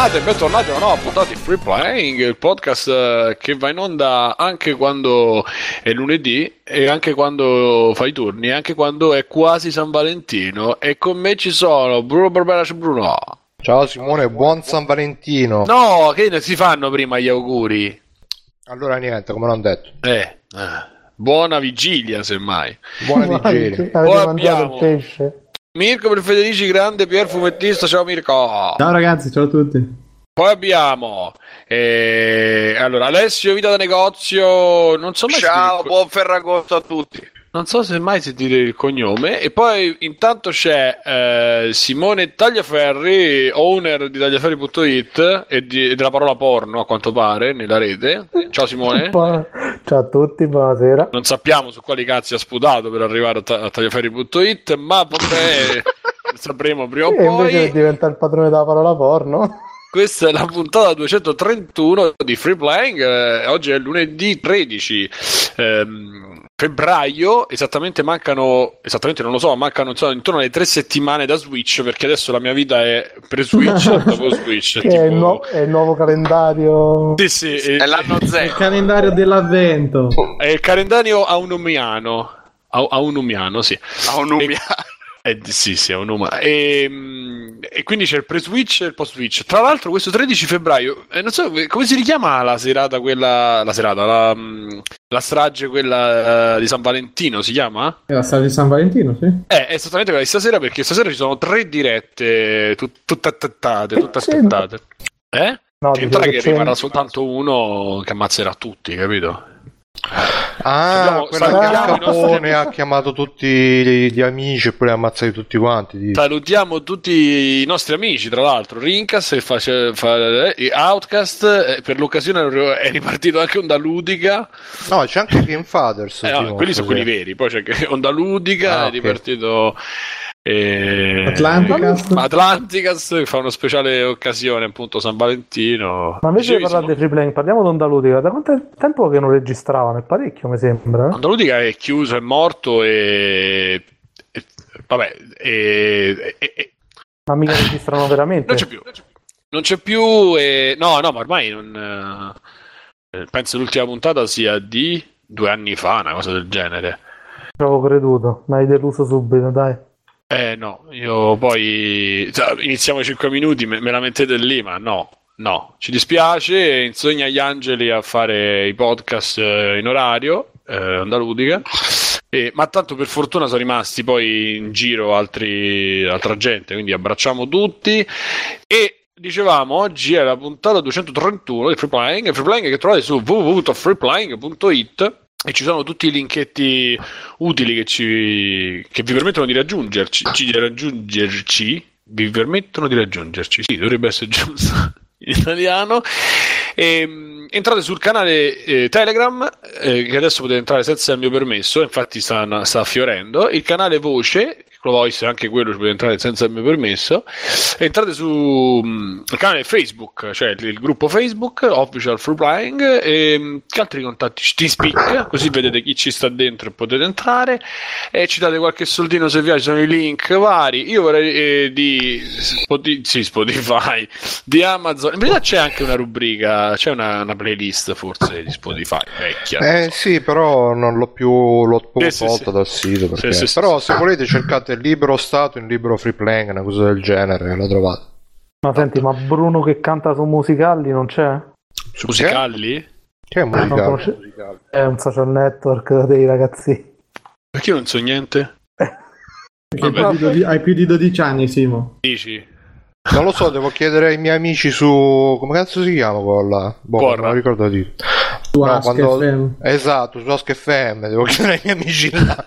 bentornati e bentornati a una nuova puntata di Free Playing, il podcast eh, che va in onda anche quando è lunedì e anche quando fa i turni, anche quando è quasi San Valentino. E con me ci sono Bruno Barberace Bruno. Ciao Simone, buon San Valentino. No, che ne si fanno prima gli auguri? Allora niente, come l'ho detto. Eh, eh, buona vigilia semmai. Buona vigilia. Poi abbiamo- il pesce? Mirko per Federici Grande, Pier Fumettista, ciao Mirko. Ciao ragazzi, ciao a tutti. Poi abbiamo eh, allora, Alessio Vita da Negozio, non so mai Ciao, buon Ferragosto a tutti. Non so se mai sentite il cognome. E poi intanto c'è eh, Simone Tagliaferri, owner di tagliaferri.it e, di- e della parola porno a quanto pare nella rete. Ciao Simone. Ciao a tutti, buonasera. Non sappiamo su quali cazzi ha sputato per arrivare a, ta- a tagliaferri.it, ma vabbè, sapremo prima o E invece poi. diventa il padrone della parola porno. Questa è la puntata 231 di Free Playing. eh, oggi è lunedì 13 ehm, febbraio. Esattamente mancano, esattamente non lo so, mancano insomma, intorno alle tre settimane da Switch. Perché adesso la mia vita è pre-Switch dopo Switch. Che è il, tipo- nuo- è il nuovo calendario. Sì, sì, è, È l'anno Il zero. calendario dell'avvento. è il calendario aunumiano. Au- Aunumiano, sì. A un umia. Eh, sì, sì, è un umano. E, mm, e quindi c'è il pre-switch e il post-switch. Tra l'altro, questo 13 febbraio, eh, non so come si richiama la serata, quella. La serata, la, mm, la strage, quella eh, di San Valentino, si chiama? È la strada di San Valentino, sì? Eh, è esattamente quella di stasera, perché stasera ci sono tre dirette, tut- tutte aspettate, tutte Sì, aspettate. Eh? No, Che rimarrà soltanto uno che ammazzerà tutti, capito? Ah, Abbiamo- quella che capone ha chiamato tutti gli, amici e poi li ha ammazzati tutti quanti. dici. Salutiamo tutti i nostri amici, tra l'altro, Rincas e face- fa- e Outcast. eh, Per l'occasione è ripartito anche Onda Ludica. No, c'è anche Game Fathers. Eh, no, quelli sono quelli veri. Poi c'è anche Onda Ludica, Ah, è ok. ripartito. Atlanticast. Atlanticast che fa una speciale occasione, appunto San Valentino. Ma invece di parlare di free playing, parliamo di Onda Ludica. Da quanto tempo che non registravano? È parecchio, mi sembra. Onda Ludica è chiuso, è morto e. e- vabbè, e- e- e- Ma mica registrano veramente. Non c'è più. Non c'è più. E... No, no, ma ormai non. eh, Penso l'ultima puntata sia di due anni fa, una cosa del genere. Ci avevo creduto, ma hai deluso subito, dai. Eh no, io poi. cioè, iniziamo i 5 minuti, me, me la mettete lì, ma no. No, ci dispiace, insegna agli angeli a fare i podcast eh, in orario, eh, onda E- ma tanto per fortuna sono rimasti poi in giro altri, altra gente, quindi abbracciamo tutti e dicevamo oggi è la puntata 231 di Free Playing, Free Playing che trovate su www.freeplaying.it e ci sono tutti i linketti utili che, ci, che vi permettono di raggiungerci, ci- raggiungerci, vi permettono di raggiungerci, sì, dovrebbe essere giusto in italiano. E, entrate sul canale eh, Telegram, eh, che adesso potete entrare senza il mio permesso, infatti sta, sta fiorendo. Il canale Voce, Clo Voice, anche quello ci potete entrare senza il mio permesso. Entrate sul canale Facebook, cioè il, il gruppo Facebook, Official Free Playing, e mm, che altri contatti? T-Speak, così vedete chi ci sta dentro e potete entrare. E ci date qualche soldino se vi sono i link vari. Io vorrei eh, di Spoti- sì, Spotify, di Amazon. In verità c'è anche una rubrica, c'è una, una playlist forse di Spotify vecchia. Eh so. sì, però non l'ho più l'ho proprio Sì, sì, dal sito. perché- Sì, però se volete cercate il libro Stato in libro free playing, una cosa del genere, la trovate. Ma senti, ma Bruno che canta su musicali non c'è? Su Musicali? Che è Non musicale? conosce- È un social network dei ragazzi. Perché io non so niente? Perché hai più, di hai più di 12 anni, Simo. Dici? Non lo so, devo chiedere ai miei amici su... come cazzo si chiama quella? Boh, Porra. non ricordo di... Su No, Ask quando- FM. Esatto, su Ask FM, devo chiedere ai miei amici là.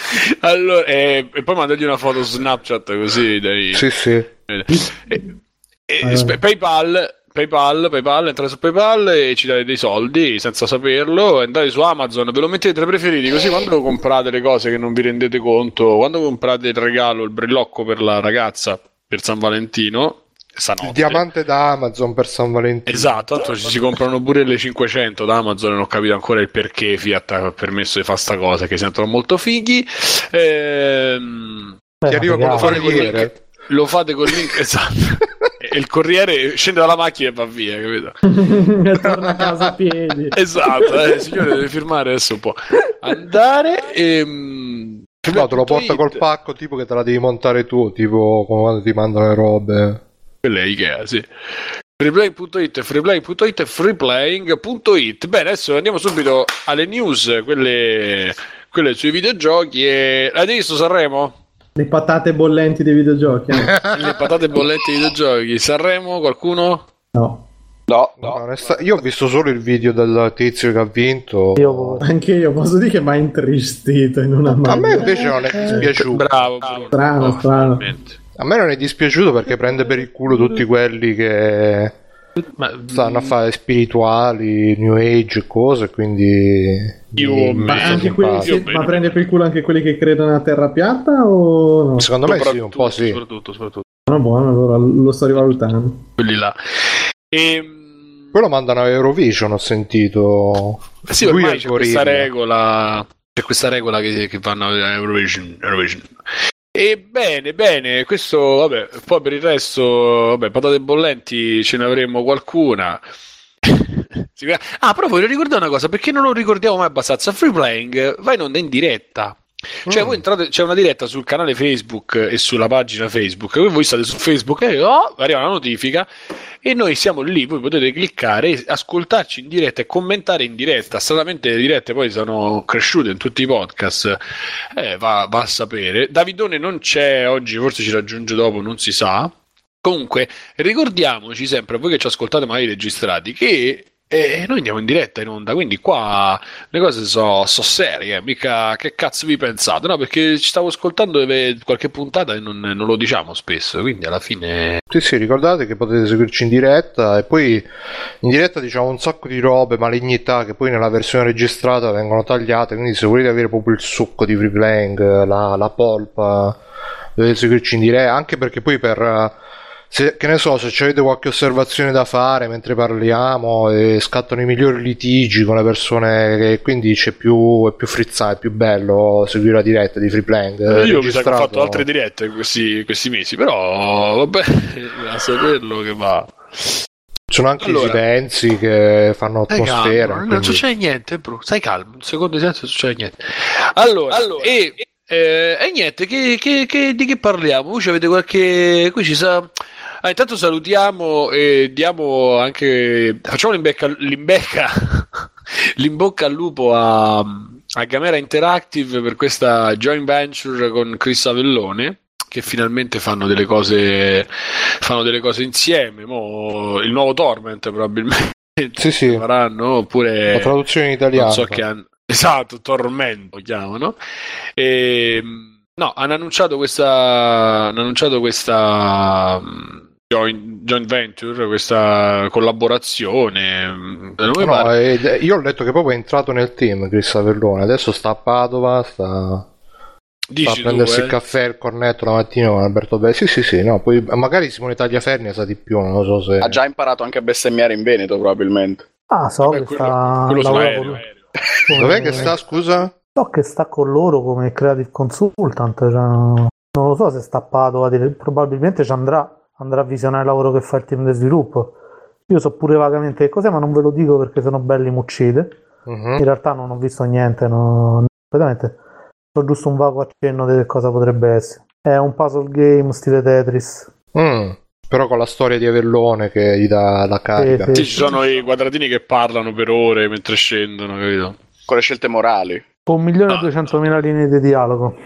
Allora, eh, e poi mandagli una foto su Snapchat così dai. sì, sì. E- e- Allora. spe- PayPal, PayPal, PayPal, entrate su PayPal e ci date dei soldi senza saperlo. Andate su Amazon, ve lo mettete tra i preferiti. Così quando comprate le cose che non vi rendete conto, quando comprate il regalo, il brillocco per la ragazza per San Valentino, stanotte. Il diamante da Amazon per San Valentino. Esatto, tanto ci si comprano pure le 500 da Amazon, non ho capito ancora il perché Fiat ha permesso di fare sta cosa, che sentono molto fighi. Ehm, Eh, Ti arriva fate col corriere. link- lo fate col link esatto. e il corriere scende dalla macchina e va via, capito? e torna a casa a piedi. Esatto, eh, signore, deve firmare adesso un po'. Andare e. mm, No, te lo porta col Freeplay.it. pacco tipo che te la devi montare tu, tipo come quando ti mandano le robe. Quella è Ikea, sì. Freeplay.it, freeplay.it, freeplaying.it. Bene, adesso andiamo subito alle news, quelle, quelle sui videogiochi. E... L'avete visto Sanremo? Le patate bollenti dei videogiochi. eh? Le patate bollenti dei videogiochi. Sanremo, qualcuno? No. No, No, no. io ho visto solo il video del tizio che ha vinto. Io Anche io posso dire che mi ha intristito in una A maniera. me invece non è dispiaciuto. Bravo, bravo. Strano, No, strano. veramente. A me non è dispiaciuto perché prende per il culo tutti quelli che Ma, stanno a fare spirituali, new age e cose, quindi... Io Ma, anche quelli, sì, ma prende per il culo anche quelli che credono a terra piatta o no? Secondo me sì, un po' sì. Soprattutto, soprattutto Buono, buono, allora lo sto rivalutando. quelli là. E, Poi lo mandano a Eurovision, ho sentito. sì, Lui ormai c'è questa regola. C'è questa regola che, che vanno a Eurovision. Eurovision. E bene, bene, questo, vabbè, poi per il resto, vabbè, patate bollenti ce ne avremo qualcuna. Ah, però voglio ricordare una cosa, perché non lo ricordiamo mai abbastanza. Free Playing va in onda in diretta. Cioè, Mm. voi entrate, c'è una diretta sul canale Facebook e sulla pagina Facebook. Voi, voi state su Facebook e oh, arriva la notifica e noi siamo lì. Voi potete cliccare, e ascoltarci in diretta e commentare in diretta. Stranamente le dirette poi sono cresciute in tutti i podcast. Eh, va, va a sapere. Davidone non c'è oggi, forse ci raggiunge dopo, non si sa. Comunque, ricordiamoci sempre, voi che ci ascoltate magari registrati, che eh, noi andiamo in diretta in onda, quindi qua le cose sono so serie, mica che cazzo vi pensate? No, perché ci stavo ascoltando eh, qualche puntata e non, non lo diciamo spesso, quindi alla fine... Sì, sì, ricordate che potete seguirci in diretta e poi in diretta diciamo un sacco di robe, malignità che poi nella versione registrata vengono tagliate, quindi se volete avere proprio il succo di free playing, la, la polpa, dovete seguirci in diretta, anche perché poi per... Se, che ne so, se avete qualche osservazione da fare mentre parliamo e scattano i migliori litigi con le persone, che quindi c'è più, è più frizzante, è più bello seguire la diretta di free playing. eh, Io mi sa che ho fatto altre dirette questi, questi mesi, però vabbè, a saperlo che va. Ci sono anche Allora. i silenzi che fanno atmosfera. calmo, non succede niente, bro. Stai calmo, un secondo silenzio non succede niente. Allora, e, eh, e niente, che, che- che- di che parliamo? Voi avete qualche... Qui ci sa... Ah, intanto salutiamo e diamo anche... Facciamo l'imbecca, l'imbecca, l'imbocca al lupo a, a Gamera Interactive per questa joint venture con Chris Avellone che finalmente fanno delle cose fanno delle cose insieme Mo, il nuovo Torment probabilmente Sì, sì. faranno oppure La traduzione in italiano. so che hanno esatto Tormento chiamano e, no hanno annunciato questa hanno annunciato questa joint, venture questa collaborazione noi No, io ho letto che proprio è entrato nel team Chris Avellone. Adesso sta a Padova, sta, sta a dici tu, prendersi eh? il caffè il cornetto la mattina con Alberto Belli. Sì, sì, sì. No, poi magari Simone Tagliaferri ne sa di più, non lo so se. Ha già imparato anche a bestemmiare in Veneto, probabilmente. Ah, so Vabbè, che quello, sta quello aereo, con- aereo. Dov'è che sta, scusa? So che sta con loro come creative consultant. cioè, non lo so se sta a Padova, probabilmente ci andrà, andrà a visionare il lavoro che fa il team di sviluppo. Io so pure vagamente che cos'è, ma non ve lo dico perché sono belli mi uccide. Mhm. In realtà non ho visto niente, no, completamente. Ho giusto un vago accenno di che cosa potrebbe essere. È un puzzle game stile Tetris. Mm. Però con la storia di Avellone che gli dà la carica. Sì, Sì, ci sono i quadratini che parlano per ore mentre scendono, capito? Con le scelte morali. Con 1.200.000 Ah, linee di dialogo.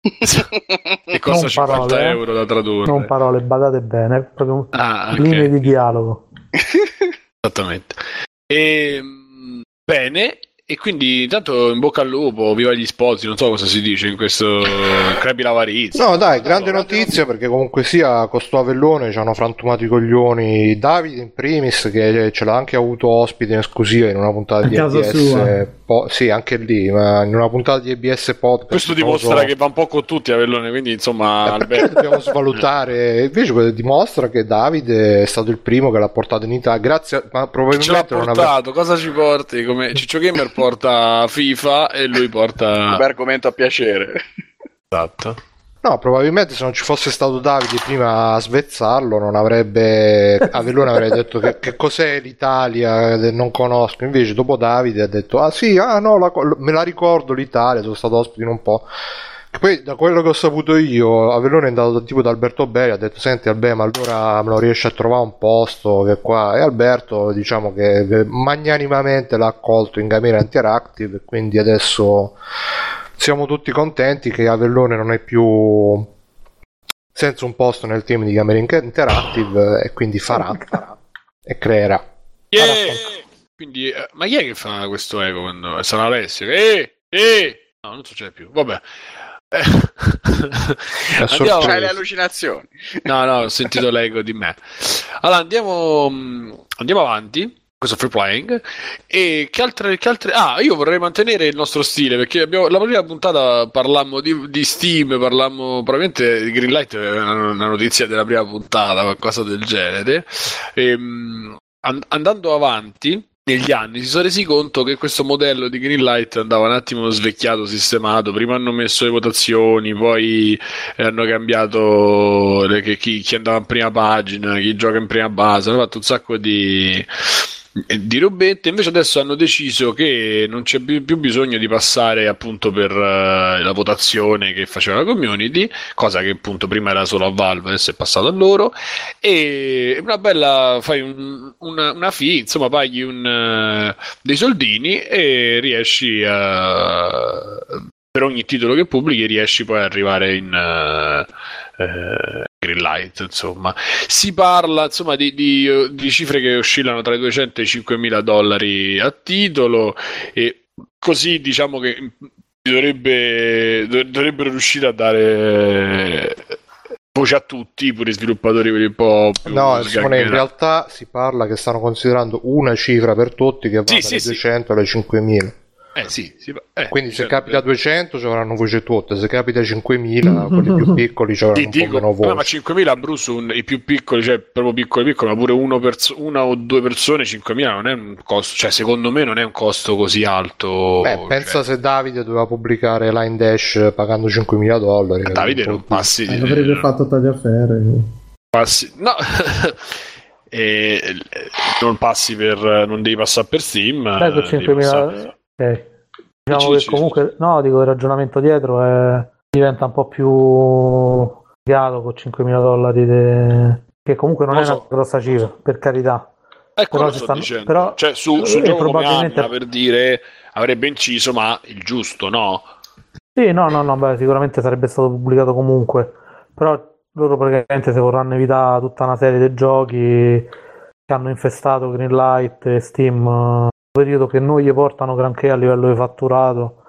Che costa Non 50 parole, eh. euro da tradurre. Non parole, badate bene, proprio Ah, linee di dialogo. Esattamente. E, mh, bene, e quindi intanto in bocca al lupo, viva gli sposi, non so cosa si dice in questo Crepi l'avarizia. No, dai, grande notizia perché comunque sia con sto Avellone ci hanno frantumato i coglioni Davide in primis che ce l'ha anche avuto ospite in esclusiva in una puntata A di sua. po- sì, anche lì, ma in una puntata di ABS podcast. Questo dimostra che va un po' con tutti Avellone, quindi insomma, Eh, dobbiamo svalutare invece dimostra che Davide è stato il primo che l'ha portato in Italia grazie a, ma ce l'ha probabilmente non portato, cosa ci porti? Come Ciccio Gamer porta FIFA e lui porta... Beh, argomento a piacere. Esatto. No, probabilmente se non ci fosse stato Davide prima a svezzarlo, non avrebbe. Avellone avrebbe detto che, che cos'è l'Italia, non conosco. Invece, dopo Davide ha detto: Ah, sì, ah, no, la me la ricordo l'Italia, sono stato ospite in un po'. Poi, da quello che ho saputo io, Avellone è andato tipo da Alberto Berri, ha detto: Senti, Albe, ma allora me lo riesci a trovare un posto che qua. E Alberto, diciamo che magnanimamente l'ha accolto in Gamera Interactive, quindi adesso siamo tutti contenti che Avellone non è più senza un posto nel team di Gamera Interactive e quindi farà, farà e creerà. Yeah! Quindi, eh, ma chi è che fa questo eco quando sarà Alessio? Eh, eh! No, non succede più. Vabbè. Eh, andiamo-. C'hai le allucinazioni. No, no, ho sentito l'ego di me. Allora, andiamo, mh, andiamo avanti. Questo free playing. E che altre, che altre. Ah, io vorrei mantenere il nostro stile perché abbiamo, la prima puntata parlammo di, di Steam, parlammo probabilmente di Greenlight, una, una notizia della prima puntata, qualcosa del genere. E, mh, an- andando avanti. Negli anni si sono resi conto che questo modello di Greenlight andava un attimo svecchiato, sistemato. Prima hanno messo le votazioni, poi e hanno cambiato chi, chi andava in prima pagina, chi gioca in prima base, hanno fatto un sacco di, di robette. Invece adesso hanno deciso che non c'è più, bisogno di passare appunto per eh, la votazione che faceva la community, cosa che appunto prima era solo a Valve, adesso è passato a loro. E una bella, fai un- una, una fee, insomma, paghi un, eh, dei soldini e riesci a per ogni titolo che pubblichi riesci poi ad arrivare in eh, Greenlight insomma si parla insomma di, di- di cifre che oscillano tra i 200 e i 5 mila dollari a titolo e così diciamo che dovrebbe, dov- dovrebbero riuscire a dare voce a tutti pure i sviluppatori per un po' più No, Simone, in realtà si parla che stanno considerando una cifra per tutti che va Sì, dalle sì, sì. 200 alle 5000. Eh sì, sì, eh, Quindi se certo. capita a 200 ci avranno voce tutte, se capita a 5000 quelli più piccoli ci avranno dico, meno vabbè, ma voce. 5.000 a Bruce, un- i più piccoli, cioè proprio piccoli piccoli, ma pure uno perso- una o due persone, 5.000 non è un costo, cioè secondo me non è un costo così alto. Beh, pensa cioè, se Davide doveva pubblicare Line Dash pagando 5.000 dollari. che Davide non passi, Eh, Avrebbe fatto tagliaferri. passi no, E, eh, non passi per, non devi passare per Steam. Eh, passare- 5.000 ok. Diciamo Dici, che comunque, no, dico il ragionamento dietro è, diventa un po' più legato con 5.000 dollari, de- che comunque non Non è lo una so. grossa cifra, per carità. Ecco, Però sto stanno- dicendo. però- cioè, su, eh, su un gioco come probabilmente- Anna, per dire, avrebbe inciso, ma il giusto, no? Sì, no, no, no, beh, sicuramente sarebbe stato pubblicato comunque, però loro praticamente se vorranno evitare tutta una serie di giochi che hanno infestato Greenlight e Steam, eh, periodo che non gli portano granché a livello di fatturato,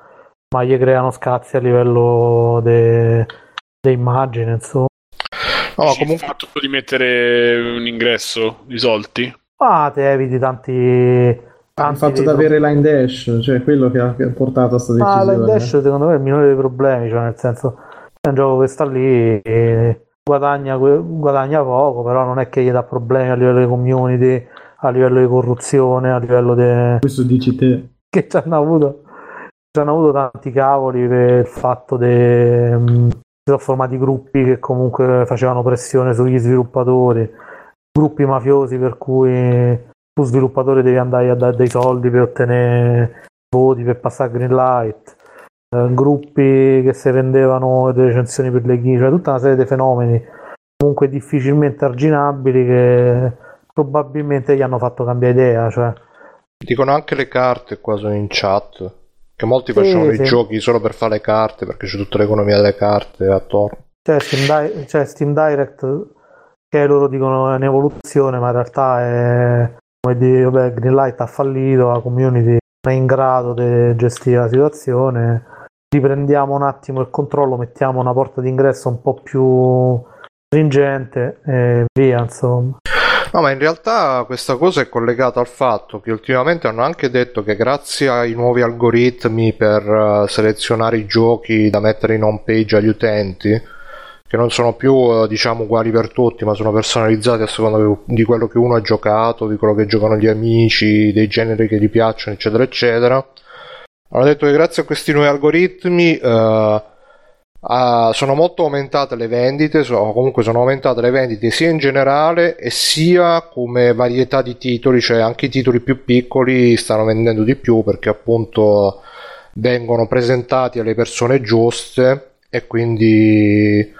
ma gli creano scazzi a livello de, de immagine, insomma. No, Dici, comunque Il fatto di mettere un ingresso di soldi. Ah, te eviti tanti... Il tanti fatto di avere Line Dash, cioè quello che ha, che ha portato a questa Ma decisione. Line Dash secondo me è il minore dei problemi, cioè nel senso è un gioco che sta lì e guadagna, guadagna poco, però non è che gli dà problemi a livello di community, a livello di corruzione, a livello di... Questo dici te. che ci hanno avuto, ci hanno avuto tanti cavoli per il fatto che si sono formati gruppi che comunque facevano pressione sugli sviluppatori, gruppi mafiosi per cui tu sviluppatore devi andare a dare dei soldi per ottenere voti per passare a Greenlight, eh, gruppi che si vendevano delle recensioni per le ghi, cioè tutta una serie di fenomeni comunque difficilmente arginabili che probabilmente gli hanno fatto cambiare idea, cioè dicono anche le carte qua sono in chat. Che molti Sì, facevano sì. i giochi solo per fare le carte perché c'è tutta l'economia delle carte attorno. C'è Steam, Di- c'è Steam Direct che loro dicono è un'evoluzione, ma in realtà è come dire, vabbè, Greenlight ha fallito, la community non è in grado di gestire la situazione. Riprendiamo un attimo il controllo, mettiamo una porta d'ingresso un po' più stringente e via, insomma. No, ma in realtà questa cosa è collegata al fatto che ultimamente hanno anche detto che grazie ai nuovi algoritmi per eh, selezionare i giochi da mettere in home page agli utenti, che non sono più eh, diciamo uguali per tutti, ma sono personalizzati a seconda di quello che uno ha giocato, di quello che giocano gli amici, dei generi che gli piacciono, eccetera, eccetera. Hanno detto che grazie a questi nuovi algoritmi eh, Uh, sono molto aumentate le vendite, so, comunque sono aumentate le vendite sia in generale e sia come varietà di titoli, cioè anche i titoli più piccoli stanno vendendo di più perché appunto vengono presentati alle persone giuste e quindi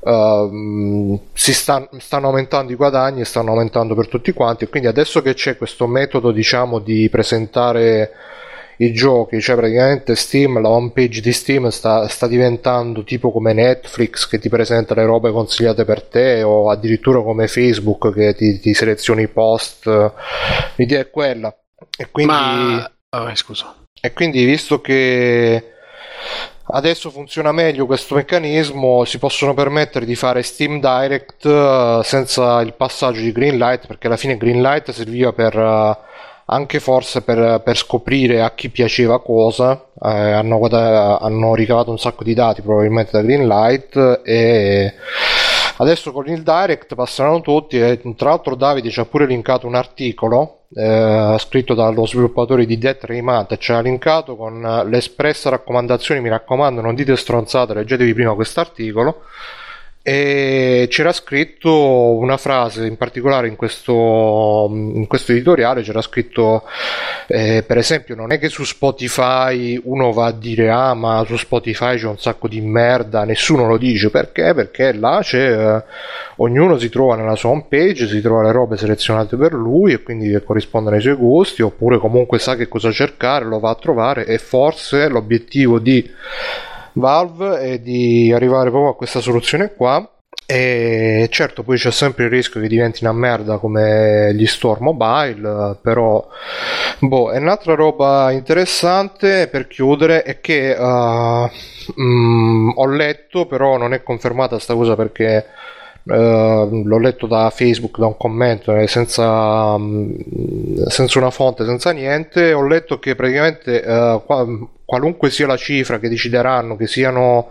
uh, si stanno, stanno aumentando i guadagni e stanno aumentando per tutti quanti. Quindi adesso che c'è questo metodo diciamo di presentare i giochi, cioè praticamente Steam, la home page di Steam sta, sta, diventando tipo come Netflix che ti presenta le robe consigliate per te o addirittura come Facebook che ti, ti selezioni i post, l'idea è quella. E quindi, Ma... Oh, scusa. E quindi visto che adesso funziona meglio questo meccanismo, si possono permettere di fare Steam Direct uh, senza il passaggio di Greenlight perché alla fine Greenlight serviva per... Anche forse per, per, scoprire a chi piaceva cosa. Eh, hanno, hanno, ricavato un sacco di dati probabilmente da Greenlight e adesso con il direct passeranno tutti e tra l'altro Davide ci ha pure linkato un articolo eh, scritto dallo sviluppatore di Death Raymat ci ha linkato con le espresse raccomandazioni mi raccomando non dite stronzate leggetevi prima questo articolo e c'era scritto una frase in particolare in questo, in questo editoriale c'era scritto eh, per esempio non è che su Spotify uno va a dire ah ma su Spotify c'è un sacco di merda nessuno lo dice. Perché? Perché là c'è eh, ognuno si trova nella sua home page si trova le robe selezionate per lui e quindi corrispondono ai suoi gusti oppure comunque sa che cosa cercare lo va a trovare e forse l'obiettivo di Valve è di arrivare proprio a questa soluzione qua. E certo poi c'è sempre il rischio che diventi una merda come gli store mobile però boh è un'altra roba interessante per chiudere è che uh, mm, ho letto però non è confermata sta cosa perché Uh, l'ho letto da Facebook, da un commento, eh, senza, um, senza, una fonte, senza niente. Ho letto che praticamente uh, qua, qualunque sia la cifra che decideranno, che siano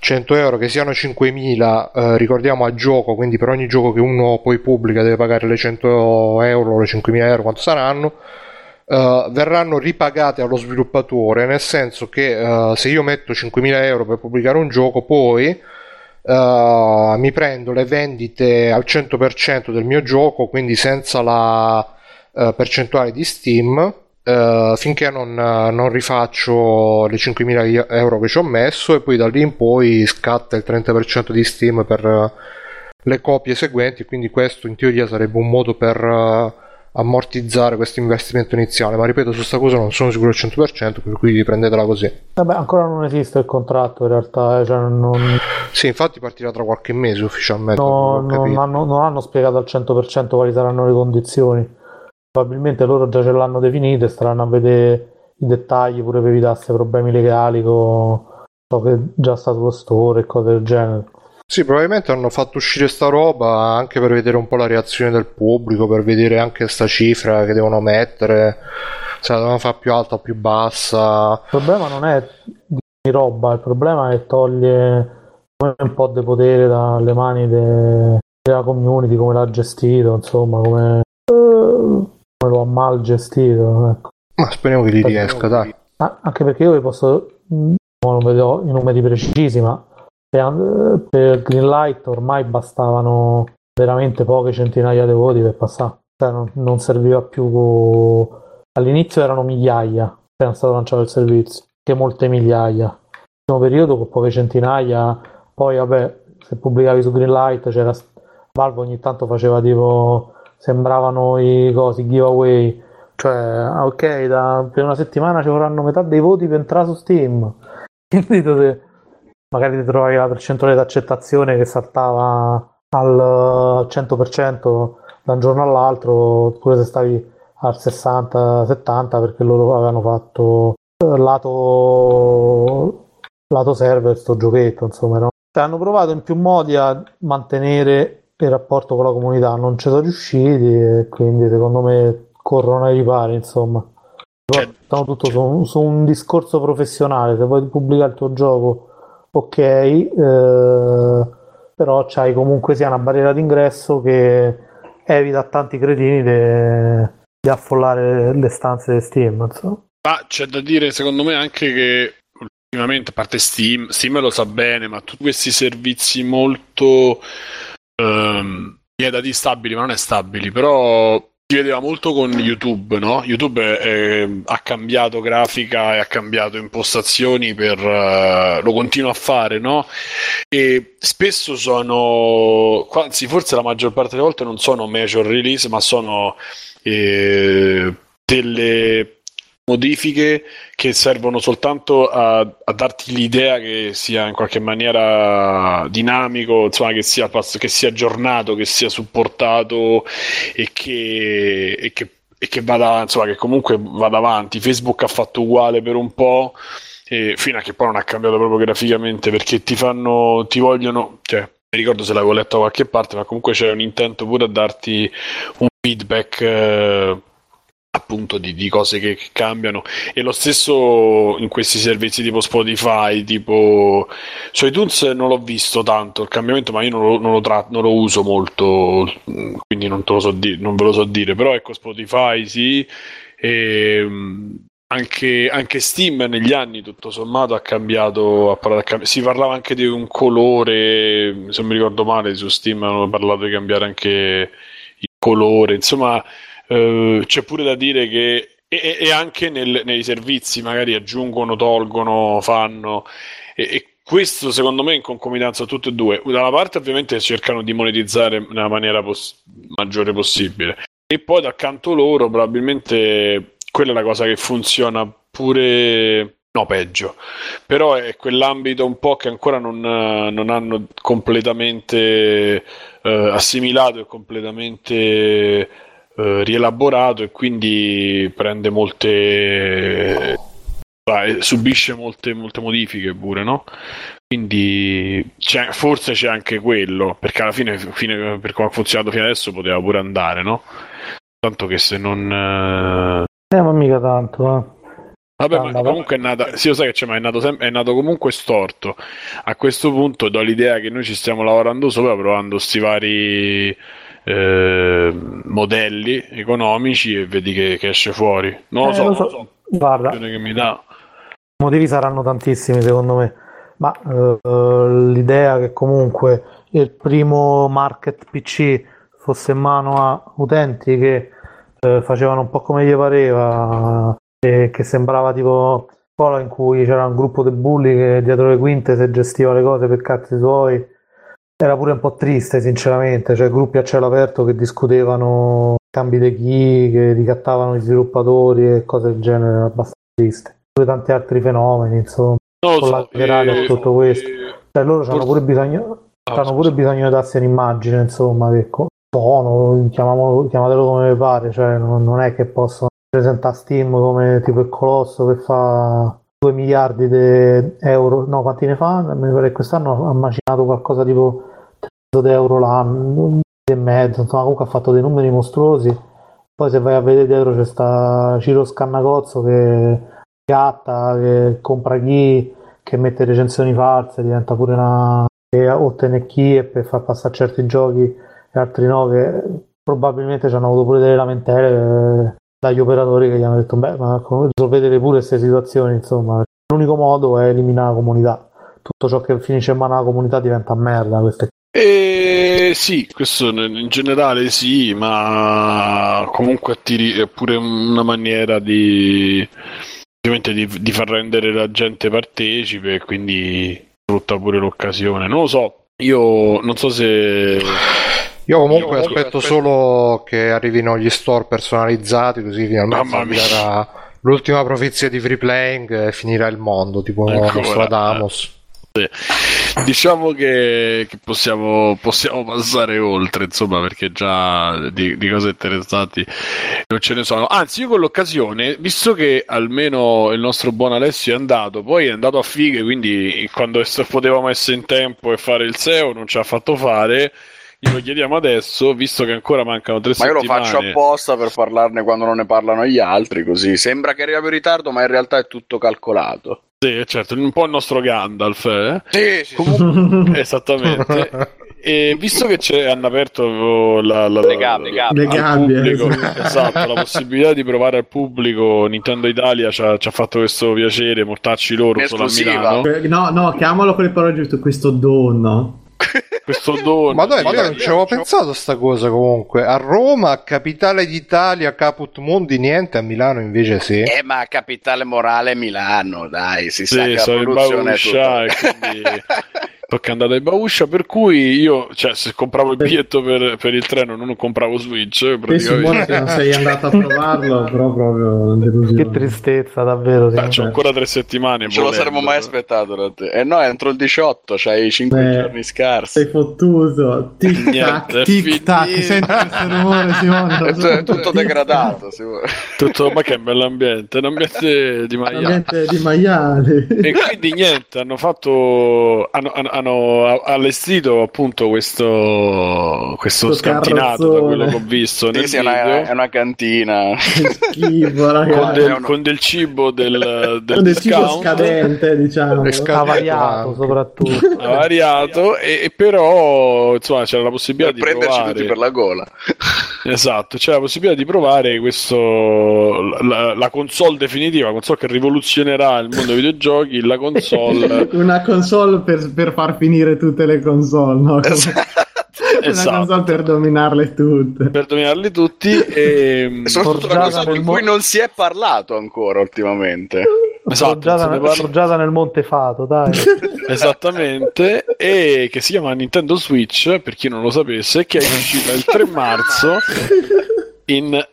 100 euro, che siano 5.000, uh, ricordiamo a gioco, quindi per ogni gioco che uno poi pubblica deve pagare le 100 euro, le 5.000 euro, quanto saranno. Uh, verranno ripagate allo sviluppatore nel senso che uh, se io metto 5.000 euro per pubblicare un gioco poi uh, mi prendo le vendite al 100% del mio gioco, quindi senza la uh, percentuale di Steam, uh, finché non, non, rifaccio le 5.000 euro che ci ho messo e poi da lì in poi scatta il 30% di Steam per le copie seguenti, quindi questo in teoria sarebbe un modo per ammortizzare questo investimento iniziale, ma ripeto, su questa cosa non sono sicuro al 100%, per cui prendetela così. Vabbè, ancora non esiste il contratto in realtà, eh, cioè non... Sì, infatti partirà tra qualche mese ufficialmente. No, non, hanno, non hanno spiegato al 100% quali saranno le condizioni. Probabilmente loro già ce l'hanno definite, staranno a vedere i dettagli pure per evitasse problemi legali con so che già sta sullo store e cose del genere. Sì, probabilmente hanno fatto uscire sta roba anche per vedere un po' la reazione del pubblico, per vedere anche sta cifra che devono mettere, se la devono fare più alta o più bassa. Il problema non è di roba, il problema è togliere un po' di potere dalle mani de... della community, come l'ha gestito, insomma, come, come lo ha mal gestito. Ecco. Ma speriamo che gli riesca, dai. Ah, anche perché io vi posso, non vedo i numeri precisi, ma per Greenlight ormai bastavano veramente poche centinaia di voti per passare, cioè non, non serviva più. All'inizio erano migliaia appena stato lanciato il servizio, che molte migliaia. Nel periodo con poche centinaia, poi vabbè, se pubblicavi su Greenlight c'era Valve ogni tanto faceva tipo sembravano i cosi giveaway cioè ah, ok da, per una settimana ci vorranno metà dei voti per entrare su Steam quindi magari ti trovavi la percentuale di accettazione che saltava al 100% da un giorno all'altro, oppure se stavi al 60-70% perché loro avevano fatto eh, lato, lato server sto giochetto, insomma. No? Cioè, hanno provato in più modi a mantenere il rapporto con la comunità, non ci sono riusciti e quindi secondo me corrono ai ripari, insomma. Portano tutto su, su un discorso professionale, se vuoi pubblicare il tuo gioco ok, eh, però c'hai comunque sia una barriera d'ingresso che evita a tanti cretini di affollare le stanze di Steam. Insomma. Ma c'è da dire, secondo me, anche che ultimamente, a parte Steam, Steam lo sa bene, ma tutti questi servizi molto ehm, viene da dire stabili, ma non è stabili, però si vedeva molto con YouTube, no? YouTube eh, ha cambiato grafica e ha cambiato impostazioni per eh, lo continua a fare, no? E spesso sono, anzi, forse la maggior parte delle volte non sono major release, ma sono eh, delle modifiche che servono soltanto a, a, darti l'idea che sia in qualche maniera dinamico, insomma, che sia, che sia aggiornato, che sia supportato e che, e che, e che vada, insomma, che comunque vada avanti. Facebook ha fatto uguale per un po'. Fino a che poi non ha cambiato proprio graficamente perché ti fanno, ti vogliono, cioè, mi ricordo se l'avevo letto da qualche parte, ma comunque c'è un intento pure a darti un feedback eh, appunto di, di cose che, che, cambiano. E lo stesso in questi servizi tipo Spotify tipo su iTunes non l'ho visto tanto il cambiamento ma io non lo, non lo, tra- non lo uso molto quindi non, so di- non ve lo so dire. Però ecco Spotify sì e, anche, anche, Steam negli anni tutto sommato ha cambiato, ha cambi- si parlava anche di un colore se non mi ricordo male su Steam hanno parlato di cambiare anche il colore insomma eh, c'è pure da dire che e, e anche nel, nei servizi magari aggiungono, tolgono, fanno. E, e questo secondo me in concomitanza tutte e due. Da una parte ovviamente cercano di monetizzare nella maniera poss- maggiore possibile. E poi dal canto loro probabilmente quella è la cosa che funziona pure no peggio. Però è quell'ambito un po' che ancora non, non hanno completamente eh, assimilato e completamente eh, rielaborato e quindi prende molte eh, subisce molte, molte modifiche pure no? quindi c'è, forse c'è anche quello perché alla fine, fine, per come ha funzionato fino adesso poteva pure andare no? tanto che se non eh, eh ma mica tanto eh. Vabbè, ma comunque è nata, sì, lo sai che c'è, ma è nato, sem- è nato comunque storto. A questo punto do l'idea che noi ci stiamo lavorando sopra, provando sti vari eh, modelli economici e vedi che, che esce fuori. Non lo, eh, so, lo so, lo so. Guarda, che mi dà. I motivi saranno tantissimi secondo me, ma uh, l'idea che comunque il primo market PC fosse in mano a utenti che uh, facevano un po' come gli pareva e che sembrava tipo scuola in cui c'era un gruppo di bulli che dietro le quinte si gestiva le cose per cazzi suoi era pure un po' triste, sinceramente, cioè gruppi a cielo aperto che discutevano cambi di chi, che ricattavano gli sviluppatori e cose del genere, era abbastanza triste. Pure tanti altri fenomeni, insomma, non so, collaterali eh, tutto questo. Cioè, loro hanno pure bisogno, ah, hanno pure bisogno di darsi un'immagine, insomma, che tono, chiamatelo come vi pare, cioè non, non è che possono presentare Steam come tipo il colosso che fa 2 miliardi di euro, no quanti ne fa? Mi pare che quest'anno ha macinato qualcosa tipo 3 di euro l'anno, e mezzo, insomma comunque ha fatto dei numeri mostruosi. Poi se vai a vedere dietro c'è sta Ciro Scannacozzo che gatta, che compra chi, che mette recensioni false, diventa pure una... che ottiene chi e per far passare certi giochi e altri no, che probabilmente ci hanno avuto pure delle lamentele dagli operatori che gli hanno detto beh ma risolvete pure queste situazioni insomma l'unico modo è eliminare la comunità tutto ciò che finisce in mano alla comunità diventa merda queste eh, sì, questo in generale sì, ma comunque attiri, è pure una maniera di, di, di far rendere la gente partecipe e quindi sfrutta pure l'occasione. Non lo so, io non so se io comunque Io aspetto, aspetto solo che arrivino gli store personalizzati così finalmente sarà l'ultima profezia di free playing e finirà il mondo tipo Nostradamus. Sì. Diciamo che, che possiamo, possiamo, passare oltre, insomma, perché già di, di, cose interessanti non ce ne sono. Anzi, io con l'occasione, visto che almeno il nostro buon Alessio è andato, poi è andato a fighe, quindi quando potevamo essere in tempo e fare il SEO non ci ha fatto fare glielo chiediamo adesso, visto che ancora mancano tre ma settimane. Ma io lo faccio apposta per parlarne quando non ne parlano gli altri, così sembra che arriva in ritardo, ma in realtà è tutto calcolato. Sì, certo, un po' il nostro Gandalf, eh? Sì, sì. Comunque, esattamente. e visto che c'è, hanno aperto la, la, Le gabbie, la- le gabbie, pubblico, esatto, la possibilità di provare al pubblico, Nintendo Italia ci ha, ci ha fatto questo piacere, mortarci loro solo a. Milano. Eh, No, no, chiamalo con le parole giuste, questo dono. Questo dono. Ma dai, dai, non ci avevo pensato a sta cosa comunque. A Roma, capitale d'Italia, Caput Mondi, niente, a Milano invece sì. Eh, ma capitale morale Milano, dai, si sa Sì, che la produzione è tutto. quindi tocca andare in Bauscia per cui io cioè se compravo il biglietto per, per il treno non compravo Switch Te praticamente Simone che non sei andato a provarlo, però proprio Che tristezza, davvero. Beh, c'ho ancora tre settimane Non ce lo saremmo mai aspettato da te. Eh no, entro il 18, c'hai 5 Beh, giorni scarsi. Sei fottuto. Tic tac, è tic tac. Senti questo rumore, Simone? È, tu- è tutto degradato. tutto ma che bell'ambiente un ambiente di L'ambiente di maiali. e quindi niente hanno fatto hanno, hanno- hanno allestito appunto questo questo Questo scantinato da quello che ho visto nel Sì, sì, è video una, è una cantina. Schifo, con, del, uno- con del cibo del, del Con del cibo scadente, diciamo. Avariato soprattutto. variato e, e però insomma c'era la possibilità per di prenderci provare tutti per la gola. Esatto c'era la possibilità di provare questo la, la console definitiva console che rivoluzionerà il mondo dei videogiochi la console Una console per, per far finire tutte le console, no? Una esatto. console per dominarle tutte. Per dominarli tutti e mm, soprattutto una cosa di mo- cui non si è parlato ancora ultimamente. Esatto, forgiata, nel, forgiata nel Montefato, dai. Esattamente, e che si chiama Nintendo Switch, per chi non lo sapesse, che è uscita il 3 marzo in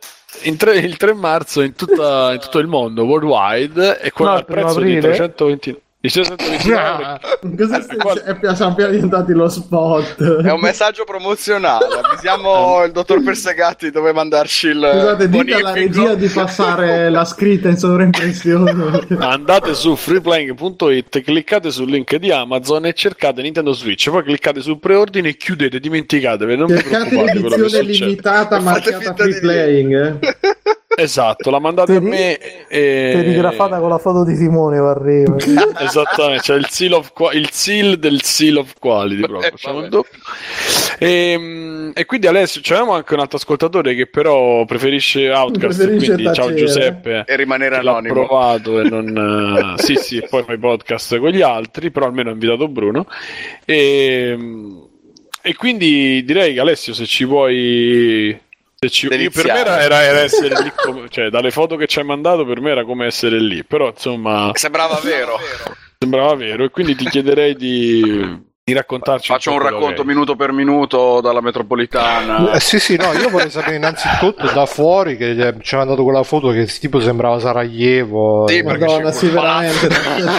Tre, il 3 marzo in, tutta, in, tutto il mondo worldwide e quello no, al prezzo aprile. di 329 i 125 ah, euro. Cosa stai, Qual... siamo appena diventati lo spot. È un messaggio promozionale. Avvisiamo il dottor Persegatti dove mandarci il. Scusate, dite alla regia di passare la scritta in sovraimpressione. Andate su freeplaying.it, cliccate sul link di Amazon e cercate Nintendo Switch. Poi cliccate su preordine e chiudete. Dimenticatevi. Non cercate vi preoccupate. L'edizione limitata marchiata free. Di esatto la mandate a me e... Serigrafata con la foto di Simone Varreva. Esattamente, c'è il seal, of qua- il seal del seal of quality proprio. Eh, il doppio. E, e quindi Alessio, c'avevamo anche un altro ascoltatore che però preferisce Outcast, Preferisce quindi ciao. Giuseppe. E rimanere che l'ha anonimo. provato e non eh, sì sì poi fai podcast con gli altri però almeno ha invitato Bruno e, e quindi direi che Alessio se ci vuoi io, per me era, era- era essere lì come- cioè dalle foto che ci hai mandato per me era come essere lì però insomma Sembrava vero. sembrava vero e quindi ti chiederei di, di raccontarci Faccio un quello racconto che minuto per minuto dalla metropolitana. Eh, sì, sì, no, io vorrei sapere innanzitutto da fuori che gli- ci ha mandato quella foto che tipo sembrava Sarajevo. Sì, eh, perché Madonna, sì, veramente.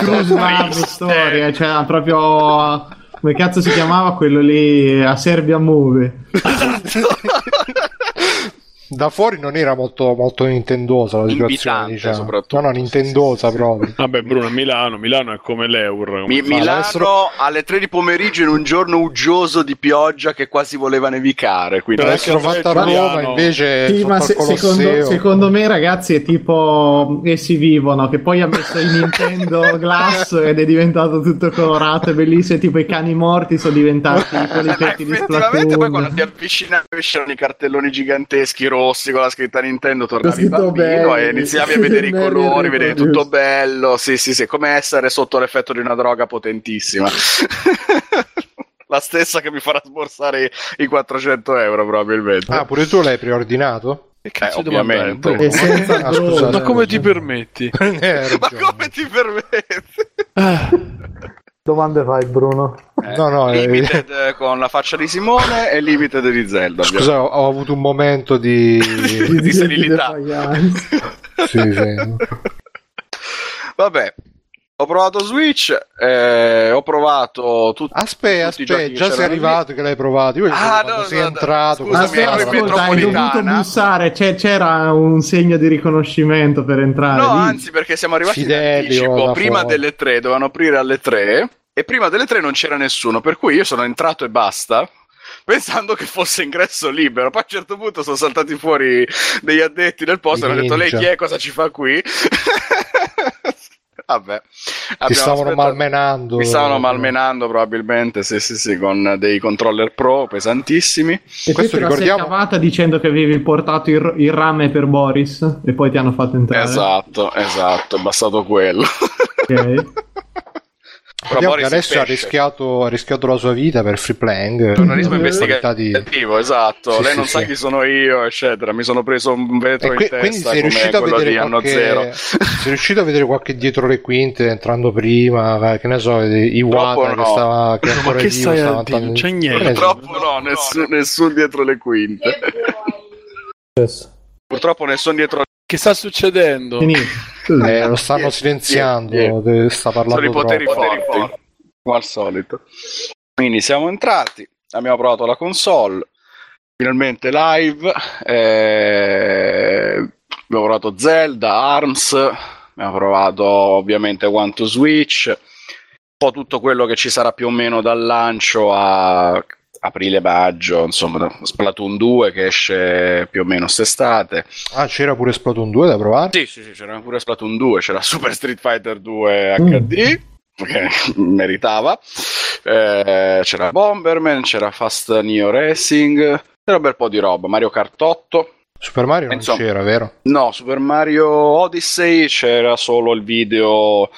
Love triste. storia, cioè proprio. Come cazzo si chiamava quello lì a Serbia Movie? Da fuori non era molto, molto nintendosa la situazione, diciamo. soprattutto. No, no, nintendosa proprio. vabbè Bruno Milano Milano è come l'Eur Mi- come- Milano adesso- alle 3 di pomeriggio in un giorno uggioso di pioggia che quasi voleva nevicare. Quindi Andrea fatta a Roma, invece Sì, ma se- secondo, secondo me, ragazzi, è tipo essi vivono, che poi ha messo il Nintendo Glass ed è diventato tutto colorato e bellissimo. Tipo i cani morti sono diventati quelli petti di effettivamente poi quando ti Splatoon. avvicinavi c'erano i cartelloni giganteschi rossi con la scritta Nintendo tornavi bambino belli. e iniziavi a vedere i colori, e ricordi. tutto bello, sì sì sì, come essere sotto l'effetto di una droga potentissima. La stessa che mi farà sborsare i, i 400 euro probabilmente. Ah, pure tu l'hai preordinato? Che cazzo Eh, ovviamente. E senza Ah, droga. scusate. ma come ti permetti? Eh, Ma come ti permetti? Domande fai, Bruno? No, no, eh, Limited eh, con la faccia di Simone e Limited di Zelda. Scusa, ho, ho avuto un momento di... Di- di senilità. sì, sì. Vabbè, ho provato Switch, eh, ho provato tut- Aspetta, tutti giochi aspetta, già sei c'erano lì. arrivato che l'hai provato. Io Ah, quando no, sei no, no, entrato... scusa, quando mi ero stava- in Ascolta, hai dovuto bussare, c'è- c'era un segno di riconoscimento per entrare. No, lì. anzi, perché siamo arrivati in Fidelio anticipo. da Prima fuori. delle tre, dovevano aprire alle tre. E prima delle tre non c'era nessuno. Per cui io sono entrato e basta. Pensando che fosse ingresso libero. Poi a un certo punto sono saltati fuori degli addetti del posto e hanno detto: Lei chi è? Cosa ci fa qui? Vabbè. Ti stavano aspettato- malmenando. Mi stavano malmenando probabilmente, sì, sì, sì, con dei controller pro pesantissimi. E Questo te ricordiamo- sei cavata dicendo che avevi portato il, il rame per Boris e poi ti hanno fatto entrare. Esatto, esatto, è bastato quello. Ok. Però che adesso ha rischiato, ha rischiato la sua vita per free playing. Giornalismo Eh, investigativo, esatto. Sì, Lei sì, non sa sì. chi sono io, eccetera. Mi sono preso un vetro E que- in testa quindi sei riuscito, a vedere di qualche, zero. sei riuscito a vedere qualche dietro le quinte entrando prima, che ne so, i Wada no. che stava che Ma ancora che vivo, stai stava a dire? andando- Non c'è niente. Purtroppo no, nessun, nessun dietro le quinte. Purtroppo nessun dietro Che sta succedendo? Finito. Eh, lo stanno Sì, silenziando, sì, eh, sta sono parlando i poteri troppo. forti, come al solito. Quindi siamo entrati, abbiamo provato la console, finalmente live, eh, abbiamo provato Zelda, ARMS, abbiamo provato ovviamente One to Switch, un po' tutto quello che ci sarà più o meno dal lancio a aprile-maggio, insomma, Splatoon 2 che esce più o meno quest'estate. Ah, c'era pure Splatoon 2 da provare? Sì, sì, sì, c'era pure Splatoon 2, c'era Super Street Fighter 2 HD, che meritava, Eh, c'era Bomberman, c'era Fast Neo Racing, c'era un bel po' di roba, Mario Kart 8, Super Mario non Insomma. c'era, vero? no, Super Mario Odyssey c'era solo il video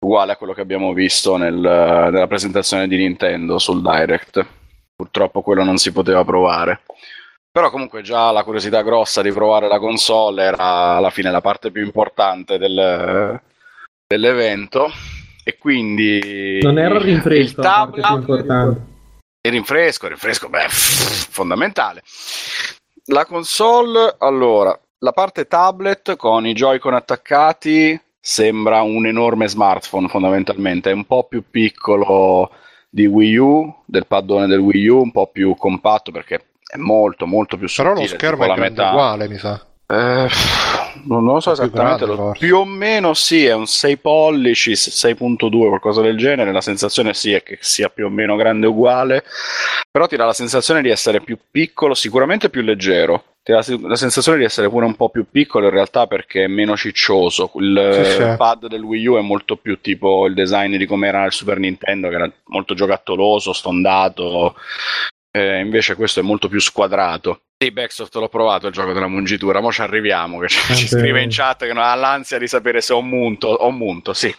uguale a quello che abbiamo visto nel- nella presentazione di Nintendo sul Direct. Purtroppo quello non si poteva provare. Però comunque già la curiosità grossa di provare la console era alla fine la parte più importante del- dell'evento. E quindi Non era il rinfresco il tablet, importante. il rinfresco, il rinfresco, beh, fondamentale. La console, allora, la parte tablet con i Joy-Con attaccati sembra un enorme smartphone fondamentalmente, è un po' più piccolo di Wii U, del paddone del Wii U, un po' più compatto perché è molto molto più Però sottile, lo schermo è grande metà. uguale, mi sa. Eh, non lo so esattamente, grande, più o meno sì, è un 6 pollici, 6.2, qualcosa del genere. La sensazione sì è che sia più o meno grande uguale, però ti dà la sensazione di essere più piccolo, sicuramente più leggero. Ti dà la sensazione di essere pure un po' più piccolo in realtà perché è meno ciccioso. Il Sì, pad del Wii U è molto più tipo il design di come era il Super Nintendo, che era molto giocattoloso, stondato. Eh, invece questo è molto più squadrato. Sì, Backsoft l'ho provato il gioco della mungitura, mo ci arriviamo, che ci, ci Vabbè. scrive in chat che non ha l'ansia di sapere se ho munto, ho munto, sì.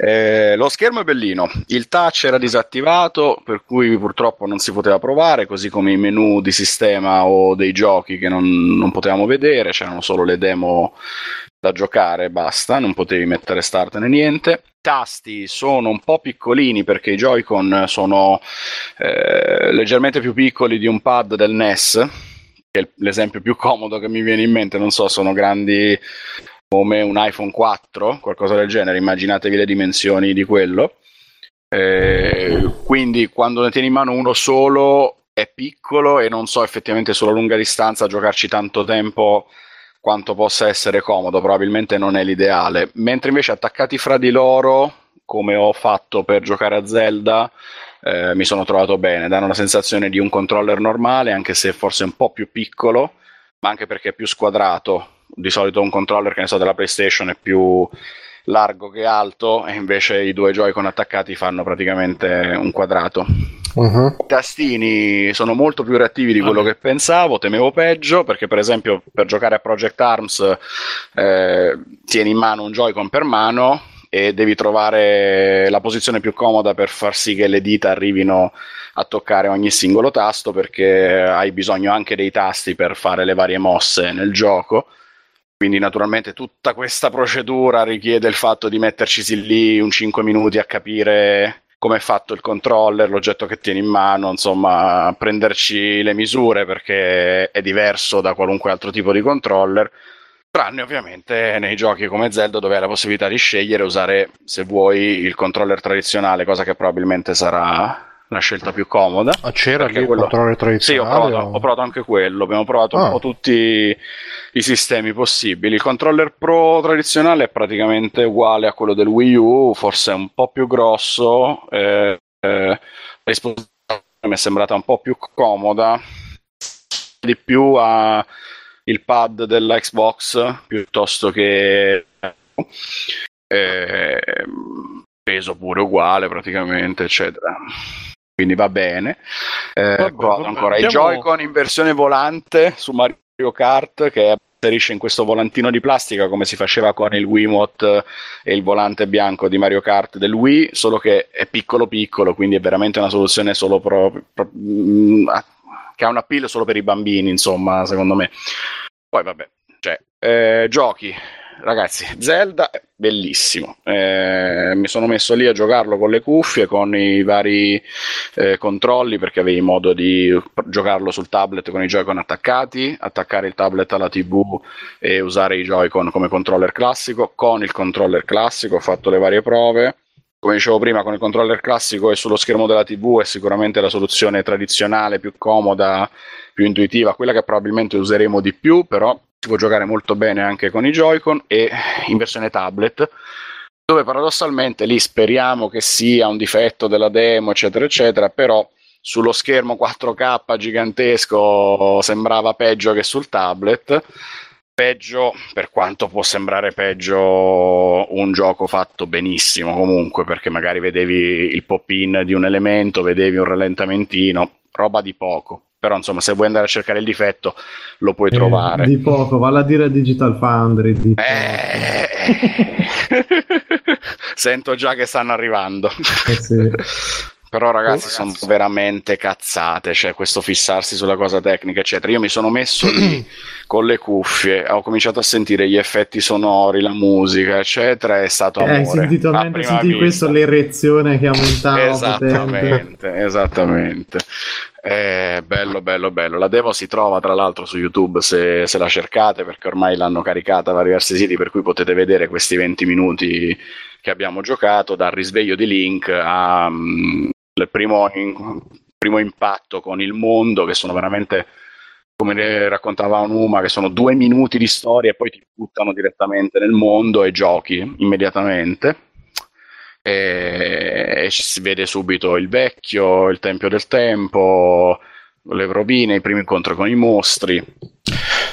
Eh, lo schermo è bellino, il touch era disattivato, per cui purtroppo non si poteva provare, così come i menu di sistema o dei giochi che non, non potevamo vedere, c'erano solo le demo da giocare basta, non potevi mettere start né niente. I tasti sono un po' piccolini perché i Joy-Con sono eh, leggermente più piccoli di un pad del NES, che è l'esempio più comodo che mi viene in mente, non so, sono grandi come un iPhone 4, qualcosa del genere, immaginatevi le dimensioni di quello. Eh, quindi quando ne tieni in mano uno solo è piccolo e non so effettivamente sulla lunga distanza giocarci tanto tempo quanto possa essere comodo, probabilmente non è l'ideale. Mentre invece attaccati fra di loro, come ho fatto per giocare a Zelda, eh, mi sono trovato bene, danno la sensazione di un controller normale, anche se forse un po' più piccolo, ma anche perché è più squadrato. Di solito un controller, che ne so, della PlayStation è più largo che alto, e invece i due Joy-Con attaccati fanno praticamente un quadrato. Mhm. I tastini sono molto più reattivi di quello che pensavo, temevo peggio, perché per esempio per giocare a Project Arms eh, tieni in mano un Joy-Con per mano e devi trovare la posizione più comoda per far sì che le dita arrivino a toccare ogni singolo tasto, perché hai bisogno anche dei tasti per fare le varie mosse nel gioco. Quindi naturalmente tutta questa procedura richiede il fatto di metterci lì un 5 minuti a capire come è fatto il controller, l'oggetto che tieni in mano, insomma, prenderci le misure perché è diverso da qualunque altro tipo di controller. Tranne ovviamente nei giochi come Zelda dove hai la possibilità di scegliere e usare, se vuoi, il controller tradizionale, cosa che probabilmente sarà la scelta più comoda. Ah, c'era Perché lì il quello- controller Sì, ho tradizionale? provato, o- ho provato anche quello, abbiamo provato un Ah. po' tutti i sistemi possibili. Il controller Pro tradizionale è praticamente uguale a quello del Wii U, forse un po' più grosso, eh, eh, la disposizione mi è sembrata un po' più comoda, di più a il pad della Xbox piuttosto che eh, peso pure uguale praticamente, eccetera. Quindi va bene. Eh, Vabbè, vabbè, ancora? I andiamo- Joy-Con in versione volante su Mario Kart che inserisce in questo volantino di plastica come si faceva con il Wiimote e il volante bianco di Mario Kart del Wii, solo che è piccolo piccolo, quindi è veramente una soluzione solo pro- pro- mm, ah, che ha un appeal solo per i bambini, insomma, secondo me. Poi vabbè, cioè, eh, giochi, ragazzi, Zelda è bellissimo. Eh, mi sono messo lì a giocarlo con le cuffie, con i vari eh, controlli, perché avevi modo di giocarlo sul tablet con i Joy-Con attaccati, attaccare il tablet alla TV e usare i Joy-Con come controller classico. Con il controller classico ho fatto le varie prove. Come dicevo prima, con il controller classico e sullo schermo della TV è sicuramente la soluzione tradizionale, più comoda, più intuitiva, quella che probabilmente useremo di più, però si può giocare molto bene anche con i Joy-Con e in versione tablet, dove paradossalmente lì speriamo che sia un difetto della demo, eccetera, eccetera, però sullo schermo 4K gigantesco sembrava peggio che sul tablet. Peggio, per quanto può sembrare peggio un gioco fatto benissimo comunque, perché magari vedevi il pop-in di un elemento, vedevi un rallentamentino, roba di poco. Però insomma, se vuoi andare a cercare il difetto, lo puoi Eh, trovare. Di poco, valla a dire Digital Foundry. Di. Eh, Sento già che stanno arrivando. Eh sì. Però ragazzi sono veramente cazzate, cioè questo fissarsi sulla cosa tecnica, eccetera. Io mi sono messo lì con le cuffie, ho cominciato a sentire gli effetti sonori, la musica, eccetera, è stato Eh, amore. hai sentito, a mentre prima senti vista. questo l'erezione che aumentava potente. Esattamente, esattamente. Eh, bello, bello, bello. La demo si trova tra l'altro su YouTube se, se la cercate, perché ormai l'hanno caricata da diversi siti, per cui potete vedere questi 20 minuti che abbiamo giocato, dal risveglio di Link a mm, il primo, primo impatto con il mondo, che sono veramente, come raccontava Numa, che sono due minuti di storia e poi ti buttano direttamente nel mondo e giochi immediatamente e, e ci si vede subito il vecchio, il tempio del tempo, le rovine, il primo incontro con i mostri.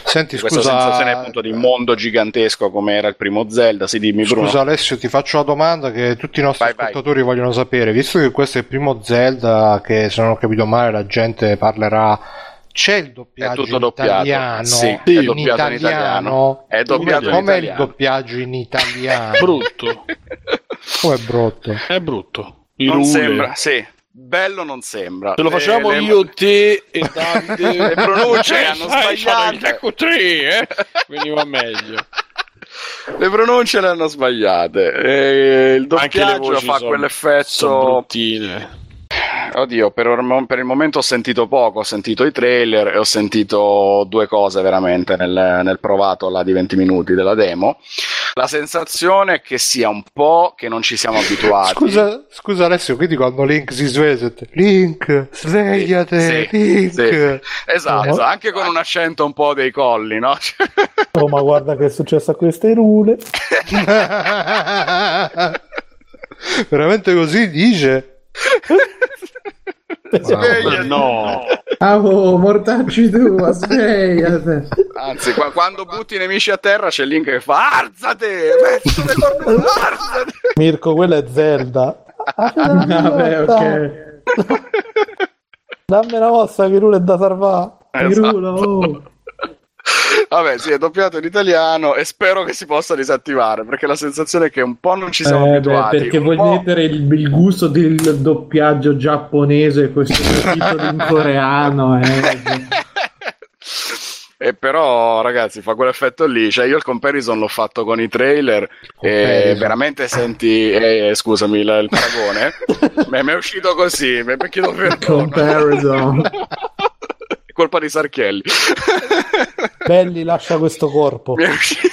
Senti, Questa scusa, sensazione appunto di mondo gigantesco come era il primo Zelda. Si dimmi Bruno. Scusa Alessio, ti faccio una domanda che tutti i nostri Vai, vai. ascoltatori vogliono sapere. Visto che questo è il primo Zelda che, se non ho capito male, la gente parlerà, c'è il doppiaggio È tutto italiano? Sì, è in doppiato in italiano. È doppiato in Com'è il italiano. doppiaggio in italiano? Brutto. Com'è brutto? È brutto. I non rule. sembra, sì, bello non sembra. Se lo Le- facciamo le- io, te e Dante, Le pronunce Eh, hanno sbagliato. il tecco 3, eh? Veniva meglio. Le pronunce le hanno sbagliate. E il Anche le doppiaggio voci fa sono- quell'effetto. Sono bruttine. Oddio, per, per il momento ho sentito poco, ho sentito i trailer e ho sentito due cose veramente nel, nel provato là di 20 minuti della demo. La sensazione è che sia un po' che non ci siamo abituati. Scusa, scusa Alessio, quindi quando Link si sveglia, Link, svegliate, Sì, Link. sì. Esatto, No. esatto, anche con un accento un po' dei colli, no? Oh, ma guarda che è successo a queste rule. Veramente così dice? Svegliati. No. Ah, oh, mortacci tu, ma svegliate. Anzi, qua- quando butti i nemici a terra c'è Link che fa Arzate! Pezzo di cornuto, Arzate! Mirko, quella è Zelda. Ah, Vabbè, ok. Dammi una mossa che rule è da salvare. Esatto. Pirulo, oh. Vabbè, sì, è doppiato in italiano e spero che si possa disattivare perché la sensazione è che un po' non ci siamo Eh, beh, abituati. perché un vuoi po'- mettere il, il gusto del doppiaggio giapponese e questo titolo in coreano eh. E però, ragazzi, fa quell'effetto lì. Cioè, io il comparison l'ho fatto con i trailer e Comparison. veramente senti, eh, scusami, il, il paragone. Mi è uscito così, mi chiedo perdono. comparison colpa di Sarchielli. Belli, lascia questo corpo. mi è uscito.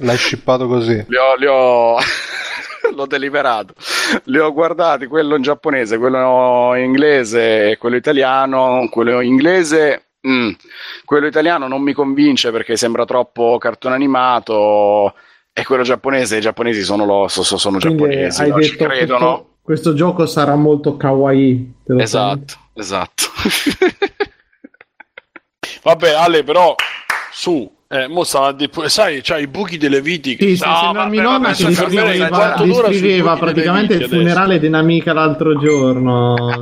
L'hai shippato così. Li ho, li ho... l'ho deliberato. Li ho guardati, quello in giapponese, quello in inglese e quello italiano. Quello inglese, mm, quello italiano non mi convince perché sembra troppo cartone animato. E quello giapponese, i giapponesi sono, lo, so- so- sono quindi giapponesi, hai no? ci detto credono. questo, questo gioco sarà molto kawaii te lo Esatto. Vabbè, Ale, però su. Eh, mo stava di- sai, c'hai i buchi delle viti. Sì, sì, No, vabbè, mia nonna che descriveva, descriveva praticamente il funerale di un'amica l'altro giorno.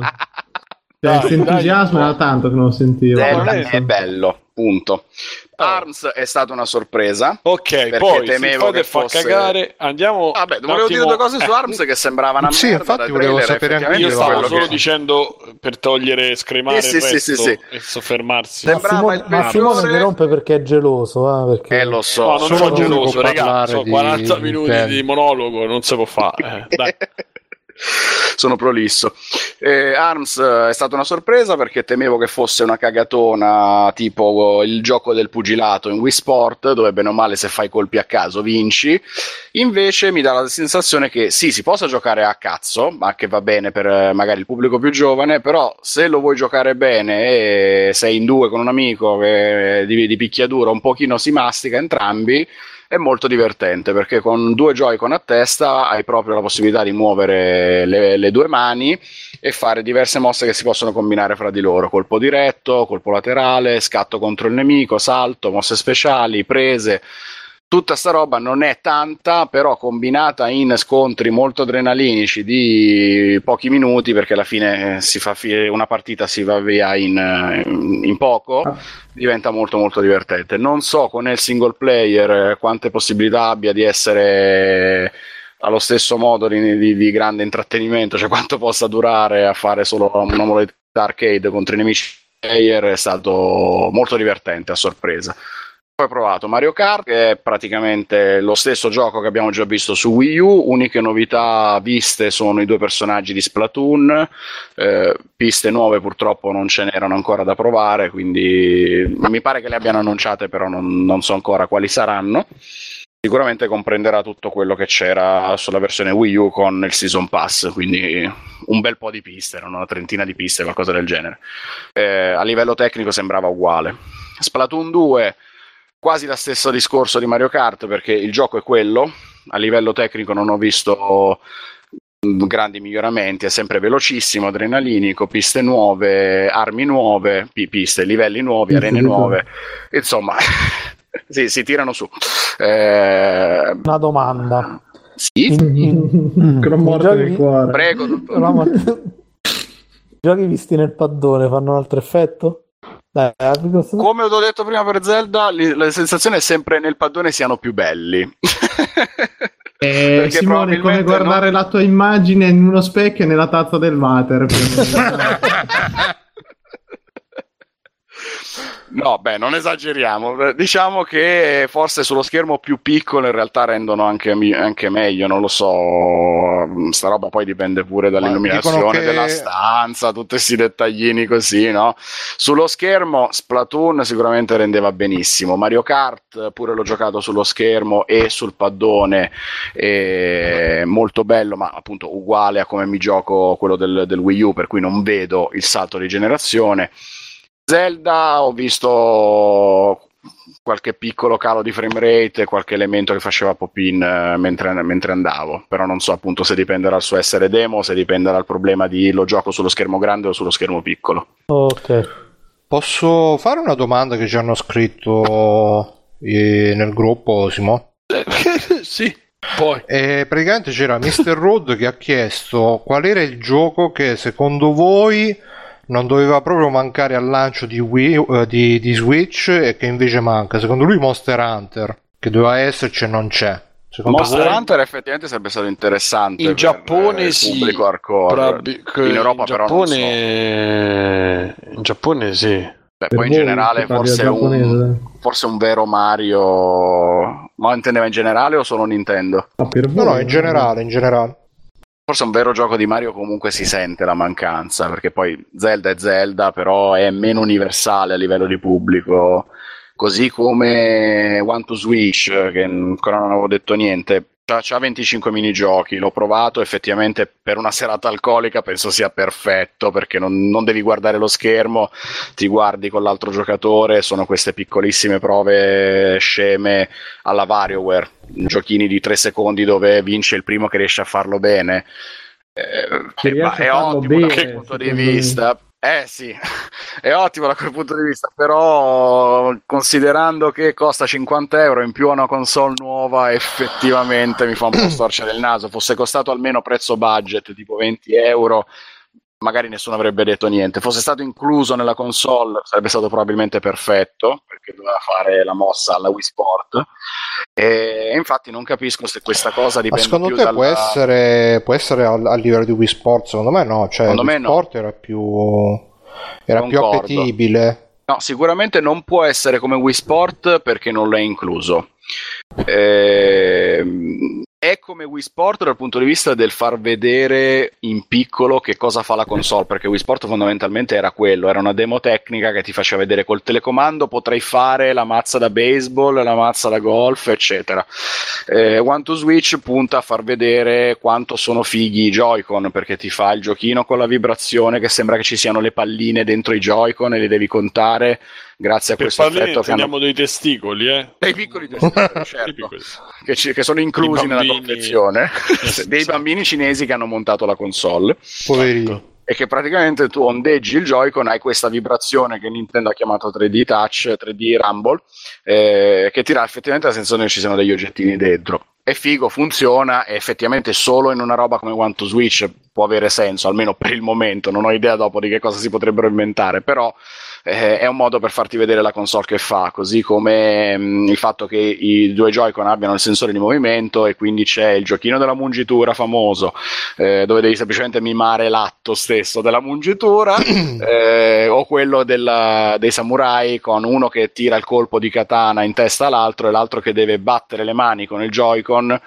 Cioè, Dai, entusiasmo dai, era tanto che non lo sentivo. Zelda è bello, punto. Arms è stata una sorpresa. Ok, poi temevo che fa fosse- cagare. Andiamo. Vabbè, un volevo dire due cose su Arms che sembravano una Sì, merda infatti dai volevo trailer, sapere anche Io io, stavo solo che- dicendo per togliere, scremare Sì, il sì, sì, resto sì, e soffermarsi. Sembrava Simone, ma Simone peggiore- mi rompe perché è geloso. Eh, perché... Eh, lo so. No, non sono geloso, può raga. parlare Sono di 40 minuti di monologo, non si può fare. Eh, dai. Sono prolisso. Eh, Arms eh, è stata una sorpresa perché temevo che fosse una cagatona tipo il gioco del pugilato in Wii Sport, dove bene o male se fai colpi a caso vinci. Invece mi dà la sensazione che sì, si possa giocare a cazzo, ma che va bene per eh, magari il pubblico più giovane, però se lo vuoi giocare bene e sei in due con un amico che di, di picchiaduro un pochino si mastica entrambi, è molto divertente perché con due Joy-Con a testa hai proprio la possibilità di muovere le, le due mani e fare diverse mosse che si possono combinare fra di loro: colpo diretto, colpo laterale, scatto contro il nemico, salto, mosse speciali, prese. Tutta sta roba non è tanta, però combinata in scontri molto adrenalinici di pochi minuti, perché alla fine eh, si fa fi- una partita si va via in, eh, in poco, diventa molto molto divertente. Non so con il single player eh, quante possibilità abbia di essere allo stesso modo di, di- di grande intrattenimento, cioè quanto possa durare a fare solo una modalità arcade contro i nemici player è stato molto divertente a sorpresa. Poi provato Mario Kart, che è praticamente lo stesso gioco che abbiamo già visto su Wii U. Uniche novità viste sono i due personaggi di Splatoon. Eh, piste nuove purtroppo non ce n'erano ancora da provare, quindi mi pare che le abbiano annunciate, però non, non so ancora quali saranno. Sicuramente comprenderà tutto quello che c'era sulla versione Wii U con il Season Pass, quindi un bel po' di piste, erano una trentina di piste, qualcosa del genere. Eh, a livello tecnico sembrava uguale. Splatoon 2 quasi lo stesso discorso di Mario Kart perché il gioco è quello, a livello tecnico non ho visto mh, grandi miglioramenti, è sempre velocissimo, adrenalinico, piste nuove, armi nuove, pi- piste, livelli nuovi, arene nuove, insomma, sì, si tirano su. Eh, Una domanda. sì, In- Con in morte giochi- nel cuore. prego, giochi visti nel paddone fanno un altro effetto? Dai, Come ho detto prima per Zelda, la sensazione è sempre nel padrone siano più belli. Eh, Perché Simone, è come probabilmente guardare la tua immagine in uno specchio e nella tazza del water. No, beh, non esageriamo. Diciamo che forse sullo schermo più piccolo in realtà rendono anche, anche meglio, non lo so. Sta roba poi dipende pure dall'illuminazione che- della stanza, tutti questi dettaglini così, no? Sullo schermo Splatoon sicuramente rendeva benissimo. Mario Kart pure l'ho giocato sullo schermo e sul paddone, è molto bello, ma appunto uguale a come mi gioco quello del, del Wii U, per cui non vedo il salto di generazione. Zelda ho visto qualche piccolo calo di frame rate, qualche elemento che faceva pop-in eh, mentre, mentre andavo, però non so appunto se dipende dal suo essere demo, se dipende dal problema di lo gioco sullo schermo grande o sullo schermo piccolo. Ok. Posso fare una domanda che ci hanno scritto eh, nel gruppo, Simo? sì, poi. E praticamente c'era Mr. Road che ha chiesto qual era il gioco che secondo voi non doveva proprio mancare al lancio di, Wii, eh, di, di Switch e che invece manca. Secondo lui Monster Hunter, che doveva esserci e non c'è. Secondo Monster voi? Hunter effettivamente sarebbe stato interessante In Giappone sì, pubblico hardcore. Probabi- in Europa in però non so. Giappone... In Giappone sì. Beh, poi in generale forse un, forse un vero Mario... Ma intendeva in generale o solo Nintendo? Ah, per No, no, in generale, in generale. Forse un vero gioco di Mario comunque si sente la mancanza, perché poi Zelda è Zelda, però è meno universale a livello di pubblico. Così come One to Switch, che ancora non avevo detto niente, c'ha, c'ha 25 minigiochi, l'ho provato, effettivamente per una serata alcolica penso sia perfetto, perché non, non devi guardare lo schermo, ti guardi con l'altro giocatore, sono queste piccolissime prove sceme alla WarioWare, giochini di 3 secondi dove vince il primo che riesce a farlo bene. Eh, è farlo ottimo bene, quel punto di secondo me. Eh sì, è ottimo da quel punto di vista, però considerando che costa 50 euro in più a una console nuova, effettivamente mi fa un po' storcere il naso. Fosse costato almeno prezzo budget, tipo 20 euro, magari nessuno avrebbe detto niente. Fosse stato incluso nella console, sarebbe stato probabilmente perfetto, perché doveva fare la mossa alla Wii Sport. E infatti non capisco se questa cosa Ma dipende secondo più te dalla... può essere, può essere a, a livello di Wii Sports? Secondo me no, cioè Secondo Wii me no. Sport era più era più appetibile. No, sicuramente non può essere come Wii Sport perché non l'è incluso. Ehm, è come Wii Sport dal punto di vista del far vedere in piccolo che cosa fa la console, perché Wii Sport fondamentalmente era quello, era una demo tecnica che ti faceva vedere col telecomando potrei fare la mazza da baseball, la mazza da golf, eccetera. Eh, One to Switch punta a far vedere quanto sono fighi i Joy-Con, perché ti fa il giochino con la vibrazione che sembra che ci siano le palline dentro i Joy-Con e li devi contare grazie a Per questo parlarne effetto che hanno... dei testicoli, eh? Dei piccoli testicoli, certo, piccoli. che, ci- che sono inclusi nella confezione, Esatto. dei bambini cinesi che hanno montato la console Poverini. e che praticamente tu ondeggi il Joy-Con, hai questa vibrazione che Nintendo ha chiamato 3D Touch, 3D Rumble, eh, che ti dà effettivamente la sensazione che ci siano degli oggettini dentro. È figo, funziona e effettivamente solo in una roba come One to Switch può avere senso, almeno per il momento. Non ho idea dopo di che cosa si potrebbero inventare, però eh, è un modo per farti vedere la console che fa, così come mh, il fatto che i due Joy-Con abbiano il sensore di movimento e quindi c'è il giochino della mungitura famoso, eh, dove devi semplicemente mimare l'atto stesso della mungitura, eh, o quello della- dei samurai con uno che tira il colpo di katana in testa all'altro e l'altro che deve battere le mani con il Joy-Con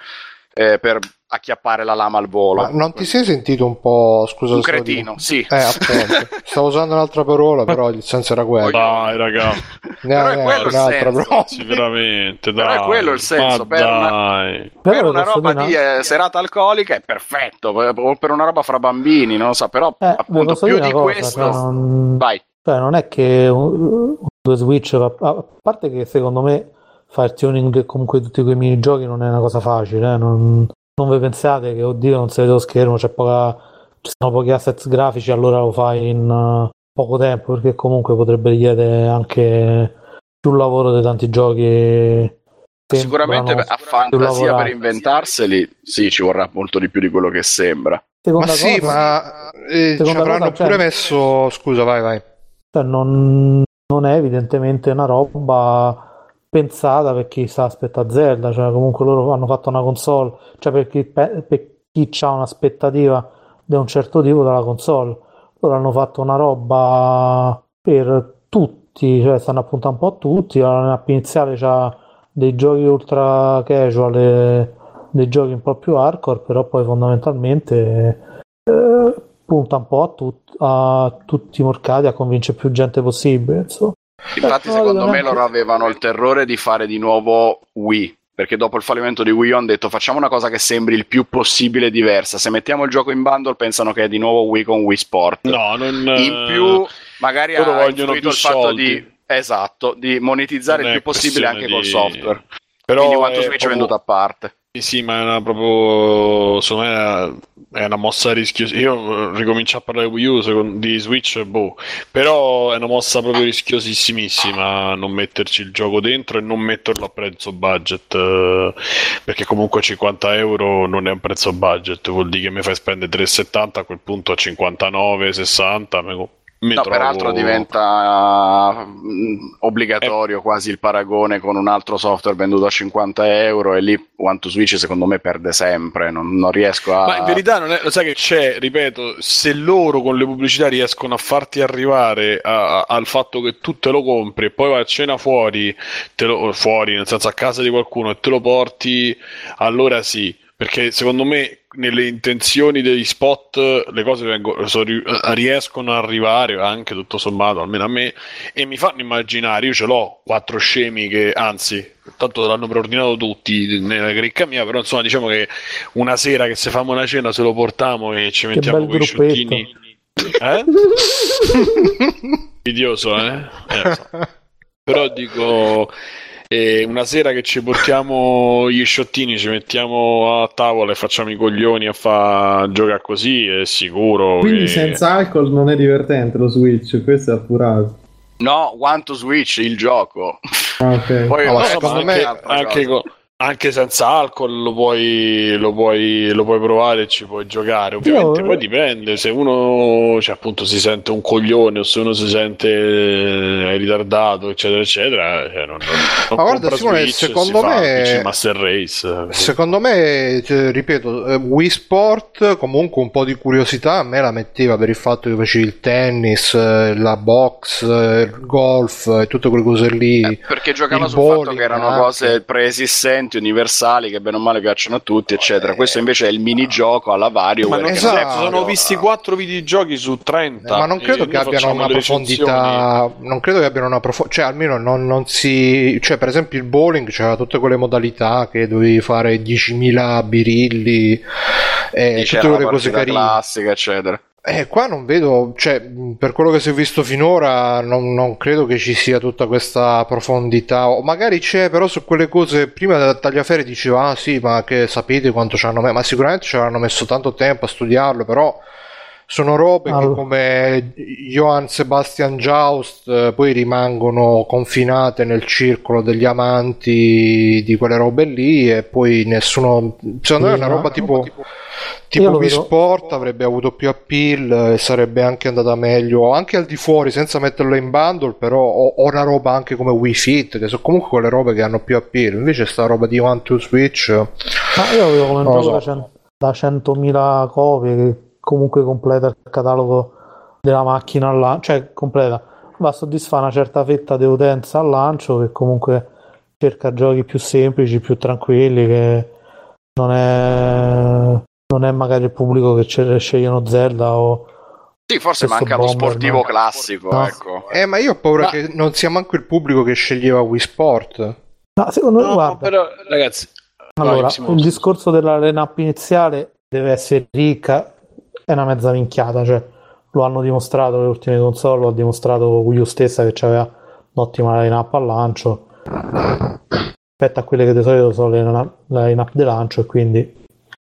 eh, per acchiappare la lama al volo. Ma non ti sei sentito un po', scusa Un cretino, dico. sì. Eh, appunto. Stavo usando un'altra parola, però il senso era quello. Dai, raga. Ne Però è ne quello il un'altra senso. però. Sì, veramente, Però dai. è quello il senso, Ma per una- per Però una roba di eh, serata alcolica è perfetto, per- o per una roba fra bambini, non lo so, però Eh, appunto più di cosa, questo... cioè, non... Vai, Cioè, non è che un, due Switch, va- a parte che secondo me fare tuning di comunque tutti quei minigiochi non è una cosa facile, eh, Non, non vi pensate che oddio non si vede lo schermo, c'è poca, ci sono pochi asset grafici, allora lo fai in eh, poco tempo, perché comunque potrebbe richiedere anche più lavoro di tanti giochi. sicuramente a fantasia per inventarseli, sì, ci vorrà molto di più di quello che sembra. Ma Seconda sì, cosa- ma eh, ci avranno cosa, pure cioè- messo. Scusa, vai, vai. Cioè, non, non è evidentemente una roba pensata per chi sta aspettando Zelda, cioè comunque loro hanno fatto una console, cioè per chi, pe- per chi ha un'aspettativa di un certo tipo dalla console, loro hanno fatto una roba per tutti, cioè stanno appuntando un po' a tutti, la app iniziale c'ha dei giochi ultra casual e dei giochi un po' più hardcore, però poi fondamentalmente eh, punta un po' a, tut- a tutti i mercati, a convincere più gente possibile, insomma. Infatti, no, secondo me loro avevano il terrore di fare di nuovo Wii. Perché dopo il fallimento di Wii U hanno detto facciamo una cosa che sembri il più possibile diversa. Se mettiamo il gioco in bundle pensano che è di nuovo Wii con Wii Sport. No, non... In più, magari loro ha vogliono influito più il fatto soldi. di esatto, di monetizzare Non il più possibile anche questione col di- software. Però Quindi quanto è Switch è proprio- venduto a parte. Sì, ma è una proprio. Secondo me è una mossa rischiosa. Io ricomincio a parlare di Wii U secondo- di Switch, boh. Però è una mossa proprio rischiosissimissima non metterci il gioco dentro e non metterlo a prezzo budget. eh, Perché comunque 50 euro non è un prezzo budget, vuol dire che mi fai spendere 3,70 a quel punto a 59, 60. Me, mi No, trovo- peraltro diventa mm, obbligatorio quasi il paragone con un altro software venduto a 50 euro e lì One to Switch secondo me perde sempre, non, non riesco a... Ma in verità non è, lo sai che c'è, ripeto, se loro con le pubblicità riescono a farti arrivare a- a- al fatto che tu te lo compri e poi vai a cena fuori, te lo- fuori, nel senso a casa di qualcuno e te lo porti, allora sì. Perché secondo me nelle intenzioni degli spot le cose vengono, so- ri- riescono ad arrivare anche tutto sommato, almeno a me, e mi fanno immaginare, io ce l'ho quattro scemi che anzi, tanto l'hanno preordinato tutti nella cricca mia, però insomma diciamo che una sera che se famo una cena se lo portiamo e ci mettiamo bel con i gruppetto. sciottini. Eh? Idioso, eh? Eh, so. Però dico, e una sera che ci portiamo gli sciottini, ci mettiamo a tavola e facciamo i coglioni a far giocare così, è sicuro. Quindi che... senza alcol non è divertente lo Switch, questo è appurato. No, One to Switch, il gioco. Ah, ok. Poi No, no, ma ma secondo anche anche, co- anche senza alcol lo puoi, lo, puoi, lo puoi provare e ci puoi giocare. Ovviamente Io- poi dipende se uno cioè, appunto si sente un coglione o se uno si sente eh, ritardato, eccetera, eccetera. Cioè, non, non, non Ma guarda, Simone, Switch, secondo me- Master Race. Secondo me, cioè, ripeto, eh, Wii Sport comunque un po' di curiosità a me la metteva per il fatto che facevi il tennis, eh, la box, il golf e tutte quelle cose lì. Eh, perché giocava sul fatto che erano anche. cose preesistenti, universali, che bene o male piacciono a tutti, eccetera. Questo invece è il minigioco alla Vario. Ma non esatto. sono visti quattro videogiochi su 30. Eh, ma non credo che abbiano una profondità. Non credo che abbiano una profondità. Cioè, almeno non, non si. Cioè, per esempio, il bowling c'era tutte quelle modalità che dovevi fare 10.000 birilli e recensioni, tutte quelle cose carine. classica, eccetera. Eh, qua non vedo, cioè, per quello che si è visto finora, non, non credo che ci sia tutta questa profondità, o magari c'è, però su quelle cose, prima da Tagliaferri diceva, ah sì, ma che sapete quanto ci hanno messo, ma sicuramente ci hanno messo tanto tempo a studiarlo, però sono robe che Allora. come Johann Sebastian Joust eh, poi rimangono confinate nel circolo degli amanti di quelle robe lì e poi nessuno, secondo me è una Sì, roba no? tipo... Io Tipo Wii Sport avrebbe avuto più appeal e sarebbe anche andata meglio anche al di fuori senza metterlo in bundle però o, o una roba anche come Wii Fit che sono comunque quelle robe che hanno più appeal invece sta roba di One to Switch Ma io un Non lo gioco so. da 100.000 copie che comunque completa il catalogo della macchina al lancio, cioè completa, va a soddisfare una certa fetta di utenza al lancio che comunque cerca giochi più semplici, più tranquilli, che non è, non è magari il pubblico che ce- scegliono Zelda o... Sì, forse manca lo Bomberman. sportivo classico, No. ecco. eh ma io ho paura Ma- che non sia manco il pubblico che sceglieva Wii Sport No, secondo me, No, guarda, però ragazzi, Allora, il discorso della line-up iniziale deve essere ricca, è una mezza minchiata, cioè lo hanno dimostrato le ultime console, lo ha dimostrato Wii stessa che aveva un'ottima line-up al lancio rispetto a quelle che di solito sono le line- le line-up di lancio e quindi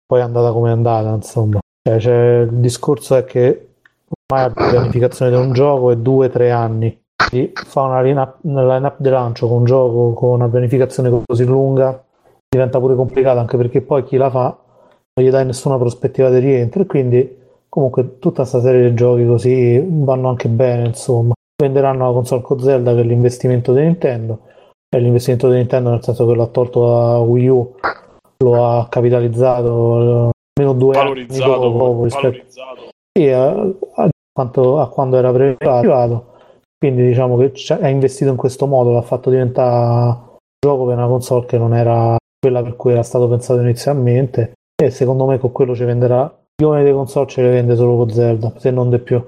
poi è andata come è andata, insomma. Cioè, c'è- il discorso è che ormai la pianificazione di un gioco è due o tre anni. Quindi fa una line-up, line-up di lancio con un gioco con una pianificazione così lunga diventa pure complicato anche perché poi chi la fa non gli dai nessuna prospettiva di rientro e quindi comunque tutta questa serie di giochi così vanno anche bene insomma. Venderanno la console con Zelda che è l'investimento di Nintendo. È l'investimento di Nintendo nel senso che l'ha tolto da Wii U lo ha capitalizzato eh, almeno due anni dopo rispetto sì, a, a quanto- a quando era privato. Quindi diciamo che ha investito in questo modo l'ha fatto diventare un gioco per una console che non era quella per cui era stato pensato inizialmente. E secondo me con quello ci venderà milioni di console ce le vende solo con Zelda se non di più.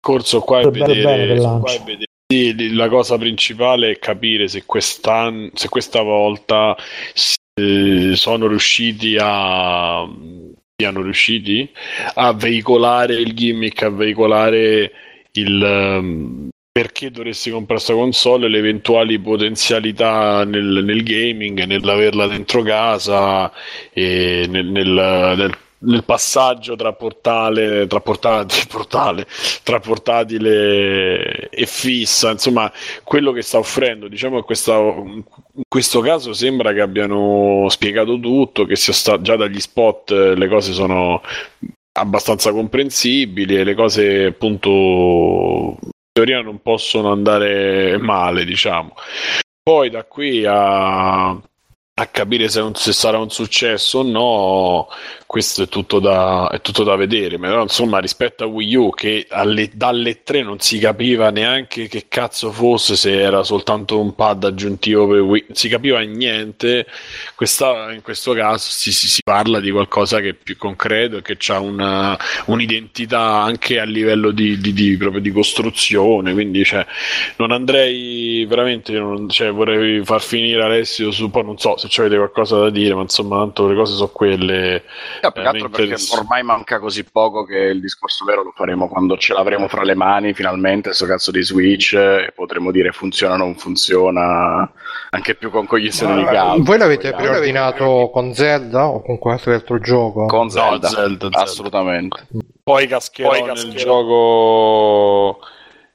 Corso qua è bene vedere, per qua è vedere- la cosa principale è capire se quest'anno se questa volta eh, sono riusciti a siano riusciti a veicolare il gimmick a veicolare il ehm, perché dovresti comprare questa console, le eventuali potenzialità nel, nel gaming, nell'averla dentro casa e nel, nel- nel- nel passaggio tra portale, tra portale, portale, tra portatile e fissa, insomma, quello che sta offrendo, diciamo che questa, in questo caso sembra che abbiano spiegato tutto, che sia sta, già dagli spot eh, le cose sono abbastanza comprensibili e le cose appunto in teoria non possono andare male, diciamo. Poi da qui a, a capire se, un- se sarà un successo o no, questo è tutto da, è tutto da vedere. Però insomma, rispetto a Wii U, che alle- dalle 3 non si capiva neanche che cazzo fosse, se era soltanto un pad aggiuntivo per Wii, non si capiva niente. Questa, in questo caso si, si- si parla di qualcosa che è più concreto e che ha una, un'identità anche a livello di, di- di- proprio di costruzione. Quindi, cioè, non andrei veramente, non- cioè, vorrei far finire Alessio su poi non so se avete qualcosa da dire, ma insomma, tanto le cose sono quelle. No, più che altro perché ormai manca così poco che il discorso vero lo faremo quando ce l'avremo fra le mani finalmente, questo cazzo di Switch, e potremo dire funziona o non funziona, anche più con cognizione di causa. Voi l'avete preordinato con Zelda o con qualche altro gioco? Con Zelda, No, Zelda, Zelda. assolutamente. Poi cascherò Poi nel gioco.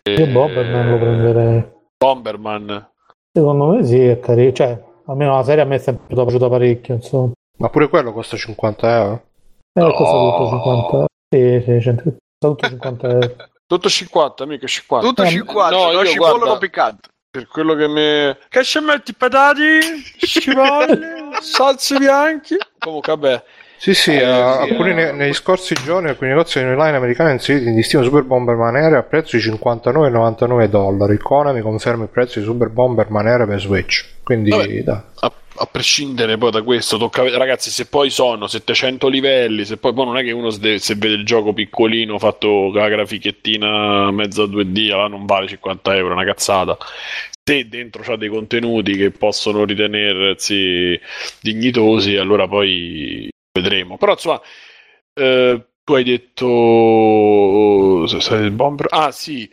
Io Bomberman lo prenderei. Bomberman. Secondo me sì, è carino. Cioè, almeno la serie a me è sempre piaciuta parecchio, insomma. Ma pure quello costa 50 euro. Eh, No. costa tutto 50 euro. Sì, sì, cento- costa tutto 50 euro. Tutto 50, mica 50. Tutto Eh, 50, no, no, io cipolla guarda- piccante. Per quello che mi. Che ci metti patati? Scivolli? salse bianchi? Comunque, vabbè. Sì, sì, Eh, eh, sì, alcuni eh. ne- negli scorsi giorni alcuni negozi online americani hanno inserito in listino Super Bomberman Air a prezzo di 59,99 dollari. Konami conferma il prezzo di Super Bomberman Air per Switch. Quindi, Vabbè. dai. A, a prescindere poi da questo, tocca ragazzi, se poi sono 700 livelli, se poi, poi non è che uno se, se vede il gioco piccolino fatto con la grafichettina mezza 2D, allora non vale 50 euro, è una cazzata. Se dentro c'ha dei contenuti che possono ritenersi dignitosi, allora poi vedremo. Però insomma, eh, tu hai detto se- se il bomber... Ah sì,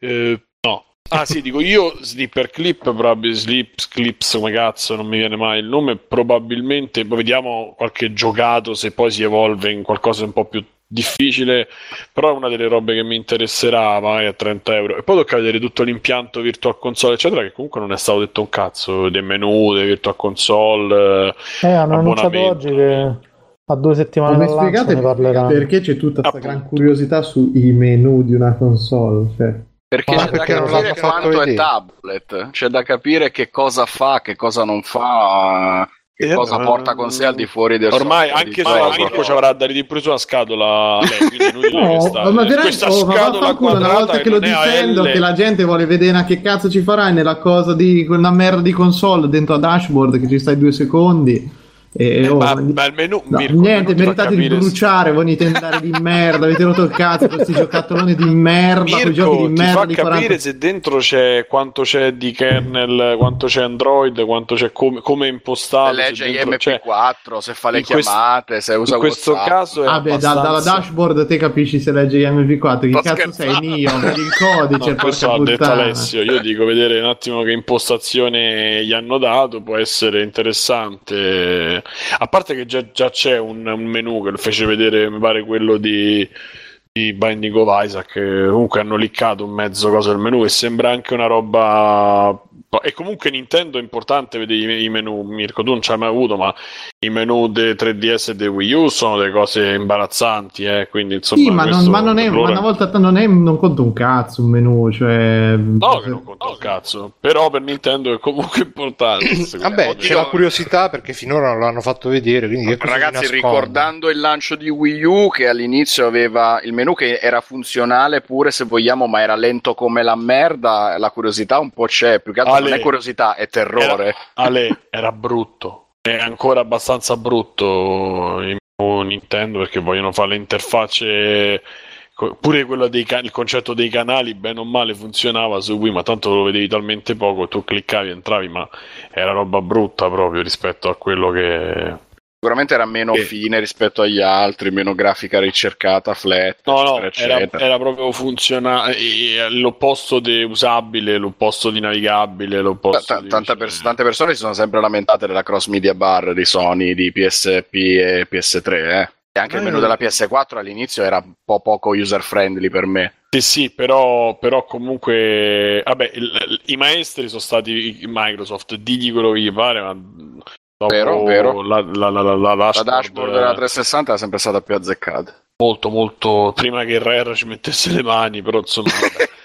eh, no. Ah sì, dico io Slipper Clip, probabilmente Slips, Clips, come cazzo, non mi viene mai il nome, probabilmente, vediamo qualche giocato se poi si evolve in qualcosa un po' più difficile, però è una delle robe che mi interesserà, magari a 30 euro. E poi tocca vedere tutto l'impianto Virtual Console, eccetera, che comunque non è stato detto un cazzo, dei menu, dei Virtual Console, eh, hanno annunciato oggi che a due settimane Ma mi dal lancio spiegate ne perché c'è tutta questa gran curiosità sui menu di una console? Cioè, Perché Ma c'è da perché non capire quanto è tablet, c'è da capire che cosa fa, che cosa non fa, che Eh, cosa ma- porta con sé al di fuori del Ormai software anche se. Mirko ci avrà da ridere pure sulla scatola, che No, sta- ma veramente questa oh, ma scatola vaffanculo, una volta che lo difendo che la gente vuole vedere a che cazzo ci farai nella cosa di quella merda di console dentro a dashboard che ci stai due secondi Eh, oh, ma, ma- menu, No, Mirko, il niente, meritate di capire se- bruciare, voi intendare di merda, avete rotto il cazzo con questi giocattoloni di merda, i giochi Mirko di merda fa di capire 40 se dentro c'è quanto c'è di kernel, quanto c'è Android, quanto c'è come, come impostato. Se legge gli dentro- cioè, MP4, se fa le in chiamate, se usa in questo WhatsApp. caso è Ah beh, da- dalla dashboard te capisci se legge gli MP4, che cazzo sei scherzando. Nio, vedi il codice, No, questo l'ha detto. Alessio. Io dico vedere un attimo che impostazione gli hanno dato, può essere interessante. A parte che già, già c'è un, un menu che lo fece vedere, mi pare quello di, di Binding of Isaac. Comunque hanno liccato un mezzo cosa del menu e sembra anche una roba. E comunque Nintendo è importante vedere i, menu. Mirko, tu non ci hai mai avuto, ma i menu dei 3DS e dei Wii U sono delle cose imbarazzanti, eh. Quindi insomma. Sì, ma non, ma non è, ma una volta non, è, non conta un cazzo un menu, cioè... No, che non conta un cazzo. Però per Nintendo è comunque importante. Vabbè, me. c'è la curiosità perché finora non l'hanno fatto vedere. Quindi Ragazzi, ricordando il lancio di Wii U, che all'inizio aveva il menu che era funzionale pure se vogliamo, ma era lento come la merda, la curiosità un po' c'è. Più che altro Ale. non è curiosità, è terrore. Ale, era brutto. È ancora abbastanza brutto in Nintendo perché vogliono fare le interfacce. Pure quello dei can- il concetto dei canali, bene o male, funzionava su Wii, ma tanto lo vedevi talmente poco, tu cliccavi, entravi, ma era roba brutta proprio rispetto a quello che, Sicuramente era meno Sì. fine rispetto agli altri, meno grafica ricercata, flat, No, no, eccetera, era, eccetera. era proprio funzionale, l'opposto di usabile, l'opposto di navigabile, l'opposto di... tanta pers- tante persone si sono sempre lamentate della cross media bar di Sony, di PSP e PS3, eh. E anche il Eh, menu della PS4 all'inizio era un po' poco user friendly per me. Sì, sì, però, però comunque, vabbè, il- i maestri sono stati Microsoft, digli quello che gli pare, ma Vero, vero. La, la, la, la, la La dashboard, dashboard della 360 è sempre stata più azzeccata. molto, molto prima che Rare ci mettesse le mani, però insomma.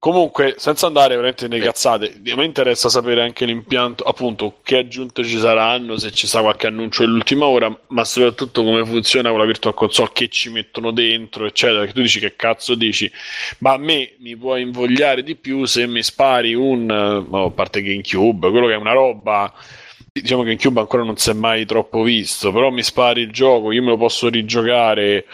Comunque, senza andare veramente nelle cazzate, a me interessa sapere anche l'impianto, appunto, che aggiunte ci saranno, se ci sarà qualche annuncio dell'ultima ora, ma soprattutto come funziona con la Virtual Console, che ci mettono dentro, eccetera. Che tu dici che cazzo dici, ma a me mi può invogliare di più se mi spari un, eh, no, a parte GameCube, quello che è una roba. Diciamo che in Cube ancora non si è mai troppo visto, però mi spari il gioco, io me lo posso rigiocare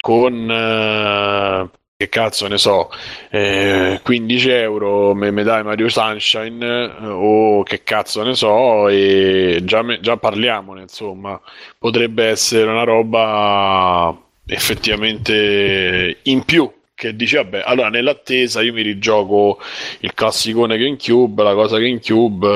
con, eh, che cazzo ne so, eh, 15 euro me, me dai Mario Sunshine eh, o che cazzo ne so e già, me- già parliamone insomma, potrebbe essere una roba effettivamente in più che dice vabbè allora nell'attesa io mi rigioco il classicone GameCube la cosa GameCube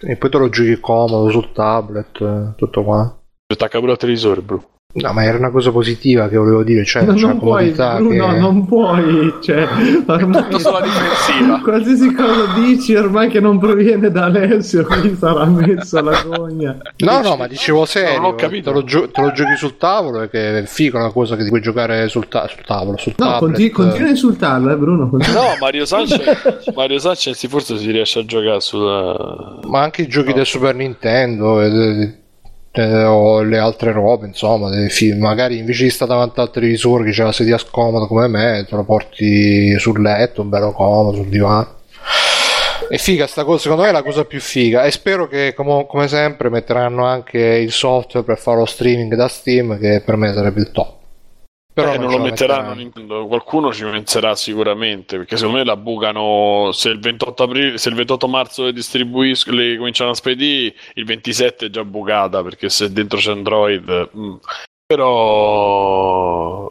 eh, E poi te lo giochi comodo sul tablet, eh, tutto qua. attacca pure al televisore bro No, ma era una cosa positiva che volevo dire, cioè, la non puoi, comodità Bruno, che... non puoi. Cioè, ormai, Tutto sulla difensiva. qualsiasi cosa dici ormai che non proviene da Alessio, qui sarà messo la gogna. No, no, ma dicevo serio, Non ho capito. Te, lo gio- te lo giochi sul tavolo e che è figo una cosa che ti puoi giocare sul, ta- sul tavolo, sul No, tablet. conti- continua a insultarlo, eh, Bruno. continua. no Mario Sanchez Mario Sanchez forse si riesce a giocare sulla Ma anche i giochi del Super Nintendo e, e- o le altre robe, insomma, film. magari invece di stare davanti al televisore che c'è la sedia scomoda come me, te lo porti sul letto, bello comodo, sul divano. È figa sta cosa, secondo me è la cosa più figa e spero che come, come sempre metteranno anche il software per fare lo streaming da Steam che per me sarebbe il top. Però Eh, non, lo metteranno Nintendo, qualcuno ci penserà sicuramente perché secondo me la bucano se il 28, aprile, se il 28 marzo le distribuiscono le cominciano a spedire il 27 è già bucata perché se dentro c'è Android mm. però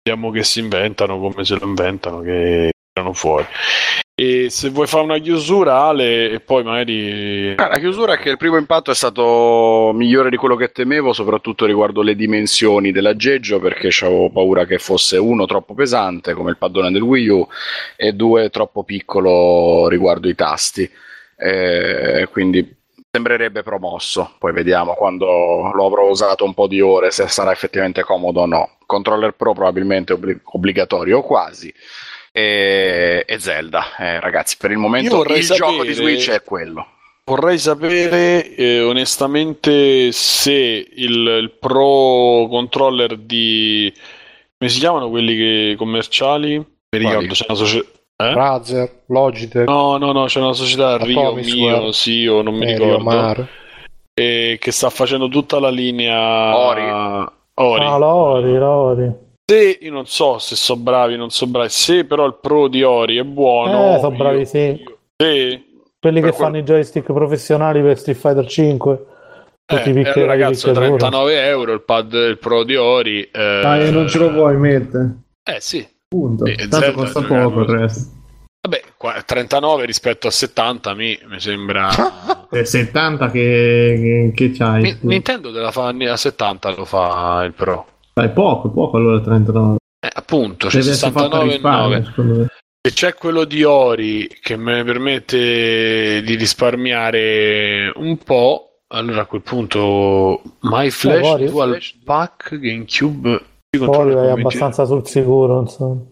vediamo che si inventano come se lo inventano che tirano fuori e se vuoi fare una chiusura Ale e poi magari Ah, La chiusura è che il primo impatto è stato migliore di quello che temevo, soprattutto riguardo le dimensioni dell'aggeggio, perché avevo paura che fosse uno troppo pesante, come il paddone del Wii U, e due troppo piccolo riguardo i tasti. Eh, quindi sembrerebbe promosso. Poi vediamo quando lo avrò usato un po' di ore se sarà effettivamente comodo o no. Controller Pro probabilmente obbli- obbligatorio o quasi. E, e Zelda, Eh, ragazzi, per il momento il gioco di sapere- Switch è quello. Vorrei sapere eh, onestamente se il, il Pro Controller di... come si chiamano quelli che, commerciali? Mi ricordo, c'è una società... Eh? Razer, Logitech, No, no, no, c'è una società Rio. Mio, sì, o non mi eh, ricordo, Riomar. e che sta facendo tutta la linea Ori. Ori. Ah, Lori, Lori. Se io non so se sono bravi, non so bravi, se però il Pro di Ori è buono, Eh, sono bravi, io- sì. io- sì, Quelli Per che quello- fanno i joystick professionali per Street Fighter 5. Tutti Eh, i e picchi- allora, i ragazzo, picchiatura. 39 euro il pad il Pro di Ori. Eh, Ah, e non ce lo vuoi mettere. Eh sì, Punto. E Tanto Zelda costa poco il resto. vabbè, qua- 39 rispetto a 70 mi, mi sembra... E 70 che, che, che c'hai? Ni- Nintendo te la fa a 70 lo fa il Pro. Dai, poco, poco allora 39. Eh, appunto, a 69,9. risparmio, secondo me. E c'è quello di Ori che mi permette di risparmiare un po'. Allora a quel punto My Flash Ori- Dual Pack GameCube Poi vai abbastanza sul sicuro, insomma.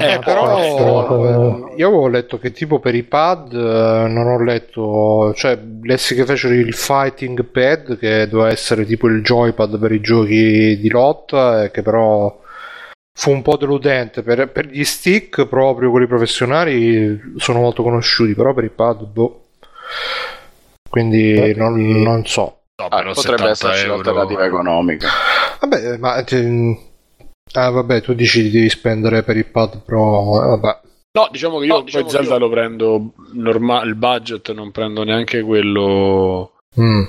Eh, Però Quest, eh, io avevo letto che tipo per i pad eh, non ho letto, cioè lessi che fecero il fighting pad che doveva essere tipo il joypad per i giochi di lotta e che però fu un po' deludente. Per, per gli stick proprio quelli professionali sono molto conosciuti però per i pad boh. Quindi Eh, non, non so. No, Ah, però potrebbe 70 esserci un'alternativa economica. vabbè ma te- ah, vabbè tu dici di devi spendere per il pad pro eh, vabbè No, diciamo che io No, diciamo poi Zelda io- lo prendo normale, il budget non prendo neanche quello. Mm.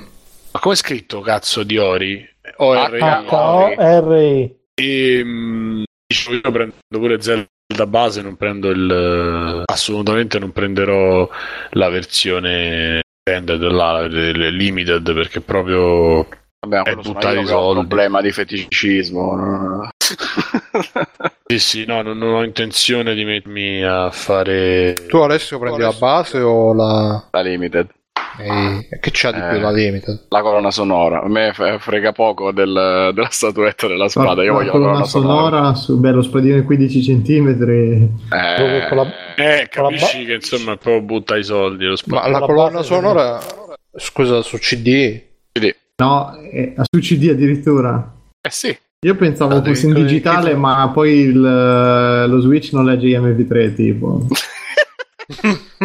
Ma come è scritto cazzo di Ori? O-R-I. E mh, dicevo, io prendo pure Zelda base, non prendo il. Assolutamente non prenderò la versione standard, la, limited, perché proprio. Vabbè, È sono buttare i ho un soldi. problema di feticismo. no? Sì, sì, no, non, non ho intenzione di mettermi a fare. tu Alessio prendi la base o la La limited. e che c'ha di Eh. più la limited La colonna sonora. A me frega poco del- della statuetta della spada. Io La voglio la colonna colonna sonora. sonora su beh, lo spadino di 15 cm. Eh, Con la- Eh, Con la capisci ba- che insomma proprio butta i soldi. Lo Ma la la colonna base sonora, scusa, su CD? No, è su CD addirittura. eh sì. Io pensavo Ah, fosse in digitale, ma poi il- lo Switch non legge gli MP3 tipo.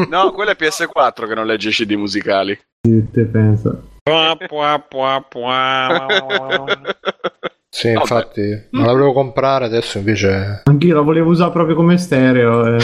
No, quello è PS4 che non legge i CD musicali. Te pensa. Pua, pua, pua, pua. Sì, Vabbè. infatti, me la volevo comprare, adesso invece... Anch'io la volevo usare proprio come stereo. eh.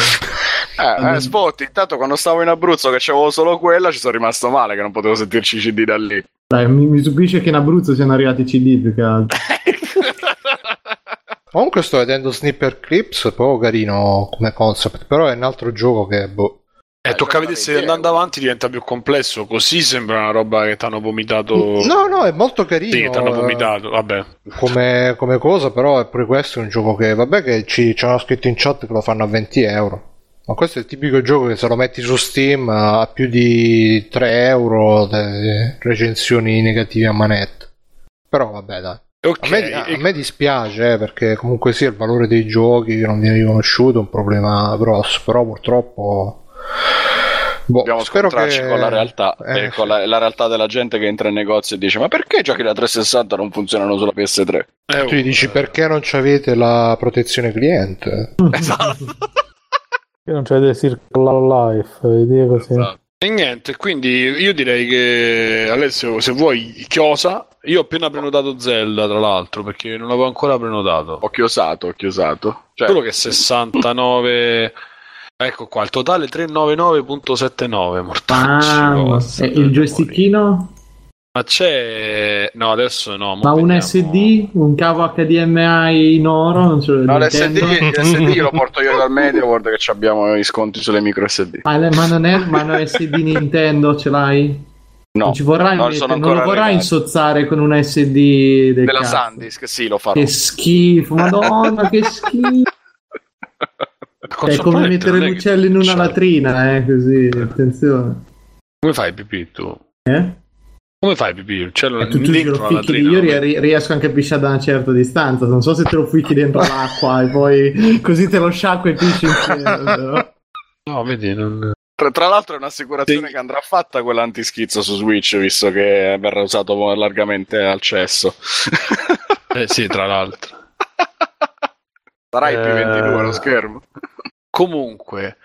Eh, eh, Spot, intanto quando stavo in Abruzzo che c'avevo solo quella ci sono rimasto male che non potevo sentirci i CD da lì. Dai, mi, mi stupisce che in Abruzzo siano arrivati i CD più che altro. Comunque sto vedendo Snipper Clips, proprio carino come concept, però è un altro gioco che... Boh. E Eh, tocca vedere se andando avanti diventa più complesso. Così sembra una roba che ti hanno vomitato. No, no, è molto carino. Sì, che ti hanno eh, vomitato. Vabbè. come, come cosa, però è pure questo un gioco che, vabbè, che ci, ci hanno scritto in chat che lo fanno a 20 euro. Ma questo è il tipico gioco che se lo metti su Steam ha più di 3 euro recensioni negative a manetta. Però vabbè, dai. Ok. A me, a me dispiace eh, perché comunque sia il valore dei giochi che non viene riconosciuto è un problema grosso, però purtroppo... Boh, Dobbiamo spero scontrarci che... con la realtà, Eh, e con la, la realtà della gente che entra in negozio e dice ma perché i giochi da 360 non funzionano sulla PS3? Eh, Tu gli dici perché non ci avete la protezione cliente? esatto. Che non c'è del Circle Life, idee così. Esatto. E niente, quindi io direi che Alessio, se vuoi, chiosa. Io ho appena prenotato Zelda, tra l'altro, perché non l'avevo ancora prenotato. Ho chiosato, ho chiosato. Cioè, Solo che 69. Ecco qua, il totale 399.79 mortacci. Ah, e il joystickino? Ma c'è. No, adesso no. Ma un vediamo. SD? Un cavo HDMI in oro? Non ce lo no, l'SD, l'SD lo porto io dal medio, guarda che ci abbiamo i sconti sulle micro SD. Ah, ma non è ma non è SD Nintendo, ce l'hai? No, non ci vorrai non non lo vorrai arrivati. insozzare con un SD del della cazzo. Sandisk, sì, lo farò. Che schifo, madonna, che schifo. È come mettere l'uccello in una latrina, eh, così, attenzione. Come fai pipì tu? Eh? Come fai pipì? L'uccello E tu, tu dentro lo ficchi, latrina? io no? ri- riesco anche a pisciare da una certa distanza, non so se te lo ficchi dentro l'acqua e poi così te lo sciacqua e pisci insieme. però. No, vedi, non... Tra, tra l'altro è un'assicurazione Sì. che andrà fatta quella antischizzo su Switch, visto che verrà usato largamente al cesso. Eh sì, tra l'altro. Sarà il Eh. P22 lo schermo. Comunque,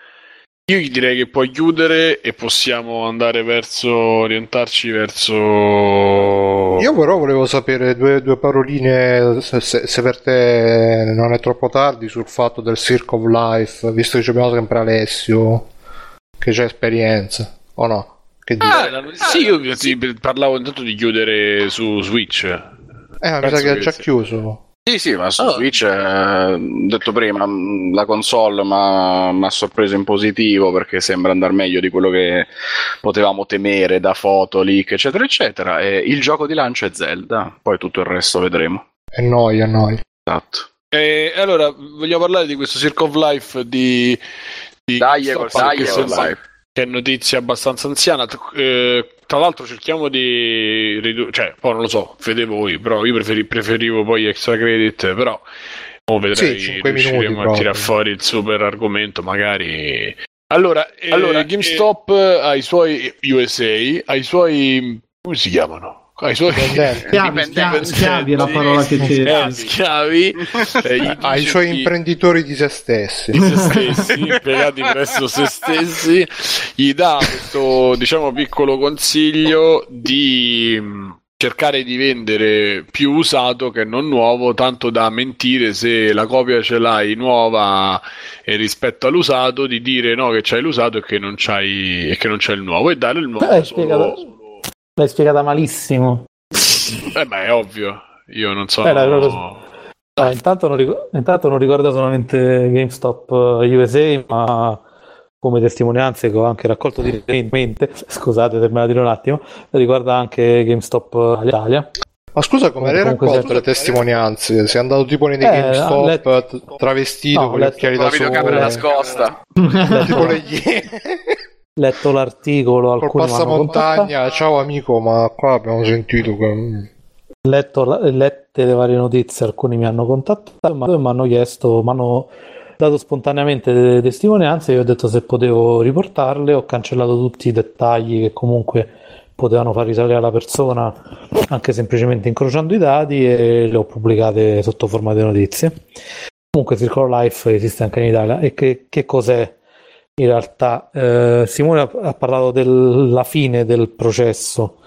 io gli direi che puoi chiudere e possiamo andare verso, orientarci verso... Io però volevo sapere due, due paroline se, se- se per te non è troppo tardi sul fatto del Circle of Life, visto che ci abbiamo sempre Alessio che c'è esperienza, o no? Che? Ah, la- sì, io ti parlavo intanto di chiudere su Switch. eh, ma mi sa che ha già sì. chiuso. Sì, sì, ma su Oh. Switch, eh, ho detto prima, mh, la console mi ha sorpreso in positivo perché sembra andare meglio di quello che potevamo temere da foto, leak, eccetera, eccetera. E il gioco di lancio è Zelda, poi tutto il resto vedremo. È noia, noia. Esatto. E allora, vogliamo parlare di questo Circle of Life di... di Dai, perché dai, live. Che è notizia abbastanza anziana. T- eh, tra l'altro cerchiamo di ridurre, cioè, poi non lo so, fede voi, però io preferi- preferivo poi extra credit, però mo vedrei Sì, riusciremo a tirare proprio. fuori il super argomento, magari. Allora, eh, Allora, GameStop ha i suoi USA, ha i suoi come si chiamano? Ha i suoi. Schiavi, schiavi, schiavi è la parola che c'è. schiavi eh, i- Ha i suoi imprenditori di se stessi. di se stessi, impiegati presso se stessi, gli dà questo diciamo piccolo consiglio di mh, cercare di vendere più usato che non nuovo, tanto da mentire se la copia ce l'hai nuova e rispetto all'usato, di dire no che c'hai l'usato e che non c'hai e che non c'è il nuovo e dare il nuovo spiegata, solo- l'hai spiegata malissimo. Eh beh, è ovvio. Io non so. Eh, la- la- Ah, intanto, non ric- intanto non ricorda solamente GameStop eh, USA, ma come testimonianze che ho anche raccolto direttamente, scusate se me la tiro un attimo, riguarda anche GameStop Italia. Ma scusa, come Comunque raccolto sempre- le testimonianze? Sei andato tipo nei Eh, GameStop letto- t- travestito No, con gli letto- occhiali Con da la videocamera sole, nascosta. tipo le iene. Letto l'articolo, Col alcuni contattato, passamontagna, ciao amico, ma qua abbiamo sentito che... letto, la- lette le varie notizie, alcuni mi hanno contattato, ma mi hanno chiesto, mi hanno dato spontaneamente delle testimonianze, io ho detto se potevo riportarle, ho cancellato tutti i dettagli che comunque potevano far risalire alla persona anche semplicemente incrociando i dati e le ho pubblicate sotto forma di notizie. Comunque Circle Life esiste anche in Italia. E che, che cos'è in realtà? Eh, Simone ha, ha parlato della fine del processo.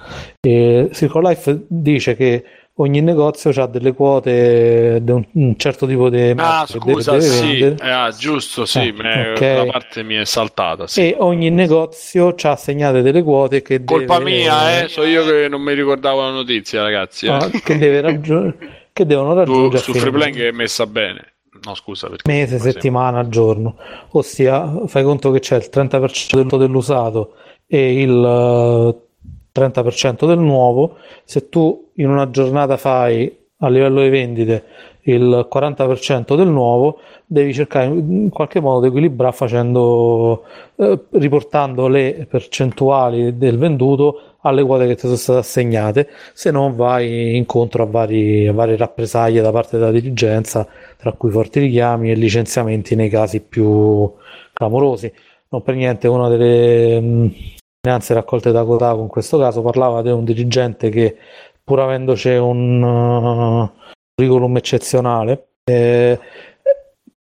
E Circle Life dice che ogni negozio ha delle quote di un, un certo tipo di Ah, marchi che scusa, deve sì, vendere. eh, ah, giusto, sì, Eh, me- ok. quella parte mi è saltata. Sì. e ogni negozio ha assegnate delle quote che Colpa deve, mia, eh, so io che non mi ricordavo la notizia, ragazzi. eh. no, che, deve raggiu- che devono raggiungere a su fine Freeplank è messa bene. No, scusa, perché mese, settimana, giorno. Ossia, fai conto che c'è il 30% del- dell'usato e il eh, 30% del nuovo. Se tu in una giornata fai a livello di vendite il 40% del nuovo, devi cercare in qualche modo di equilibrare facendo, eh, riportando le percentuali del venduto alle quote che ti sono state assegnate, se no vai incontro a, vari, a varie rappresaglie da parte della dirigenza, tra cui forti richiami e licenziamenti nei casi più clamorosi. Non per niente una delle mh, finanze raccolte da Kotaku in questo caso parlava di un dirigente che pur avendoci un uh, curriculum eccezionale eh,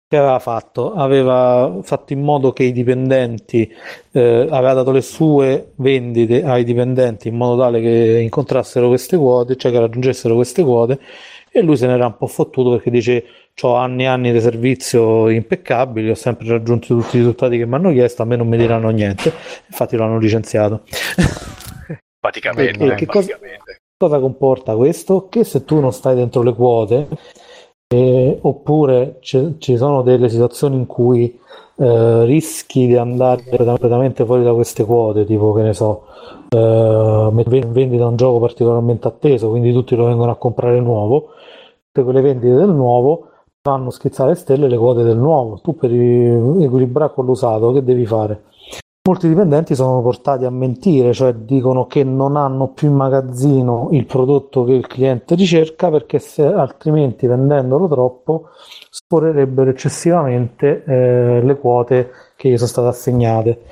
che aveva fatto? Aveva fatto in modo che i dipendenti eh, aveva dato le sue vendite ai dipendenti in modo tale che incontrassero queste quote, cioè che raggiungessero queste quote e lui se n'era un po' fottuto perché dice ho anni e anni di servizio impeccabili, ho sempre raggiunto tutti i risultati che mi hanno chiesto, a me non mi diranno niente, infatti l'hanno licenziato. Praticamente. E che cosa- Cosa comporta questo? Che se tu non stai dentro le quote, eh, oppure ci- ci sono delle situazioni in cui eh, rischi di andare completamente fuori da queste quote, tipo che ne so, eh, vendita un gioco particolarmente atteso, quindi tutti lo vengono a comprare nuovo, tutte quelle vendite del nuovo fanno schizzare stelle le quote del nuovo. Tu per equilibrare con l'usato, che devi fare? Molti dipendenti sono portati a mentire, cioè dicono che non hanno più in magazzino il prodotto che il cliente ricerca perché se, altrimenti vendendolo troppo sforerebbero eccessivamente eh, le quote che gli sono state assegnate.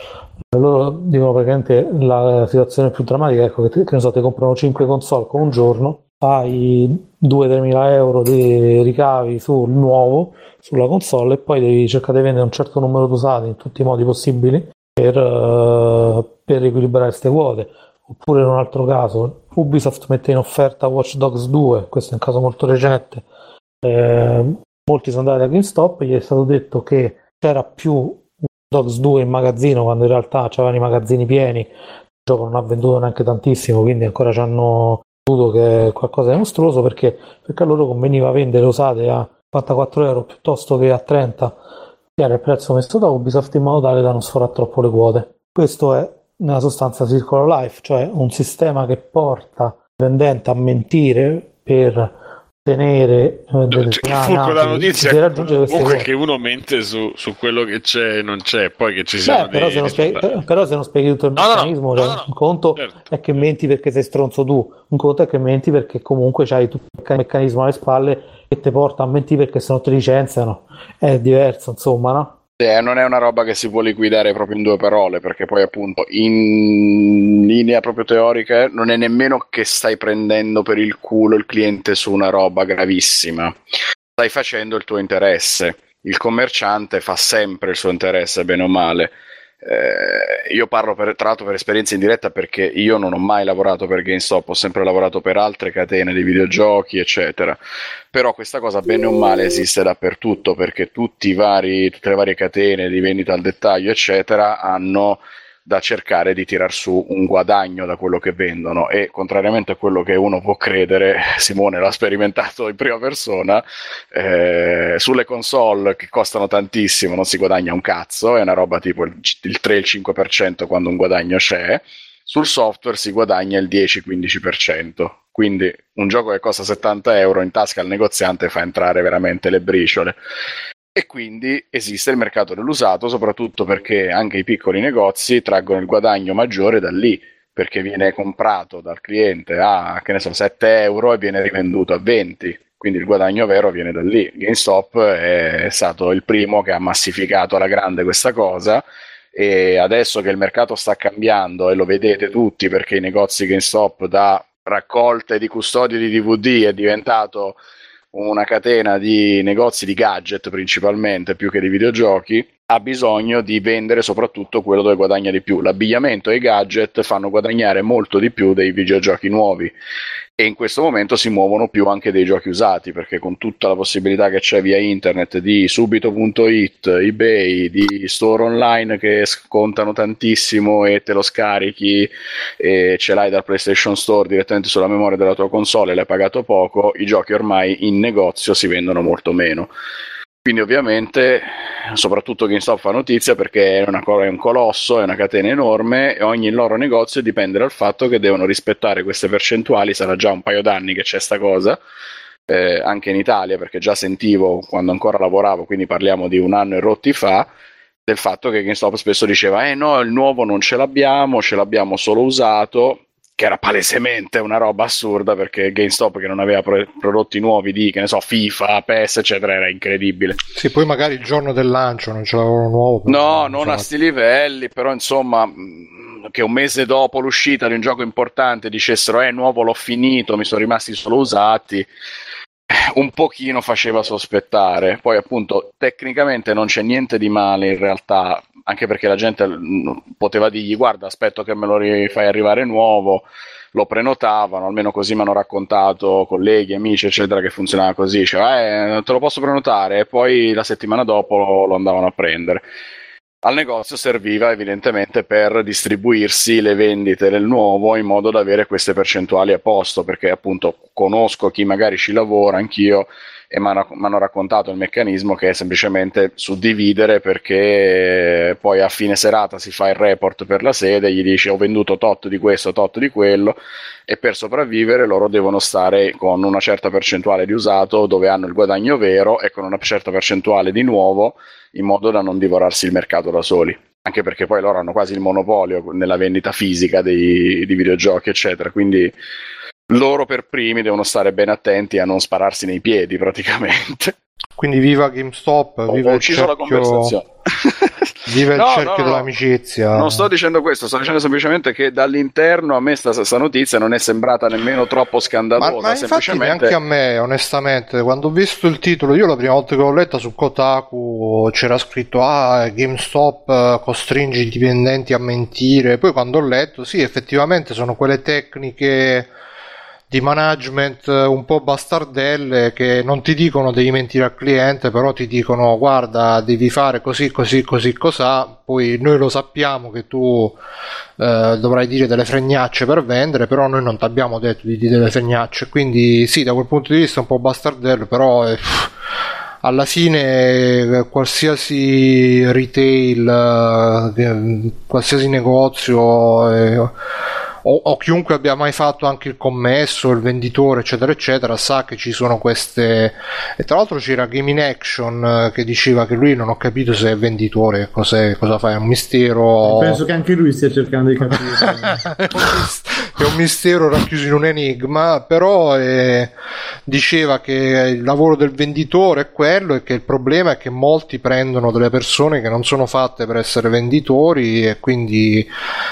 Loro dicono praticamente la situazione più drammatica ecco, che, che so, ti comprano 5 console con un giorno, fai 2-3 mila euro di ricavi sul nuovo, sulla console e poi devi cercare di vendere un certo numero di usati in tutti i modi possibili per, eh, per equilibrare queste quote. Oppure in un altro caso, Ubisoft mette in offerta Watch Dogs 2, questo è un caso molto recente. Eh, molti sono andati a GameStop, gli è stato detto che c'era più Dogs 2 in magazzino quando in realtà c'erano i magazzini pieni, il gioco non ha venduto neanche tantissimo, quindi ancora ci hanno creduto che qualcosa di mostruoso perché, perché a loro conveniva vendere usate a 54 euro piuttosto che a 30 che era il prezzo messo da Ubisoft in modo tale da non sforare troppo le quote. Questo è nella sostanza Circular Life, cioè un sistema che porta il vendente a mentire per ottenere eh, delle Il fulcro della notizia per raggiungere queste comunque quote. che uno mente su, su quello che c'è e non c'è, poi che ci siano Beh, però, dei se non spieghi, risultati. però se non spieghi tutto il No, no, no, meccanismo, no, cioè, no, no, un conto certo. è che menti perché sei stronzo tu, un conto è che menti perché comunque c'hai tutto il meccanismo alle spalle che ti porta a mentire perché se no ti licenziano. È diverso, insomma, no? Eh, non è una roba che si può liquidare proprio in due parole, perché poi appunto in linea proprio teorica non è nemmeno che stai prendendo per il culo il cliente su una roba gravissima, stai facendo il tuo interesse. Il commerciante fa sempre il suo interesse, bene o male. Eh, io parlo per, tra l'altro per esperienza in diretta perché io non ho mai lavorato per GameStop, ho sempre lavorato per altre catene di videogiochi, eccetera. Però questa cosa bene o male esiste dappertutto perché vari, tutte le varie catene di vendita al dettaglio, eccetera, hanno da cercare di tirar su un guadagno da quello che vendono e contrariamente a quello che uno può credere, Simone l'ha sperimentato in prima persona, eh, sulle console che costano tantissimo non si guadagna un cazzo, è una roba tipo il, il 3-5% quando un guadagno c'è, sul software si guadagna il 10-15%. Quindi un gioco che costa 70 euro in tasca al negoziante fa entrare veramente le briciole. E quindi esiste il mercato dell'usato, soprattutto perché anche i piccoli negozi traggono il guadagno maggiore da lì, perché viene comprato dal cliente a, che ne so, 7 euro e viene rivenduto a 20. Quindi il guadagno vero viene da lì. GameStop è stato il primo che ha massificato alla grande questa cosa e adesso che il mercato sta cambiando e lo vedete tutti perché i negozi GameStop da raccolte di custodio di DVD è diventato una catena di negozi di gadget principalmente più che di videogiochi ha bisogno di vendere soprattutto quello dove guadagna di più. L'abbigliamento e i gadget fanno guadagnare molto di più dei videogiochi nuovi e in questo momento si muovono più anche dei giochi usati perché con tutta la possibilità che c'è via internet di subito.it, ebay, di store online che scontano tantissimo e te lo scarichi e ce l'hai dal PlayStation Store direttamente sulla memoria della tua console e l'hai pagato poco, i giochi ormai in negozio si vendono molto meno. Quindi ovviamente, soprattutto GameStop fa notizia perché è, una, è, un colosso, è una catena enorme e ogni loro negozio dipende dal fatto che devono rispettare queste percentuali, sarà già un paio d'anni che c'è sta cosa, eh, anche in Italia perché già sentivo quando ancora lavoravo, quindi parliamo di un anno e rotti fa, del fatto che GameStop spesso diceva eh no, il nuovo non ce l'abbiamo, ce l'abbiamo solo usato che era palesemente una roba assurda perché GameStop che non aveva pro- prodotti nuovi di, che ne so, FIFA, PES, eccetera, era incredibile. Sì, poi magari il giorno del lancio non ce l'avevano nuovo. No, non, non a sti livelli, però insomma che un mese dopo l'uscita di un gioco importante dicessero eh nuovo l'ho finito, mi sono rimasti solo usati un pochino faceva sospettare. Poi, appunto, tecnicamente non c'è niente di male in realtà, anche perché la gente mm, poteva dirgli: Guarda, aspetto che me lo rifai arrivare nuovo. Lo prenotavano, almeno così mi hanno raccontato colleghi, amici, eccetera, che funzionava così. Cioè, eh, te lo posso prenotare, e poi la settimana dopo lo andavano a prendere al negozio serviva evidentemente per distribuirsi le vendite del nuovo in modo da avere queste percentuali a posto, perché appunto conosco chi magari ci lavora, anch'io, e mi hanno raccontato il meccanismo che è semplicemente suddividere perché poi a fine serata si fa il report per la sede, gli dice ho venduto tot di questo, tot di quello e per sopravvivere loro devono stare con una certa percentuale di usato dove hanno il guadagno vero e con una certa percentuale di nuovo in modo da non divorarsi il mercato da soli. Anche perché poi loro hanno quasi il monopolio nella vendita fisica dei, di videogiochi, eccetera. Quindi loro per primi devono stare ben attenti a non spararsi nei piedi praticamente. Quindi viva GameStop, ho, viva ho il ucciso cerchio... la conversazione. viva il No, cerchio no, no, dell'amicizia. Non sto dicendo questo, sto dicendo semplicemente che dall'interno a me sta, notizia non è sembrata nemmeno troppo Ma, scandalosa. ma infatti semplicemente neanche a me, onestamente, quando ho visto il titolo, io la prima volta che l'ho letta su Kotaku c'era scritto ah, GameStop eh, costringe i dipendenti a mentire. Poi quando ho letto, sì, effettivamente sono quelle tecniche di management eh, un po' bastardelle che non ti dicono devi mentire al cliente, però ti dicono guarda, devi fare così, così, così, cos'ha. Poi noi lo sappiamo che tu eh, dovrai dire delle fregnacce per vendere, però noi non ti abbiamo detto di dire delle fregnacce. Quindi sì, da quel punto di vista è un po' bastardello, però eh, alla fine eh, qualsiasi retail, eh, qualsiasi negozio o, o chiunque abbia mai fatto anche il commesso, il venditore, eccetera, eccetera, sa che ci sono queste. E tra l'altro c'era Game in Action eh, che diceva che lui non ho capito se è venditore, cos'è, cosa fa, è un mistero. Penso che anche lui stia cercando di capire. è, un mis- è un mistero racchiuso in un enigma, però eh, diceva che il lavoro del venditore è quello e che il problema è che molti prendono delle persone che non sono fatte per essere venditori e quindi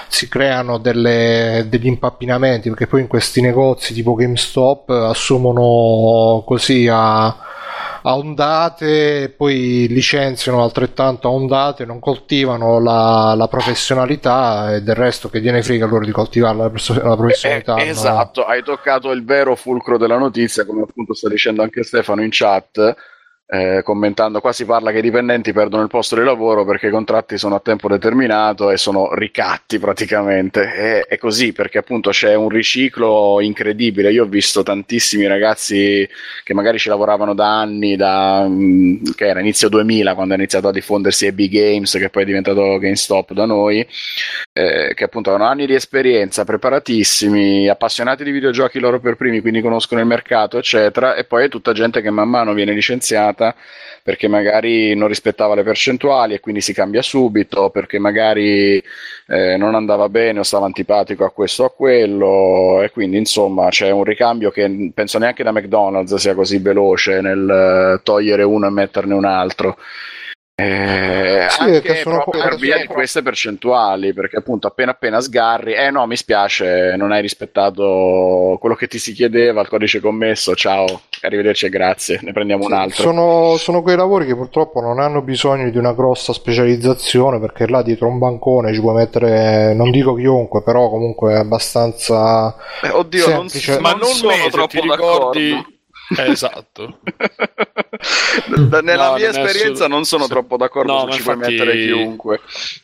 si creano delle, degli impappinamenti perché poi in questi negozi tipo GameStop assumono così a, a ondate poi licenziano altrettanto a ondate, non coltivano la, la professionalità e del resto che gliene frega loro di coltivare la, la professionalità. Eh, no? esatto, hai toccato il vero fulcro della notizia, come appunto sta dicendo anche Stefano in chat. Eh, commentando qua si parla che i dipendenti perdono il posto di lavoro perché i contratti sono a tempo determinato e sono ricatti praticamente. È, è così perché appunto c'è un riciclo incredibile. Io ho visto tantissimi ragazzi che magari ci lavoravano da anni, da, mm, che era inizio 2000 quando è iniziato a diffondersi EB Games, che poi è diventato GameStop da noi, eh, che appunto avevano anni di esperienza, preparatissimi, appassionati di videogiochi loro per primi, quindi conoscono il mercato, eccetera, e poi è tutta gente che man mano viene licenziata perché magari non rispettava le percentuali e quindi si cambia subito, perché magari eh, non andava bene o stava antipatico a questo o a quello, e quindi insomma c'è un ricambio che penso neanche da McDonald's sia così veloce nel eh, togliere uno e metterne un altro. Eh, Sì, anche che sono proprio per via di queste percentuali, perché appunto appena appena sgarri, eh no, mi spiace, non hai rispettato quello che ti si chiedeva, il codice commesso, ciao, arrivederci e grazie, ne prendiamo un altro. Sono, sono quei lavori che purtroppo non hanno bisogno di una grossa specializzazione perché là dietro un bancone ci puoi mettere, non dico chiunque, però comunque abbastanza Eh, oddio, non, semplice. Ma non non sono troppo ti ricordi... Eh, esatto. Nella No, mia non esperienza assolut- non sono troppo d'accordo No, se ma ci puoi infatti- mettere chiunque.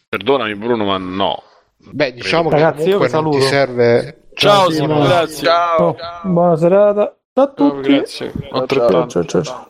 Perdonami Bruno, ma no. Beh, diciamo Ragazzi, che comunque non ti serve Ciao Simone, grazie. Ciao. Oh, buona serata a Ciao, tutti. grazie. Ciao. Ciao, ciao, ciao.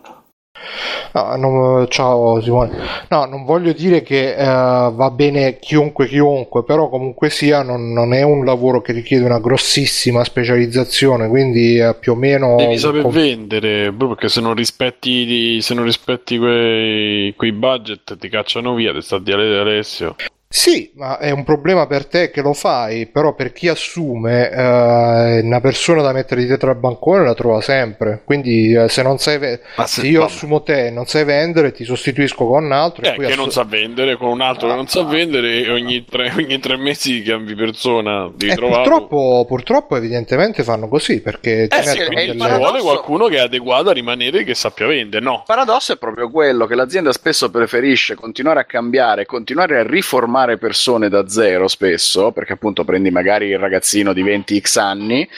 No, non- ciao Simone. No, non voglio dire che eh, va bene chiunque chiunque, però comunque sia non, non è un lavoro che richiede una grossissima specializzazione, quindi eh, più o meno... Devi saper com- vendere, perché se non rispetti, se non rispetti quei, quei budget ti cacciano via, ti sta dire Alessio. Sì, ma è un problema per te che lo fai, però per chi assume eh, una persona da mettere dietro al bancone la trova sempre. Quindi eh, se non sai ve- Ma se io assumo te e non sai vendere, ti sostituisco con un altro e Eh, poi che assu- non sa vendere con un altro che non sa vendere e ogni tre, ogni tre mesi cambi persona, devi Eh, purtroppo, purtroppo evidentemente fanno così perché ti Eh sì, mettono quindi delle- paradosso- vuole qualcuno che è adeguato a rimanere che sappia vendere, no? Il paradosso è proprio quello che l'azienda spesso preferisce continuare a cambiare, continuare a riformare persone da zero spesso, perché appunto prendi magari il ragazzino di 20x anni,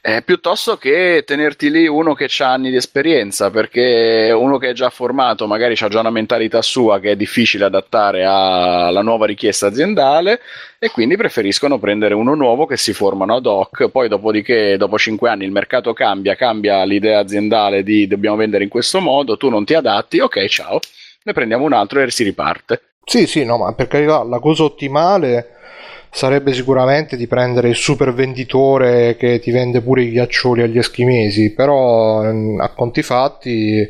eh, piuttosto che tenerti lì uno che ha anni di esperienza, perché uno che è già formato magari ha già una mentalità sua che è difficile adattare alla nuova richiesta aziendale e quindi preferiscono prendere uno nuovo che si formano ad hoc, poi dopodiché dopo 5 anni il mercato cambia, cambia l'idea aziendale di dobbiamo vendere in questo modo, tu non ti adatti, ok ciao, ne prendiamo un altro e si riparte. Sì, sì, no, ma per carità, la cosa ottimale sarebbe sicuramente di prendere il super venditore che ti vende pure i ghiaccioli agli eschimesi, però ehm, a conti fatti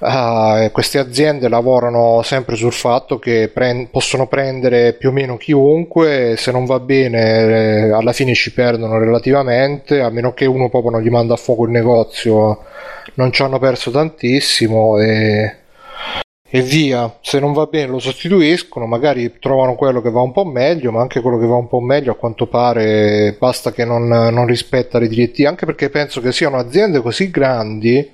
ah, queste aziende lavorano sempre sul fatto che pren- possono prendere più o meno chiunque, se non va bene eh, alla fine ci perdono relativamente, a meno che uno proprio non gli manda a fuoco il negozio, non ci hanno perso tantissimo e e via. Se non va bene lo sostituiscono, magari trovano quello che va un po' meglio, ma anche quello che va un po' meglio a quanto pare basta che non, non rispetta le direttive, anche perché penso che siano aziende così grandi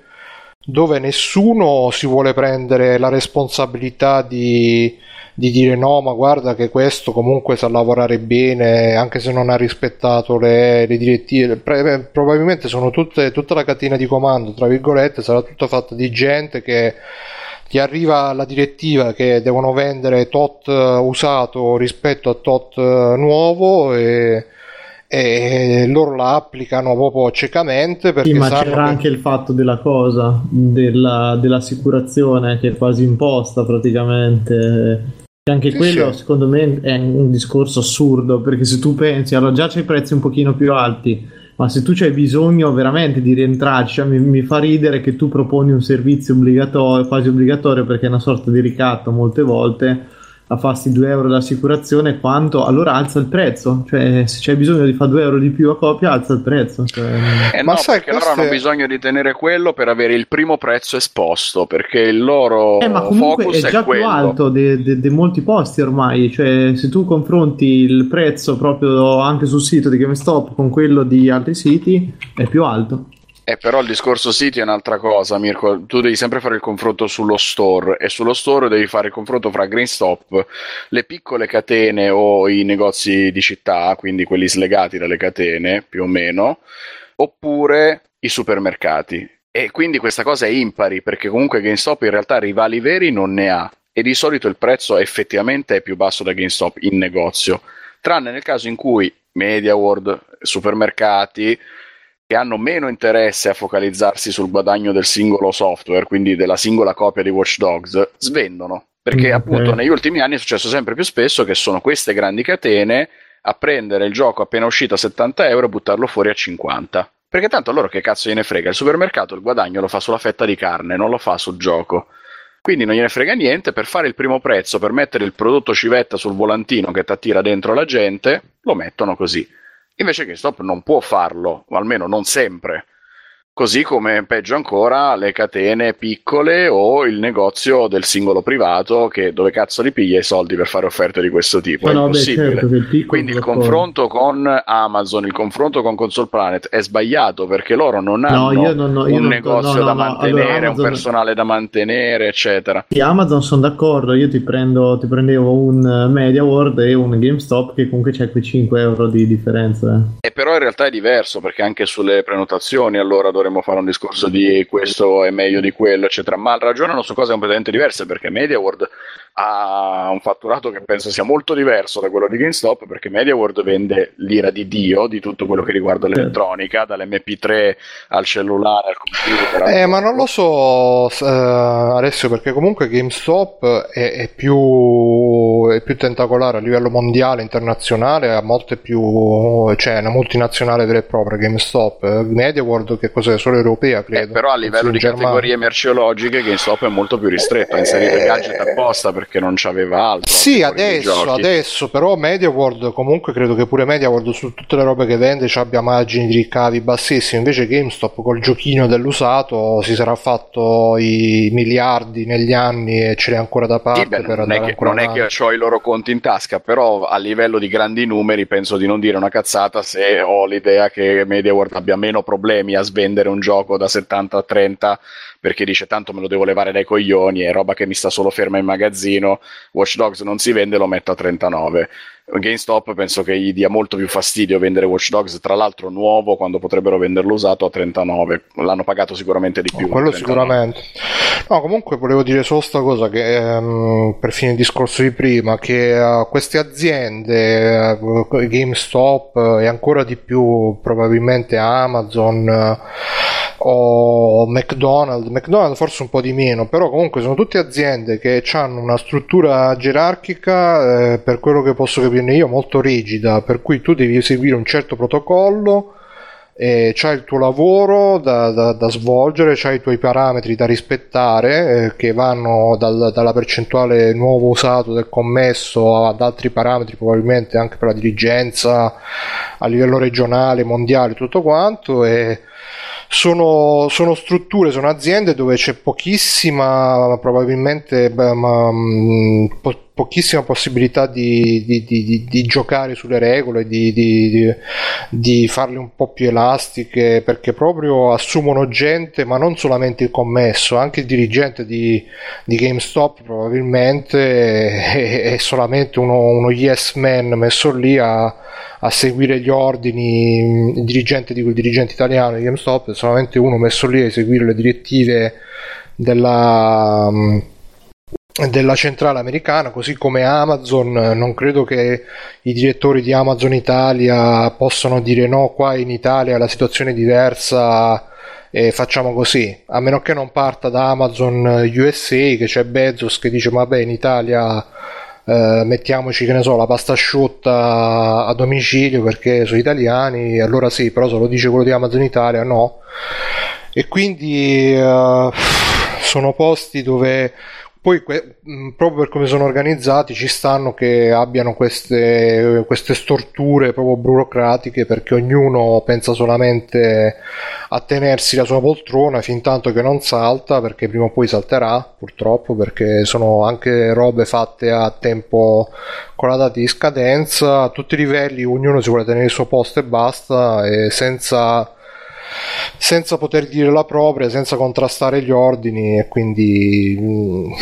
dove nessuno si vuole prendere la responsabilità di, di dire no, ma guarda che questo comunque sa lavorare bene, anche se non ha rispettato le, le direttive. Pre- probabilmente sono tutte, tutta la catena di comando, tra virgolette, sarà tutta fatta di gente che ti arriva la direttiva che devono vendere tot eh, usato rispetto a tot eh, nuovo e, e loro la applicano proprio ciecamente perché Sì, ma c'era che- anche il fatto della cosa, della- dell'assicurazione che è quasi imposta praticamente. E anche Sì, quello sì. secondo me è un discorso assurdo, perché se tu pensi, allora già c'hai prezzi un pochino più alti, ma se tu c'hai bisogno veramente di rientrarci, cioè mi, mi fa ridere che tu proponi un servizio obbligatorio, quasi obbligatorio, perché è una sorta di ricatto molte volte, a farsi 2 euro d'assicurazione, quanto allora alza il prezzo, cioè se c'hai bisogno di fare 2 euro di più a copia, alza il prezzo. cioè, Eh Ma no, sai, perché loro hanno bisogno di tenere quello per avere il primo prezzo esposto, perché il loro Eh, ma comunque focus è già più quello. alto di molti posti ormai, cioè se tu confronti il prezzo proprio anche sul sito di GameStop con quello di altri siti è più alto. Eh, però il discorso siti è un'altra cosa, Mirko. Tu devi sempre fare il confronto sullo store e sullo store devi fare il confronto fra GameStop, le piccole catene o i negozi di città, quindi quelli slegati dalle catene più o meno, oppure i supermercati. E quindi questa cosa è impari perché comunque GameStop in realtà rivali veri non ne ha e di solito il prezzo effettivamente è più basso da GameStop in negozio, tranne nel caso in cui MediaWorld, supermercati che hanno meno interesse a focalizzarsi sul guadagno del singolo software, quindi della singola copia di Watch Dogs, svendono. Perché Mm, appunto ok. negli ultimi anni è successo sempre più spesso che sono queste grandi catene a prendere il gioco appena uscito a 70 euro e buttarlo fuori a 50. Perché tanto a loro che cazzo gliene frega? Il supermercato il guadagno lo fa sulla fetta di carne, non lo fa sul gioco. Quindi non gliene frega niente, per fare il primo prezzo, per mettere il prodotto civetta sul volantino che ti attira dentro la gente, lo mettono così. Invece GameStop non può farlo, o almeno non sempre. Così come peggio ancora le catene piccole o il negozio del singolo privato che dove cazzo li piglia i soldi per fare offerte di questo tipo. Ma è no, beh, impossibile. certo il piccolo Quindi il confronto con Amazon, il confronto con Console Planet è sbagliato perché loro non hanno io non- no, un negozio no, no, da no, mantenere, allora un Amazon- personale da mantenere, eccetera. Sì, Amazon sono d'accordo, io ti prendo, ti prendevo un eh, Media World e un GameStop che comunque c'è quei 5 euro di differenza. eh. E però in realtà è diverso perché anche sulle prenotazioni allora dovremmo fare un discorso di questo è meglio di quello, eccetera. Ma ragionano su cose completamente diverse perché MediaWorld ha un fatturato che penso sia molto diverso da quello di GameStop perché MediaWorld vende l'ira di Dio di tutto quello che riguarda l'elettronica, dall'MP3 al cellulare al computer. Eh, ma non lo so s- eh, Alessio, perché comunque GameStop è, è più, è più tentacolare a livello mondiale, internazionale, ha molte più, cioè una multinazionale vera e propria GameStop. Eh, MediaWorld che cos'è? Solo europea, Eh, credo. però a livello di Germania. categorie merceologiche GameStop è molto più ristretto, ha inserito Eh, gadget apposta perché non c'aveva altro. Sì, adesso, adesso, però MediaWorld comunque credo che pure MediaWorld su tutte le robe che vende ci abbia margini di ricavi bassissimi, invece GameStop col giochino dell'usato si sarà fatto i miliardi negli anni e ce l'è ancora da parte Sì, beh, per non, è che, non è che ho i loro conti in tasca, però a livello di grandi numeri penso di non dire una cazzata se ho l'idea che MediaWorld abbia meno problemi a svendere un gioco da 70 a 30 perché dice tanto me lo devo levare dai coglioni, è roba che mi sta solo ferma in magazzino, Watch Dogs non si vende, lo metto a 39. GameStop penso che gli dia molto più fastidio vendere Watch Dogs, tra l'altro nuovo, quando potrebbero venderlo usato a 39. L'hanno pagato sicuramente di più. quello a 39. sicuramente. No, comunque volevo dire solo sta cosa che ehm, per fine discorso di prima, che eh, queste aziende, eh, GameStop eh, e ancora di più probabilmente Amazon o McDonald's, McDonald's forse un po' di meno, però comunque sono tutte aziende che hanno una struttura gerarchica, eh, per quello che posso capirne io, molto rigida, per cui tu devi seguire un certo protocollo e c'hai il tuo lavoro da, da- da svolgere, c'hai i tuoi parametri da rispettare eh, che vanno dal- dalla percentuale nuovo usato del commesso ad altri parametri probabilmente anche per la dirigenza a livello regionale, mondiale, tutto quanto e sono, sono strutture, sono aziende dove c'è pochissima, probabilmente, beh, ma, mh, po- pochissima possibilità di, di- di- di- giocare sulle regole, di, farle un po' più elastiche, perché proprio assumono gente, ma non solamente il commesso, anche il dirigente di, di GameStop probabilmente è, è solamente uno, uno yes man messo lì a, a seguire gli ordini, il dirigente di quel dirigente italiano di GameStop è solamente uno messo lì a eseguire le direttive della, della centrale americana, così come Amazon, non credo che i direttori di Amazon Italia possano dire no, qua in Italia la situazione è diversa e facciamo così, a meno che non parta da Amazon USA che c'è Bezos che dice vabbè in Italia eh, mettiamoci che ne so la pasta asciutta a domicilio perché sono italiani allora sì però se lo dice quello di Amazon Italia no. E quindi eh, sono posti dove poi que- mh, proprio per come sono organizzati ci stanno che abbiano queste, queste storture proprio burocratiche perché ognuno pensa solamente a tenersi la sua poltrona fin tanto che non salta perché prima o poi salterà purtroppo perché sono anche robe fatte a tempo con la data di scadenza. A tutti i livelli ognuno si vuole tenere il suo posto e basta e senza senza poter dire la propria, senza contrastare gli ordini e quindi mm,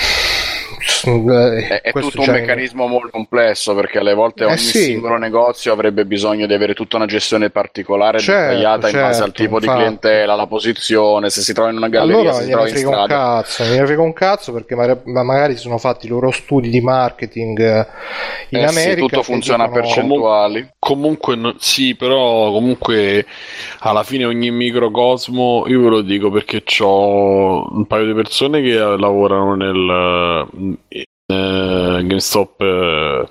È, è questo tutto un meccanismo molto complesso perché alle volte Eh ogni sì. singolo negozio avrebbe bisogno di avere tutta una gestione particolare Certo, dettagliata in base al certo, tipo di infatti. clientela, la posizione, se si trova in una galleria, allora se si trova in frega un strada. cazzo, gliene frega un cazzo perché ma- ma magari si sono fatti i loro studi di marketing eh, in Eh sì, America tutto che funziona a percentuali. Comunque, no- sì, però comunque alla fine ogni microcosmo, io ve lo dico perché ho un paio di persone che lavorano nel eh, GameStop eh,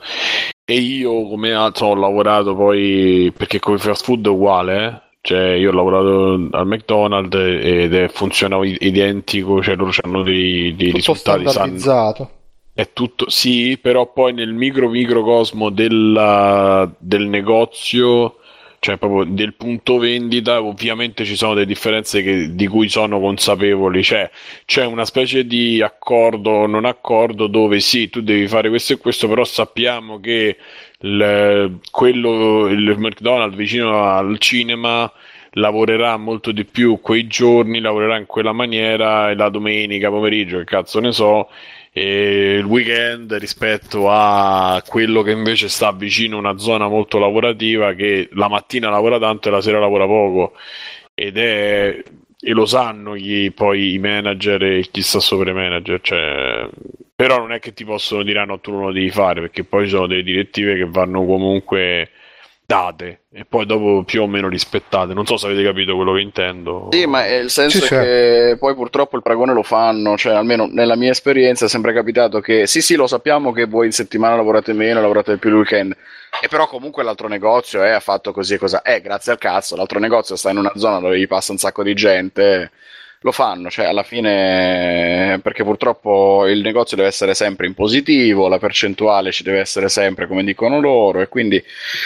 e io come altro ho lavorato poi perché come fast food è uguale, eh. Cioè, io ho lavorato al McDonald's ed è, funziona identico, cioè loro hanno dei, dei risultati standardizzato è tutto, sì, però poi nel micro microcosmo del negozio cioè proprio del punto vendita, ovviamente ci sono delle differenze che, di cui sono consapevoli, cioè c'è una specie di accordo o non accordo dove sì, tu devi fare questo e questo, però sappiamo che il, quello, il McDonald's vicino al cinema lavorerà molto di più quei giorni, lavorerà in quella maniera e la domenica pomeriggio, che cazzo ne so, il weekend rispetto a quello che invece sta vicino a una zona molto lavorativa che la mattina lavora tanto e la sera lavora poco. Ed è e lo sanno chi, poi i manager e chi sta sopra i manager cioè, però non è che ti possono dire ah, no tu non lo devi fare perché poi ci sono delle direttive che vanno comunque date e poi dopo più o meno rispettate. Non so se avete capito quello che intendo. Sì, ma è il senso Sì, sì. che poi purtroppo il paragone lo fanno, cioè almeno nella mia esperienza è sempre capitato che sì, sì, lo sappiamo che voi in settimana lavorate meno, lavorate più il weekend. E però comunque l'altro negozio eh, ha fatto così e cosa. Eh, grazie al cazzo, l'altro negozio sta in una zona dove gli passa un sacco di gente. Lo fanno, cioè alla fine perché purtroppo il negozio deve essere sempre in positivo, la percentuale ci deve essere sempre come dicono loro e quindi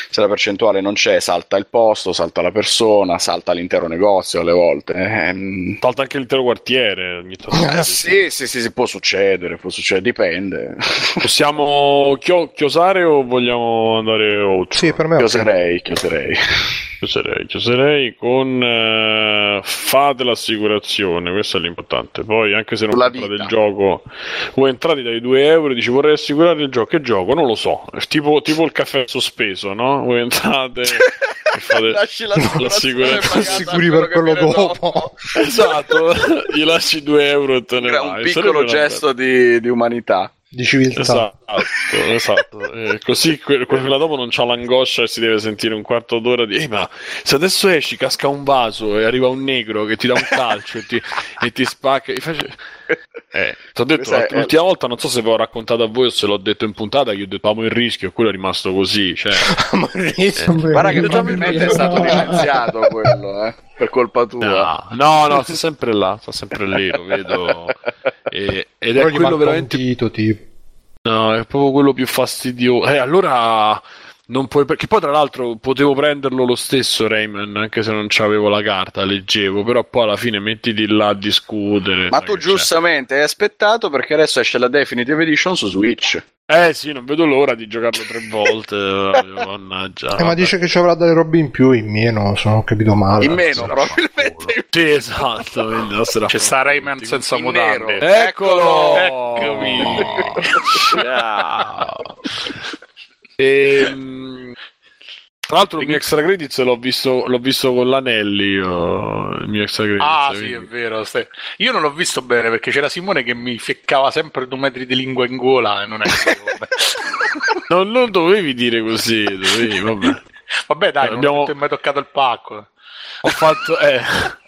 se la percentuale non c'è salta il posto, salta la persona, salta l'intero negozio alle volte. Ehm, Salta anche l'intero quartiere ogni tanto. eh, sì, sì, sì, sì, può succedere, può succedere, dipende. Possiamo chio- chiosare o vogliamo andare oltre? Sì, per me. Chioserei, chioserei. Chiuserei, chiuserei con eh, fate l'assicurazione, questo è l'importante. Poi, anche se non comprate vita. il gioco, voi entrate dai 2 euro e dici vorrei assicurare il gioco. Che gioco? Non lo so. Tipo, tipo il caffè sospeso, no? Voi entrate e fate Lasci l'assicurazione assicuri per quello dopo. Esatto, gli lasci 2 euro e te ne Un vai. piccolo Sarebbe una gesto di, di umanità. Di civiltà. Esatto, esatto. Eh, così que- quella dopo non c'ha l'angoscia e si deve sentire un quarto d'ora di "Ehi, ma se adesso esci, casca un vaso e arriva un negro che ti dà un calcio e ti, e ti spacca. face- Eh, ti ho detto Questa è- l'ultima volta, non so se ve l'ho raccontato a voi o se l'ho detto in puntata, che io ho detto amo il rischio e quello è rimasto così. Cioè, Guarda che probabilmente è stato licenziato quello, eh, per colpa tua. no, no, no, sta sempre là, sta sempre lì, lo vedo. E- ed Però è quello veramente dito, tipo. No, è proprio quello più fastidioso. Eh, allora non puoi. Perché poi, tra l'altro, potevo prenderlo lo stesso Rayman, anche se non c'avevo la carta, leggevo. Però poi alla fine mettiti là a discutere. Ma tu che c'è. giustamente hai aspettato perché adesso esce la Definitive Edition su Switch. Eh sì, non vedo l'ora di giocarlo tre volte. Mannaggia. Eh, ma dice che ci avrà delle robe in più, in meno, se non ho capito male. In meno, sarà probabilmente. Sì, esatto. quindi non sarà C'è sta Rayman senza mutande. Eccolo! Eccomi. Ciao. Ehm, tra l'altro il mio extra credits l'ho visto, l'ho visto con l'Anelli io, il mio extra credits Ah, sì, quindi- è vero. stai- Io non l'ho visto bene perché c'era Simone che mi ficcava sempre due metri di lingua in gola e non è non, non dovevi dire così dovevi, vabbè. Vabbè, dai, non Abbiamo- ti ho mai toccato il pacco. ho, fatto, eh,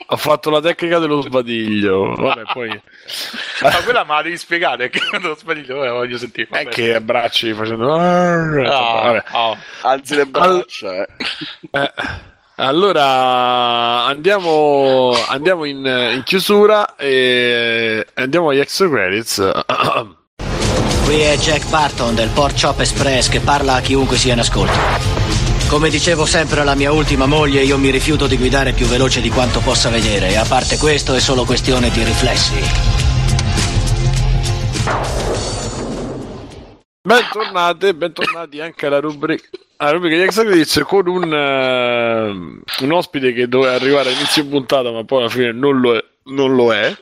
ho fatto la tecnica dello sbadiglio vabbè poi Ma quella me la devi spiegare, che lo sbaglio, eh, voglio sentire. è vabbè. che abbracci facendo vabbè. ah. Alzi le braccia. eh. Eh, allora andiamo, andiamo in, in chiusura e andiamo agli extra credits. Qui è Jack Barton del Port Chop Express che parla a chiunque sia in ascolto. Come dicevo sempre alla mia ultima moglie, io mi rifiuto di guidare più veloce di quanto possa vedere e a parte questo è solo questione di riflessi. Bentornate, bentornati anche alla rubrica, alla rubrica di extra credits con un, eh, un ospite che doveva arrivare all'inizio puntata ma poi alla fine non lo è. Non lo è.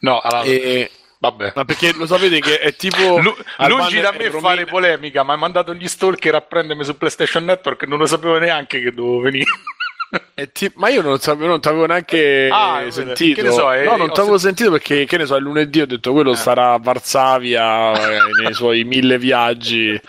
No, allora, E- vabbè. ma perché lo sapete che è tipo Lu- lungi da me Romina- fare polemica, ma hai mandato gli stalker a prendermi su PlayStation Network, non lo sapevo neanche che dovevo venire. È ti- ma io non sapevo, non t'avevo neanche Ah, vedi, sentito. che ne so, eh, no, non sent- sentito perché, che ne so, il lunedì ho detto quello starà a Varsavia eh, nei suoi mille viaggi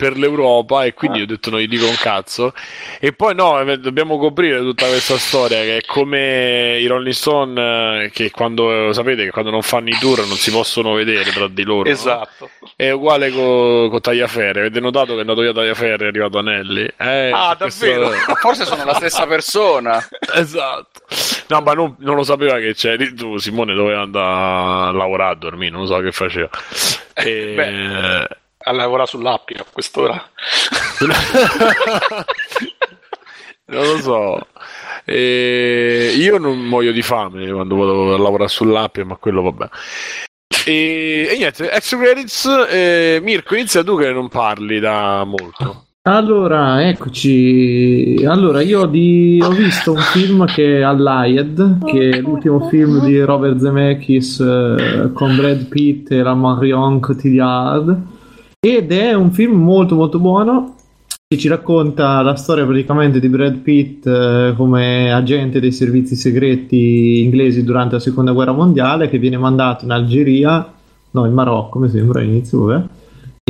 per l'Europa e quindi ho detto non gli dico un cazzo. E poi no, eh, dobbiamo coprire tutta questa storia che è come i Rolling Stone eh, che quando, sapete, che quando non fanno i tour non si possono vedere tra di loro. no? esatto. È uguale con Tagliaferri. Avete notato che è andato via Tagliaferri è arrivato Anelli? Eh, Ah, questo- davvero? Ma forse sono la stessa persona. Esatto. No, ma non, non lo sapeva che c'eri tu, Simone doveva andare a lavorare a dormire, non so che faceva. E... beh. A lavorare sull'app a quest'ora. non lo so. E io non muoio di fame quando vado a lavorare sull'app, ma quello vabbè. E, e niente, ex credits, eh, Mirko, inizia tu che non parli da molto. Allora, eccoci. Allora, io di- ho visto un film che è Allied, che è l'ultimo film di Robert Zemeckis eh, con Brad Pitt e la Marion Cotillard. Ed è un film molto molto buono che ci racconta la storia praticamente di Brad Pitt eh, come agente dei servizi segreti inglesi durante la seconda guerra mondiale che viene mandato in Algeria, no in Marocco mi sembra all'inizio, vabbè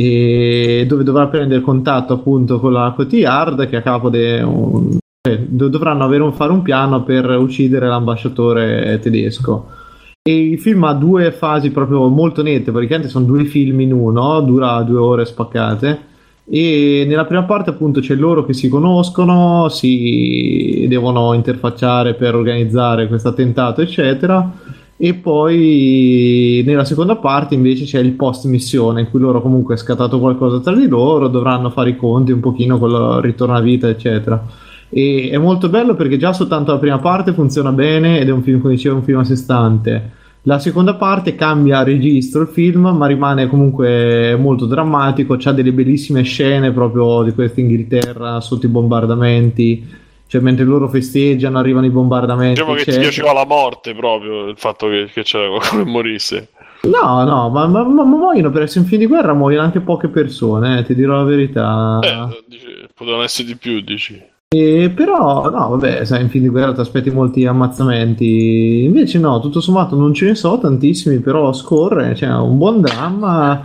e dove dovrà prendere contatto appunto con la Cotillard che a capo de un, cioè, do- dovranno un, fare un piano per uccidere l'ambasciatore tedesco e il film ha due fasi proprio molto nette praticamente sono due film in uno dura due ore spaccate e nella prima parte appunto c'è loro che si conoscono si devono interfacciare per organizzare questo attentato eccetera e poi nella seconda parte invece c'è il post missione in cui loro comunque è scattato qualcosa tra di loro, dovranno fare i conti un pochino con il ritorno a vita eccetera. E è molto bello perché già soltanto la prima parte funziona bene ed è un film, come dicevo, un film a sé stante. La seconda parte cambia registro il film, ma rimane comunque molto drammatico. C'ha delle bellissime scene proprio di questa Inghilterra sotto i bombardamenti. Cioè, mentre loro festeggiano, arrivano i bombardamenti. Diciamo che ti piaceva la morte proprio, il fatto che, che c'era qualcuno che morisse. No, no, ma, ma, ma- muoiono per essere un film di guerra, muoiono anche poche persone, eh, ti dirò la verità. Eh, potevano essere di più, dici. E però, no, vabbè, sai, in film di guerra ti aspetti molti ammazzamenti. Invece no, tutto sommato non ce ne so tantissimi, però scorre, c'è un buon dramma.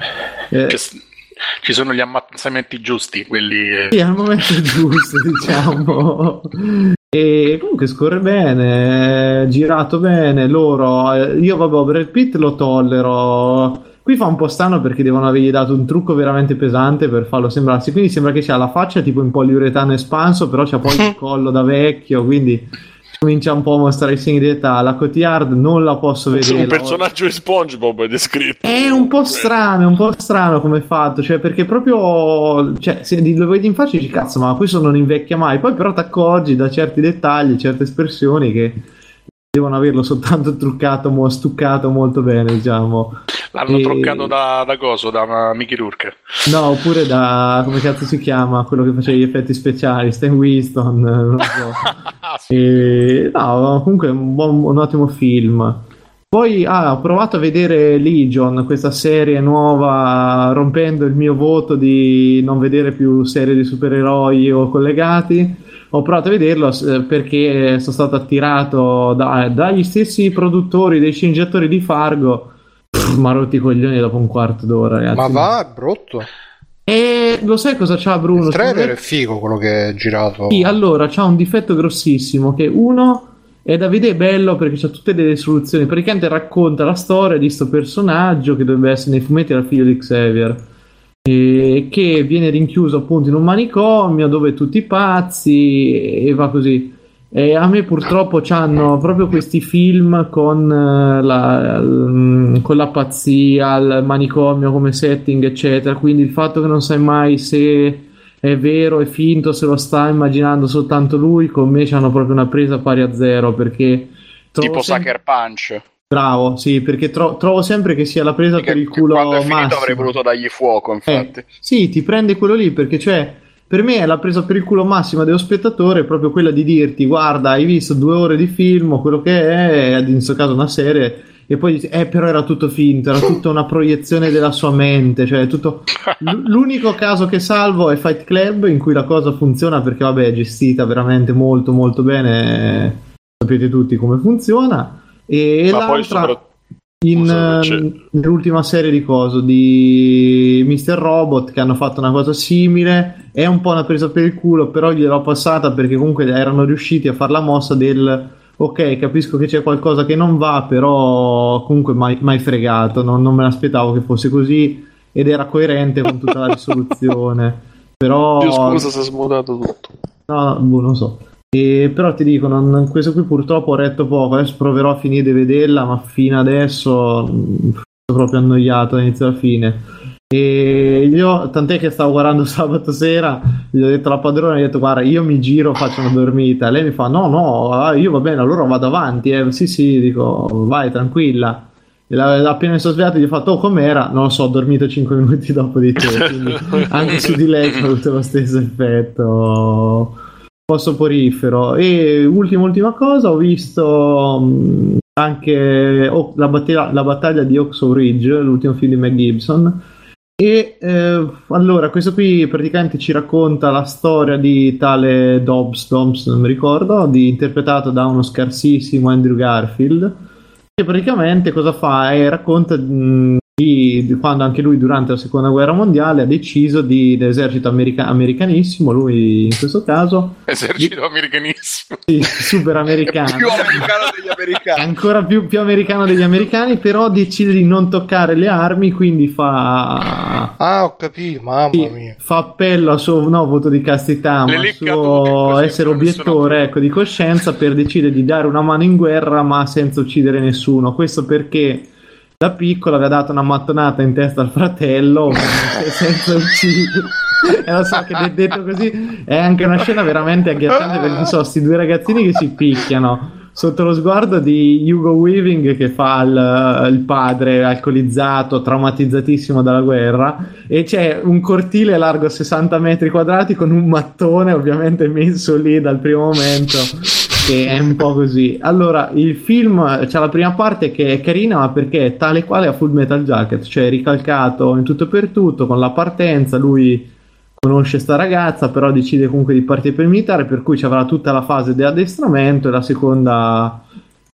Eh, ci sono gli ammazzamenti giusti, quelli... eh, sì, al momento giusto, diciamo. E comunque scorre bene, girato bene. Loro, eh, io vabbè, Brad Pitt lo tollero. Qui fa un po' strano perché devono avergli dato un trucco veramente pesante per farlo sembrarsi. Quindi sembra che c'ha la faccia tipo in poliuretano espanso, però c'ha poi il collo da vecchio. Quindi comincia un po' a mostrare i segni di età. La Cotillard non la posso vedere. Un personaggio di SpongeBob è descritto. È un po' strano, è un po' strano come è fatto, cioè perché proprio, cioè, se lo vedi in faccia dici cazzo, ma questo non invecchia mai, poi però ti accorgi da certi dettagli, certe espressioni che devono averlo soltanto truccato, mo- stuccato molto bene, diciamo. L'hanno E- truccato da, da coso, da Mickey Rourke. No, oppure da, come cazzo si chiama, quello che faceva gli effetti speciali, Stan Winston, non so. E, no, comunque è un, buon, un ottimo film. Poi ah, ho provato a vedere Legion, questa serie nuova, rompendo il mio voto di non vedere più serie di supereroi o collegati. Ho provato a vederlo eh, perché sono stato attirato da- dagli stessi produttori dei sceneggiatori di Fargo. Ma rotti i coglioni dopo un quarto d'ora, ragazzi. Ma va, è brutto. E lo sai cosa c'ha Bruno? Il trailer è figo quello che è girato. Sì, allora c'ha un difetto grossissimo che uno è da vedere bello perché c'ha tutte delle soluzioni. Praticamente racconta la storia di questo personaggio che dovrebbe essere nei fumetti era figlio di Xavier. E che viene rinchiuso appunto in un manicomio dove tutti pazzi e va così. E a me purtroppo c'hanno proprio questi film con, eh, la, l- con la pazzia, il manicomio come setting, eccetera. Quindi il fatto che non sai mai se è vero, è finto, se lo sta immaginando soltanto lui, con me c'hanno proprio una presa pari a zero perché Tipo sempre- Sucker Punch. Bravo, sì, perché tro- trovo sempre che sia la presa Che, per il culo quando è finito massimo. avrei voluto dargli fuoco, infatti. Eh, sì, ti prende quello lì perché cioè per me è la presa per il culo massima dello spettatore, proprio quella di dirti guarda, hai visto due ore di film o quello che è, in questo caso una serie, e poi dici, eh però era tutto finto, era tutta una proiezione della sua mente, cioè tutto... L- l'unico caso che salvo è Fight Club in cui la cosa funziona perché vabbè è gestita veramente molto molto bene, sapete tutti come funziona, e Ma l'altra in, ehm, nell'ultima serie di coso di Mr. Robot che hanno fatto una cosa simile è un po' una presa per il culo però gliel'ho passata perché comunque erano riusciti a fare la mossa del ok capisco che c'è qualcosa che non va però comunque mai, mai fregato non, non me l'aspettavo che fosse così ed era coerente con tutta la risoluzione però Dio scusa se è smudato tutto. No, no, boh, non so. E, però ti dico, non- questo qui purtroppo ho retto poco. Adesso proverò a finire di vederla, ma fino adesso mh, sono proprio annoiato dall'inizio alla fine. E io, tant'è che stavo guardando sabato sera, gli ho detto alla padrona, gli ho detto guarda io mi giro, faccio una dormita. Lei mi fa no, no, ah, io va bene, allora vado avanti. Eh. Sì, sì, dico vai tranquilla. E la- appena mi sono svegliato gli ho fatto oh com'era? Non lo so, ho dormito 5 minuti dopo di te, quindi anche su di lei ha avuto lo stesso effetto soporifero. E ultima, ultima cosa, ho visto mh, anche oh, la, battaglia, la battaglia di Oxo Ridge, l'ultimo film di Mel Gibson. E eh, allora, questo qui praticamente ci racconta la storia di tale Dobbs, Dobbs non mi ricordo, di- interpretato da uno scarsissimo Andrew Garfield, che praticamente cosa fa? Eh, racconta mh, di, di quando anche lui durante la seconda guerra mondiale ha deciso di, dell'esercito america- americanissimo, lui in questo caso, Esercito americanissimo. sì, super americano. più americano degli americani. ancora più, più americano degli americani, però decide di non toccare le armi, quindi fa, Ah, ho capito, mamma mia. fa appello al suo no, voto di castità, Le ma al suo essere obiettore ecco, di coscienza per decidere di dare una mano in guerra, ma senza uccidere nessuno. Questo perché da piccolo aveva dato una mattonata in testa al fratello, senza uccidere. E lo so che de- detto così è anche una scena veramente agghiacciante perché sono questi due ragazzini che si picchiano sotto lo sguardo di Hugo Weaving che fa il, il padre alcolizzato, traumatizzatissimo dalla guerra e c'è un cortile largo 60 metri quadrati con un mattone ovviamente messo lì dal primo momento che è un po' così. Allora, il film c'è la prima parte che è carina, ma perché è tale quale a Full Metal Jacket, cioè ricalcato in tutto e per tutto con la partenza, lui conosce sta ragazza, però decide comunque di partire per il militare, per cui ci avrà tutta la fase di addestramento e la seconda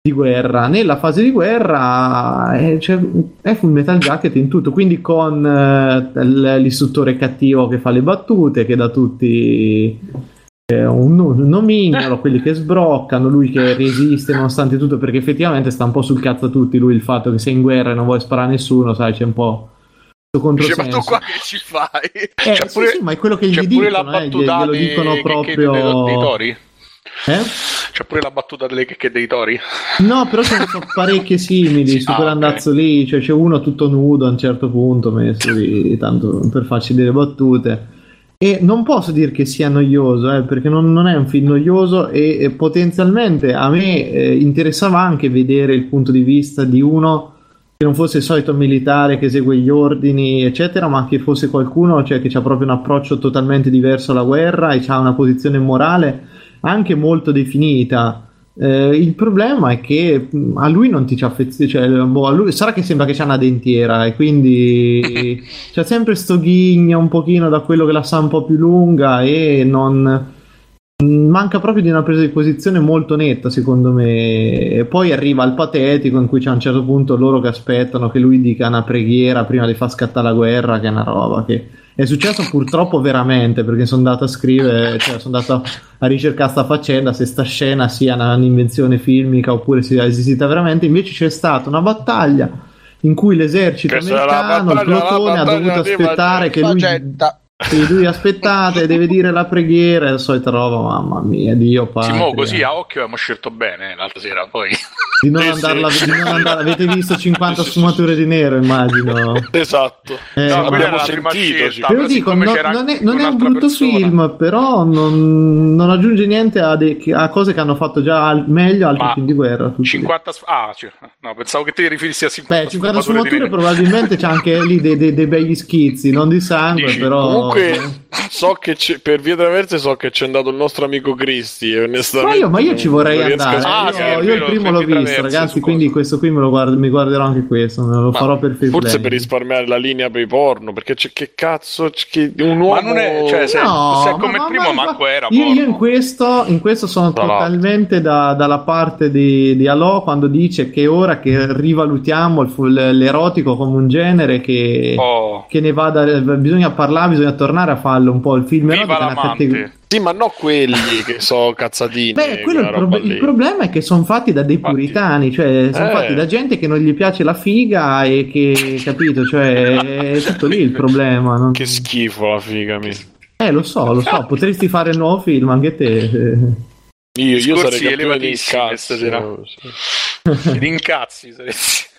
di guerra. Nella fase di guerra è, cioè, è Full Metal Jacket in tutto, quindi con eh, l'istruttore cattivo che fa le battute, che da tutti eh, un, nomignolo, quelli che sbroccano, lui che resiste nonostante tutto, perché effettivamente sta un po' sul cazzo a tutti lui il fatto che sei in guerra e non vuoi sparare a nessuno, sai, c'è un po' Dice, ma tu qua che ci fai? Eh, C'è sì, pure- sì, ma è quello che gli dicono, eh, glielo dei dicono proprio... dei, dei tori. Eh? C'è pure la battuta delle checche dei tori. No, però ce ne sono parecchie simili su Ah, quell'andazzo lì, cioè c'è uno tutto nudo a un certo punto messo lì, tanto per farci delle battute. E non posso dire che sia noioso, eh, perché non, non è un film noioso e, e potenzialmente a me eh, interessava anche vedere il punto di vista di uno che non fosse il solito militare che esegue gli ordini, eccetera, ma che fosse qualcuno cioè, che ha proprio un approccio totalmente diverso alla guerra e ha una posizione morale anche molto definita. Eh, il problema è che mh, a lui non ti ci affezioni, cioè, boh, a lui, sarà che sembra che c'ha una dentiera e quindi c'è sempre sto ghigno un pochino da quello che la sa un po' più lunga e non mh, manca proprio di una presa di posizione molto netta secondo me. E poi arriva al patetico in cui c'è a un certo punto loro che aspettano che lui dica una preghiera prima di far scattare la guerra che è una roba che è successo purtroppo veramente perché sono andato a scrivere cioè sono andato a ricercare sta faccenda se sta scena sia un'invenzione filmica oppure sia esistita veramente invece c'è stata una battaglia in cui l'esercito Questa americano il plotone ha dovuto aspettare che lui Facetta. Sì, lui aspettate, deve dire la preghiera, è la solita roba, mamma mia, Dio patria. Simo, così a occhio abbiamo scelto bene l'altra sera. Poi Di non andarla, sì. di non andare- avete visto 50 Sì, sì, sì, sfumature di nero, immagino. Esatto. Eh, no, abbiamo sentito. scelta. Ve dico, no- non, è, non è un brutto persona. film, però non, non aggiunge niente a, dei- a cose che hanno fatto già al- meglio altri Ma film di guerra. tutti. 50 sf- ah, cioè, no, pensavo che ti riferissi a 50 Beh, 50 sfumature sfumature probabilmente c'è anche lì dei, dei- dei begli schizzi, non di sangue, Dici, però... Comunque, so che c'è- per via traverse so che c'è andato il nostro amico Cristi. Onestamente, Ma io, ma io ci vorrei riesco a andare. Ah, io, sì, io il primo l'ho visto, Traverse, ragazzi. su Quindi questo qui me lo guardo, mi guarderò anche questo. Me lo Ma farò per free Forse per risparmiare la linea per i porno, perché c'è che cazzo, c'è che un uomo... Ma non è, cioè, se, No, se come ma- il primo, ma- manco era. Io, io in, questo, in questo sono Tra totalmente da- dalla parte di, di Alò quando dice che ora che rivalutiamo il l'erotico come un genere che, Oh, che ne vada, bisogna parlare, bisogna tornare a farlo un po'. Il film viva l'amante. categoria. Sì, ma no quelli che so cazzatini. Beh, quello il, prob- il problema è che sono fatti da dei Infatti. puritani, cioè sono Eh. fatti da gente che non gli piace la figa e che, capito, cioè è tutto lì il problema. non- Che schifo la figa mi. Eh, lo so, lo so, potresti fare il nuovo film anche te. Io, io sarei campione di cazzo. stasera. Ed incazzi saresti.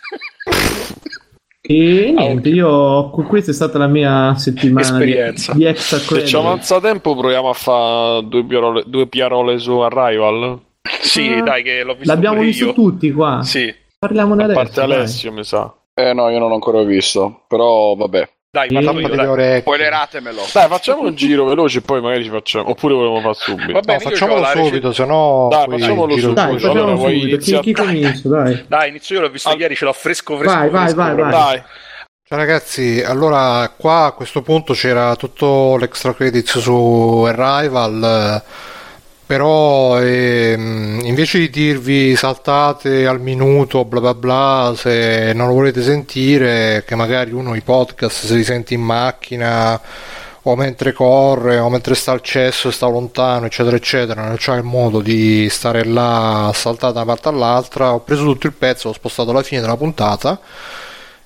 E niente, io questa è stata la mia settimana Esperienza. di, di extra Se ci credit. avanza tempo proviamo a fare due, piarole- due piarole su Arrival. Sì, Ah, dai, che l'ho visto L'abbiamo pure visto io. tutti qua. Sì. Parliamone A adesso. parte dai. Alessio, mi sa. Eh no, io non l'ho ancora visto, però vabbè. Dai, Tappa io, dai. orecchie. Spoileratemelo. Dai, facciamo un giro veloce e poi magari ci facciamo. Oppure volevamo fare subito. Va bene, No, facciamolo subito, se no Dai, facciamolo subito. Dai, Allora, facciamo vuoi subito. Chi, iniziare? chi comincia? Dai. Dai, inizio io, l'ho visto Ah. ieri, ce l'ho fresco fresco. Vai, vai, fresco, vai, vai. Dai. Ciao ragazzi, allora qua a questo punto c'era tutto l'extra credits su Arrival, eh, però ehm, invece di dirvi saltate al minuto bla bla bla se non lo volete sentire, che magari uno i podcast se li sente in macchina o mentre corre o mentre sta al cesso sta lontano eccetera eccetera, non c'è il modo di stare là saltata da una parte all'altra, ho preso tutto il pezzo, l'ho spostato alla fine della puntata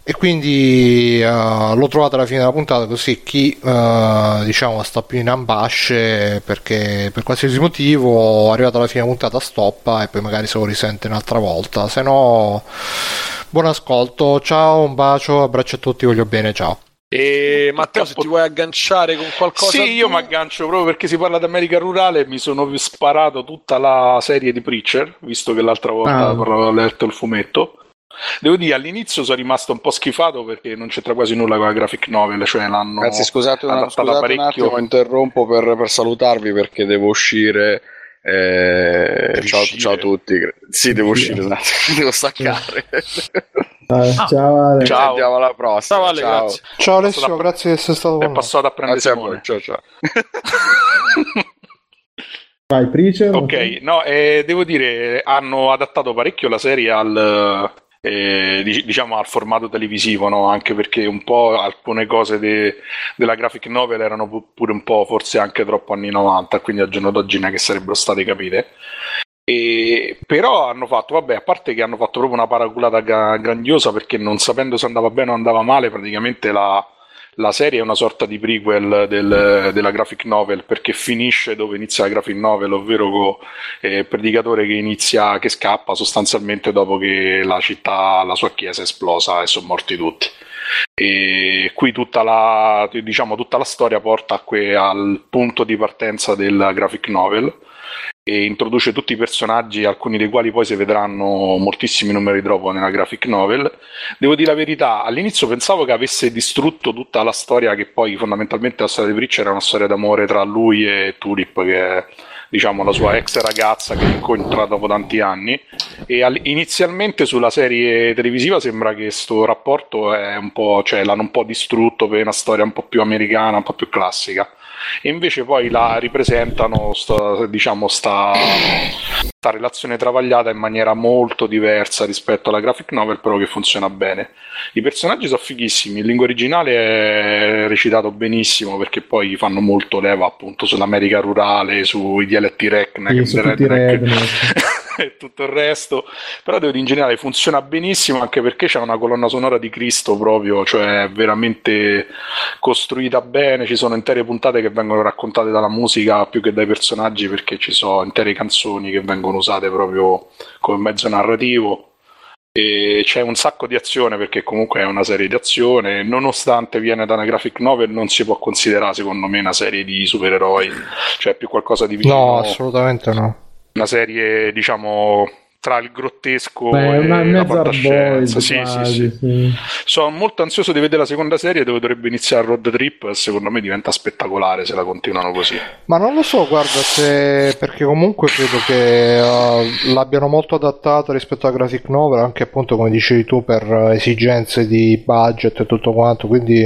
e quindi eh, l'ho trovato alla fine della puntata così chi eh, diciamo sta più in ambasce perché per qualsiasi motivo arrivato alla fine della puntata stoppa e poi magari se lo risente un'altra volta se no buon ascolto ciao un bacio abbraccio a tutti voglio bene ciao E Matteo, se ti vuoi agganciare con qualcosa. Sì, io mi aggancio proprio perché si parla d'America rurale. Mi sono sparato tutta la serie di Preacher, visto che l'altra volta Ah. avevo letto il fumetto. Devo dire, all'inizio sono rimasto un po' schifato perché non c'entra quasi nulla con la graphic novel, cioè l'hanno Ragazzi, scusate, una, scusate un parecchio. attimo, interrompo per, per salutarvi perché devo uscire. eh, ciao, ciao a tutti. Sì, devo uscire, un attimo, devo staccare. Dai, Ah. ciao Ale. Ciao. Ci Andiamo alla prossima. Ciao, Ale, ciao. grazie. ciao Alessio la- grazie di essere stato È con noi passato a prendere Grazie a Simone. voi. Ciao, ciao. Vai, Preacher. Ok, no, eh, devo dire, hanno adattato parecchio la serie al, eh, dic- diciamo, al formato televisivo, no? Anche perché un po' alcune cose de- della graphic novel erano pu- pure un po' forse anche troppo anni 90, quindi al giorno d'oggi non è che sarebbero state capite. E, però hanno fatto, vabbè, a parte che hanno fatto proprio una paraculata ga- grandiosa perché non sapendo se andava bene o andava male, praticamente la, la serie è una sorta di prequel del- della graphic novel perché finisce dove inizia la graphic novel, ovvero con il predicatore che inizia, che scappa sostanzialmente dopo che la città, la sua chiesa è esplosa e sono morti tutti. E qui tutta la, diciamo, tutta la storia porta que- al punto di partenza della graphic novel e introduce tutti i personaggi, alcuni dei quali poi si vedranno moltissimi numeri dopo nella graphic novel. Devo dire la verità, all'inizio pensavo che avesse distrutto tutta la storia, che poi fondamentalmente la storia di Preacher era una storia d'amore tra lui e Tulip, che è diciamo la sua ex ragazza che incontra dopo tanti anni. E al- inizialmente sulla serie televisiva sembra che questo rapporto è un po', cioè l'hanno un po' distrutto per una storia un po' più americana, un po' più classica. E invece poi la ripresentano, sta, diciamo, sta, sta relazione travagliata in maniera molto diversa rispetto alla graphic novel, però che funziona bene. I personaggi sono fighissimi, in lingua originale è recitato benissimo perché poi fanno molto leva appunto sull'America rurale, sui dialetti redneck, Sì, su redneck. e tutto il resto. Però devo dire in generale funziona benissimo anche perché c'è una colonna sonora di Cristo proprio, cioè veramente costruita bene, ci sono intere puntate che vengono raccontate dalla musica più che dai personaggi perché ci sono intere canzoni che vengono usate proprio come mezzo narrativo. E c'è un sacco di azione perché comunque è una serie di azione, nonostante viene da una graphic novel, non si può considerare secondo me una serie di supereroi, cioè più qualcosa di vicino no assolutamente no una serie, diciamo, tra il grottesco Beh, e una la fantascienza. Sì, sì, quasi, sì. sì. Sono molto ansioso di vedere la seconda serie dove dovrebbe iniziare Road Trip. Secondo me diventa spettacolare se la continuano così. Ma non lo so, guarda, se perché comunque credo che uh, l'abbiano molto adattata rispetto alla graphic novel, anche appunto come dicevi tu, per esigenze di budget e tutto quanto, quindi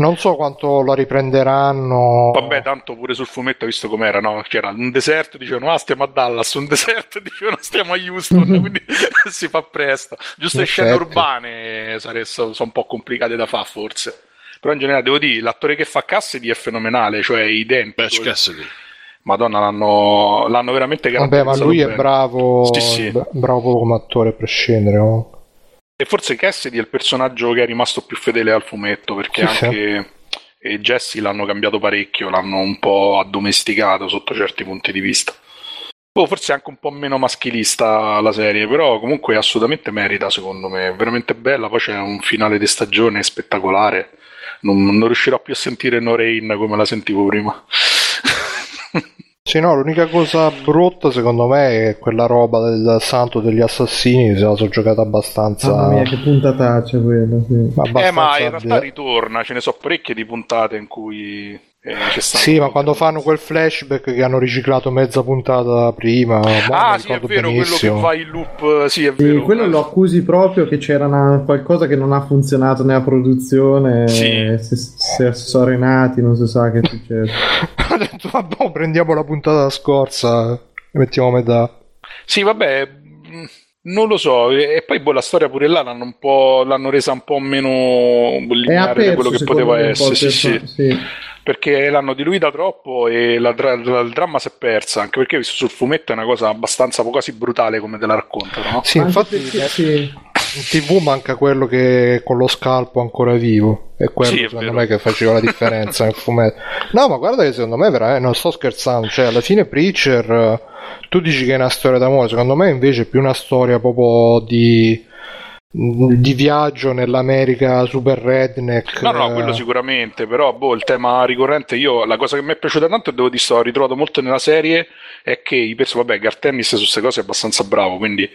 non so quanto la riprenderanno. Vabbè, tanto pure sul fumetto, visto com'era, no? C'era un deserto, dicevano, ah, stiamo a Dallas, un deserto, dicevano, stiamo a Houston, quindi si fa presto. Giusto le scene urbane sare- sono un po' complicate da fare, forse. Però in generale, devo dire, l'attore che fa Cassidy è fenomenale, cioè identico. Batch Cassidy. Madonna, l'hanno, l'hanno veramente Vabbè, ma caratterizzato lui è bene. bravo, Sì, sì. bra- bravo come attore a prescindere. comunque. E forse Cassidy è il personaggio che è rimasto più fedele al fumetto, perché Sì, sì. anche e Jesse l'hanno cambiato parecchio, l'hanno un po' addomesticato sotto certi punti di vista. Boh, forse anche un po' meno maschilista la serie, però comunque assolutamente merita, secondo me. È veramente bella. Poi c'è un finale di stagione spettacolare. Non, non riuscirò più a sentire Norain come la sentivo prima. Sì, no, l'unica cosa brutta secondo me è quella roba del santo degli assassini, se la sono giocata abbastanza... Mamma mia, che puntataccia quella. Sì. eh, ma in realtà ritorna, ce ne so parecchie di puntate in cui. Sì, ma quando fanno quel flashback che hanno riciclato mezza puntata prima, non Ah, sì, è vero, quello che benissimo. va in loop, sì, è Sì, vero. quello lo accusi proprio che c'era una- qualcosa che non ha funzionato nella produzione. Sì. Si, si assorenati, non si sa che succede. Ho detto, vabbè, oh, prendiamo la puntata scorsa e mettiamo a metà. Sì, vabbè, mh, non lo so. E poi boh, la storia pure là l'hanno un po', l'hanno resa un po' meno È lineare di aperto, quello che poteva essere. il Sì, sì. sì. Perché l'hanno diluita troppo e la la- il dramma si è persa. Anche perché visto sul fumetto è una cosa abbastanza quasi brutale come te la raccontano, no? Sì, infatti perché- sì. in tv manca quello che con lo scalpo ancora vivo. È quello Sì, è secondo vero. me che faceva la differenza nel fumetto. No, ma guarda che secondo me veramente non sto scherzando. Cioè, alla fine Preacher, tu dici che è una storia d'amore, secondo me invece è più una storia proprio di di viaggio nell'America super redneck. No, no, eh, quello sicuramente, però boh, il tema ricorrente, io la cosa che mi è piaciuta tanto e devo dire, ho ritrovato molto nella serie, è che i personaggi, vabbè, Gartennis su queste cose è abbastanza bravo, quindi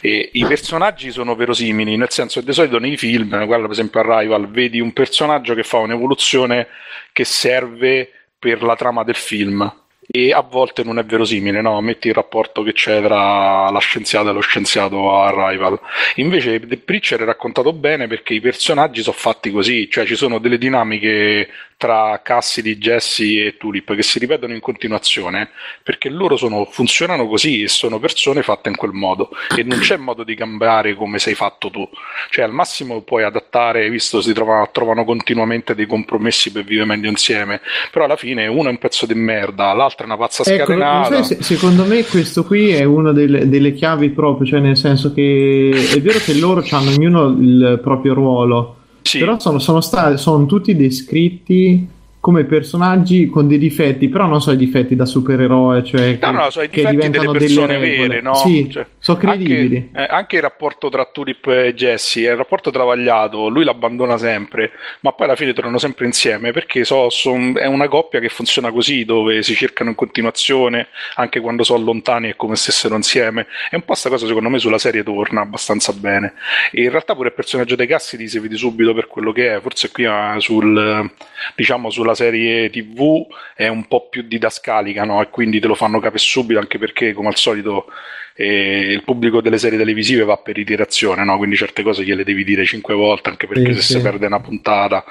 eh, i personaggi sono verosimili, nel senso che di solito nei film, guarda per esempio a Rival, vedi un personaggio che fa un'evoluzione che serve per la trama del film. E a volte non è verosimile, no? Metti il rapporto che c'è tra la scienziata e lo scienziato a Rival. Invece The Preacher è raccontato bene perché i personaggi sono fatti così, cioè ci sono delle dinamiche tra Cassidy, Jesse e Tulip che si ripetono in continuazione perché loro sono, funzionano così e sono persone fatte in quel modo e non c'è modo di cambiare come sei fatto tu. Cioè al massimo puoi adattare, visto si trovano, trovano continuamente dei compromessi per vivere meglio insieme, però alla fine uno è un pezzo di merda, l'altro è una pazza Ecco, scatenata. sai, se- secondo me questo qui è una delle, delle chiavi proprio, cioè nel senso che è vero che loro hanno ognuno il proprio ruolo, Sì. però sono, sono, sta- sono tutti descritti come personaggi con dei difetti, però non so i difetti da supereroe, cioè che, No, no, sono i che difetti diventano delle persone regole. vere, no? Sì, Cioè, sono credibili. Anche, eh, anche il rapporto tra Tulip e Jesse è un rapporto travagliato, lui l'abbandona sempre, ma poi alla fine tornano sempre insieme perché so, son- è una coppia che funziona così, dove si cercano in continuazione, anche quando sono lontani è come se stessero insieme. E un po' sta cosa secondo me sulla serie torna abbastanza bene. E in realtà pure il personaggio dei Cassidy si vede subito per quello che è, forse qui eh, sul, diciamo, sulla serie TV è un po' più didascalica, no? E quindi te lo fanno capire subito, anche perché, come al solito, eh, il pubblico delle serie televisive va per iterazione, no? Quindi certe cose gliele devi dire cinque volte, anche perché Sì, se sì. si perde una puntata.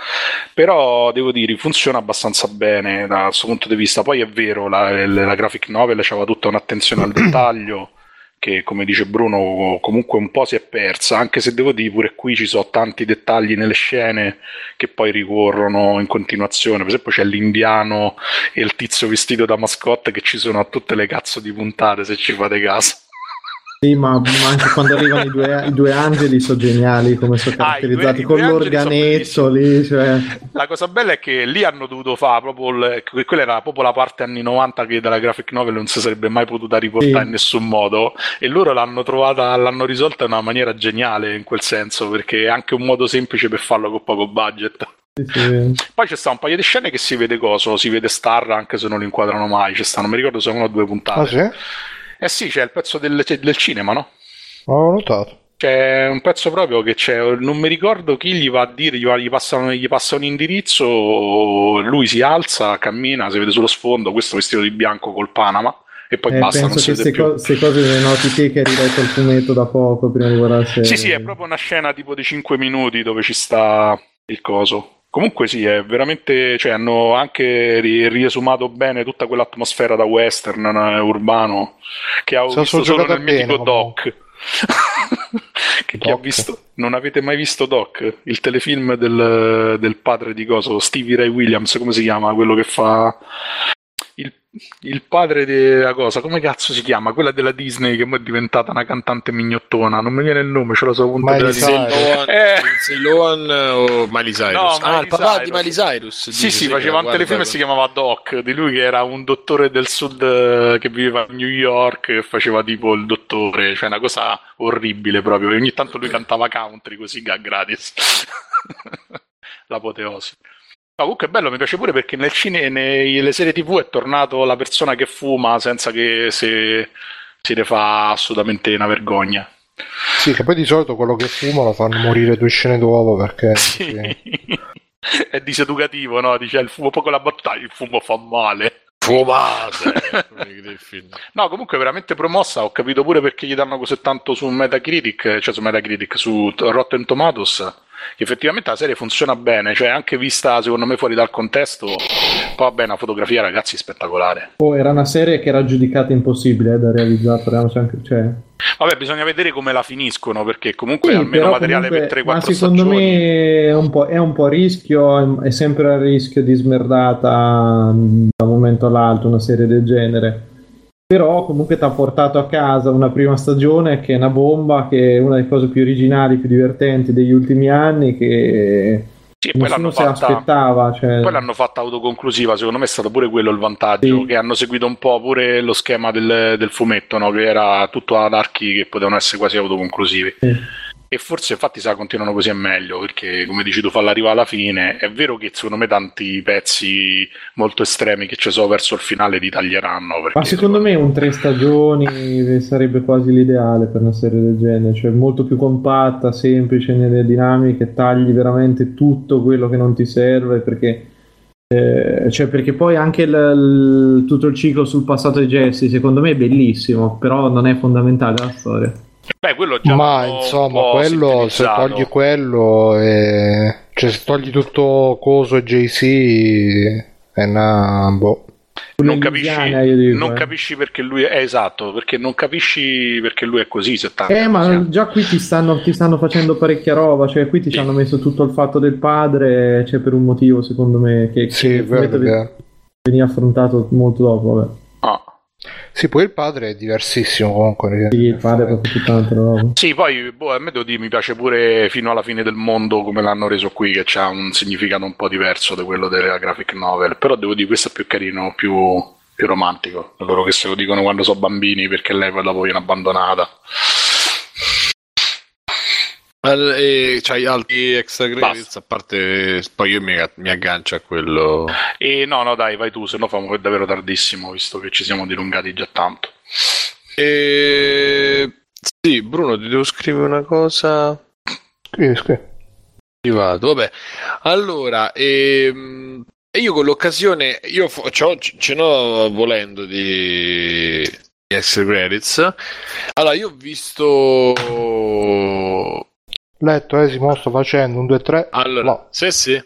Però devo dire, funziona abbastanza bene da questo punto di vista. Poi è vero, la, la graphic novel aveva tutta un'attenzione al dettaglio che come dice Bruno comunque un po' si è persa anche se devo dire pure qui ci sono tanti dettagli nelle scene che poi ricorrono in continuazione per esempio c'è l'indiano e il tizio vestito da mascotte che ci sono a tutte le cazzo di puntate se ci fate caso Sì, ma, ma anche quando arrivano i due, i due angeli sono geniali come sono Ah, due- caratterizzati con due angeli sono l'organetto lì, cioè... La cosa bella è che lì hanno dovuto fare proprio il- que- quella era proprio la parte anni 90 che dalla graphic novel non si sarebbe mai potuta riportare Sì. in nessun modo e loro l'hanno trovata, l'hanno risolta in una maniera geniale in quel senso perché è anche un modo semplice per farlo con poco budget. Sì. Poi c'è sta un paio di scene che si vede coso, si vede Star anche se non lo inquadrano mai, ci stanno, mi ricordo se una o due puntate. Ah, sì? Eh sì, c'è il pezzo del, del cinema, no? Non l'ho notato. C'è un pezzo proprio che c'è, non mi ricordo chi gli va a dire, gli, va- gli passa, gli passa un indirizzo, lui si alza, cammina, si vede sullo sfondo, questo vestito di bianco col Panama e poi Eh, basta, non penso si che queste più. cose le noti te che hai riletto il fumetto da poco prima di guardare. Sì, sì, è proprio una scena tipo di 5 minuti dove ci sta il coso. Comunque sì, è veramente, cioè hanno anche ri- riesumato bene tutta quell'atmosfera da western eh, urbano che la visto solo nel mitico bene, Doc. che ha Doc. visto non avete mai visto Doc il telefilm del, del padre di coso Stevie Ray Williams come si chiama quello che fa il, padre della cosa, come cazzo si chiama? Quella della Disney che è diventata una cantante mignottona, non mi viene il nome, ce lo so punto della Disney. Lohan, Eh. O Miley Cyrus? No, ah, Miley il papà Cyrus. di Miley Cyrus. Sì, sì, faceva un telefilm e si chiamava Doc, di lui che era un dottore del sud eh, che viveva a New York e faceva tipo il dottore, cioè una cosa orribile proprio. E ogni tanto lui cantava country così gratis. L'apoteosi. No, comunque è bello, mi piace pure perché nel cine, nelle serie tv è tornato la persona che fuma senza che se, si ne fa assolutamente una vergogna. Sì, che poi di solito quello che fuma lo fanno morire due scene dopo perché... Sì. sì. è diseducativo, no? Dice il fumo, poi con la battuta, il fumo fa male. Fumate! No, comunque veramente promossa, ho capito pure perché gli danno così tanto su Metacritic, cioè su Metacritic, su Rotten Tomatoes, che effettivamente la serie funziona bene, cioè anche vista secondo me fuori dal contesto, poi vabbè, una fotografia ragazzi spettacolare. Oh, era una serie che era giudicata impossibile eh, da realizzare, anche- cioè, Vabbè, bisogna vedere come la finiscono, perché comunque Sì, almeno materiale comunque- per 3-4 ma secondo stagioni. me è un, po', è un po' a rischio, è sempre a rischio di smerdata da un momento all'altro una serie del genere. Però comunque ti ha portato a casa una prima stagione che è una bomba, che è una delle cose più originali, più divertenti degli ultimi anni, che Sì, poi nessuno si fatta... aspettava. Cioè... Poi l'hanno fatta autoconclusiva, secondo me è stato pure quello il vantaggio, Sì. che hanno seguito un po' pure lo schema del, del fumetto, no? che era tutto ad archi che potevano essere quasi autoconclusivi. Sì. E forse infatti se la continuano così è meglio, perché come dici tu, farla arrivare alla fine, è vero che secondo me tanti pezzi molto estremi che ci sono verso il finale li taglieranno. Perché Ma secondo me un tre stagioni sarebbe quasi l'ideale per una serie del genere, cioè molto più compatta, semplice nelle dinamiche, tagli veramente tutto quello che non ti serve perché, eh, cioè perché poi anche il- il- tutto il ciclo sul passato di Jesse secondo me è bellissimo, però non è fondamentale la storia. Beh, quello già Ma insomma, quello se togli quello, e... cioè se togli tutto Coso e JC, è una. Boh. non capisci, io dico, non eh. capisci perché lui è esatto, perché non capisci perché lui è così 70 Eh, ma anni. già qui ti stanno, ti stanno facendo parecchia roba, cioè qui ti ci hanno messo tutto il fatto del padre, c'è per un motivo secondo me che, Sì, che è vero, vero. veniva affrontato molto dopo, vabbè. Ah. Sì, poi il padre è diversissimo comunque. Sì, il padre è proprio tutta un'altra roba. Sì, poi boh, a me devo dire, mi piace pure fino alla fine del mondo come l'hanno reso qui, che ha un significato un po' diverso da quello della graphic novel. Però devo dire, questo è più carino, più, più romantico. Loro che se lo dicono quando sono bambini perché lei poi dopo viene abbandonata. Al- e c'hai altri extra credits, Basta. a parte poi io mi, mi aggancio a quello. E no, no, dai, vai tu, se no famo davvero tardissimo, visto che ci siamo dilungati già tanto. E... Sì, Bruno, ti devo scrivere una cosa. Scrivi, scrivi. privato. Vabbè, allora, ehm, e io con l'occasione, io fo- c'ho- ce n'ho volendo di, di extra credits. Allora, io ho visto. Letto, Esimo, sto facendo un 2-3. Allora, No. sì, sì.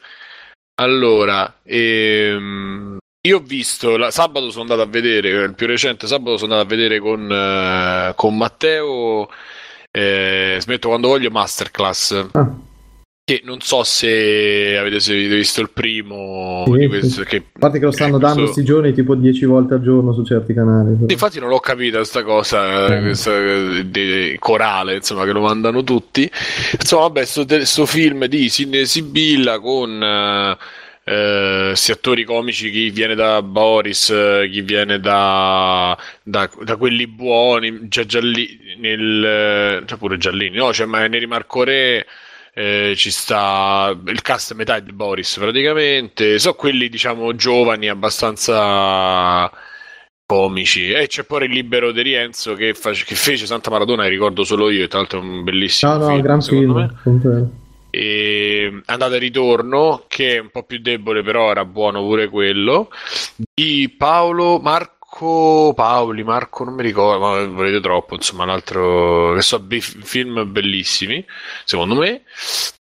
Allora, ehm, io ho visto la, sabato sono andato a vedere il più recente sabato sono andato a vedere con, eh, con Matteo. Eh, smetto quando voglio Masterclass. Ah. Che non so se avete se avete visto il primo Sì, di sì. questo. Che, A parte che lo stanno questo- dando sti giorni tipo 10 volte al giorno su certi canali. però. Infatti non l'ho capita questa cosa, eh, questa eh, di- corale, insomma, che lo mandano tutti. Insomma, vabbè, sto, film di Sidney Sibilla con eh, eh, questi attori comici, chi viene da Boris, eh, chi viene da, da, da quelli buoni, già Giallini, nel, cioè pure Giallini, no, cioè ma Neri Marco Re, eh, ci sta il cast metà di Boris praticamente, sono quelli diciamo giovani, abbastanza comici. E c'è poi il libero di Rienzo che, face- che fece Santa Maradona, ricordo solo io, e tra l'altro è un bellissimo No, no, film, gran film. me. E Andata e ritorno, che è un po' più debole, però era buono pure quello. Di Paolo Marco Paoli, Marco non mi ricordo, ma volete troppo, insomma, un altro che so, be- film bellissimi, secondo me.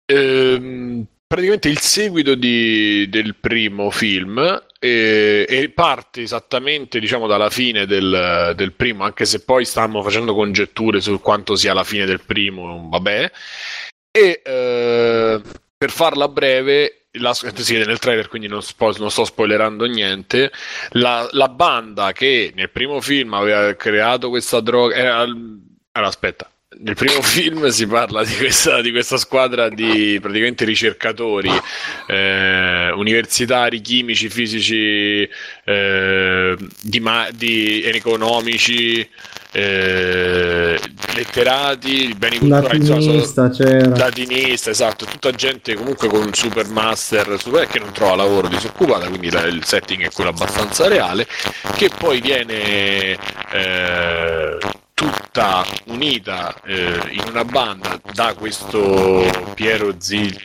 Ehm, praticamente il seguito di- del primo film eh, e parte esattamente diciamo dalla fine del, del primo anche se poi stanno facendo congetture su quanto sia la fine del primo vabbè e eh, per farla breve la, si vede nel trailer, quindi non, spo- non sto spoilerando niente. La, la, banda che nel primo film aveva creato questa droga. Era, allora, aspetta. Nel primo film si parla di questa, di questa squadra di praticamente ricercatori eh, universitari, chimici, fisici, eh, di, ma- di economici, eh, letterati, beni culturali, latinista, c'era. latinista, esatto, tutta gente comunque con un super master super, che non trova lavoro disoccupata, quindi la, il setting è quello abbastanza reale, che poi viene eh, tutta unita eh, in una banda da questo Piero Zilli,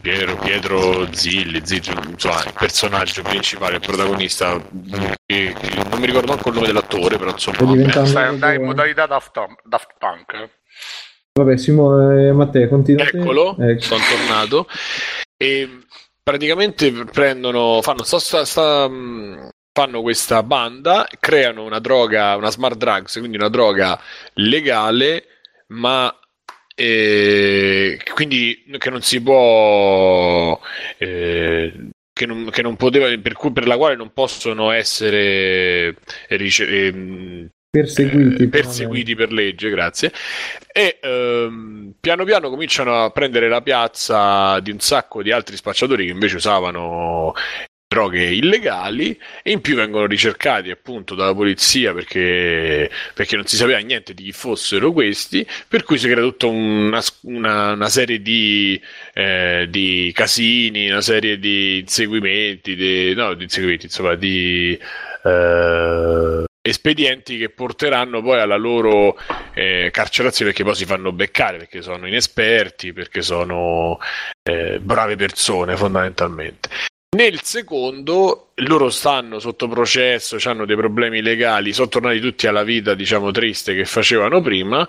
Piero, Pietro Zilli, Zilli, insomma il personaggio principale, il protagonista, che, che non mi ricordo manco il nome dell'attore, però insomma... Stai andando in modalità Daft, Daft Punk. Vabbè, Simo, eh, Matteo, continua. Eccolo, ecco. sono tornato. E praticamente prendono, fanno sta, sta, sta, fanno questa banda, creano una droga, una smart drugs, quindi una droga legale, ma eh, quindi che non si può eh, che, non, che non poteva per, cui, per la quale non possono essere rice- ehm, perseguiti, eh, perseguiti per legge, grazie. E ehm, piano piano cominciano a prendere la piazza di un sacco di altri spacciatori che invece usavano droghe illegali e in più vengono ricercati appunto dalla polizia perché, perché non si sapeva niente di chi fossero questi, per cui si crea tutta una, una, una serie di, eh, di, casini, una serie di inseguimenti, di, no, di inseguimenti, insomma, di eh, espedienti che porteranno poi alla loro eh, carcerazione perché poi si fanno beccare perché sono inesperti, perché sono eh, brave persone fondamentalmente. Nel secondo, loro stanno sotto processo, hanno dei problemi legali, sono tornati tutti alla vita, diciamo, triste che facevano prima,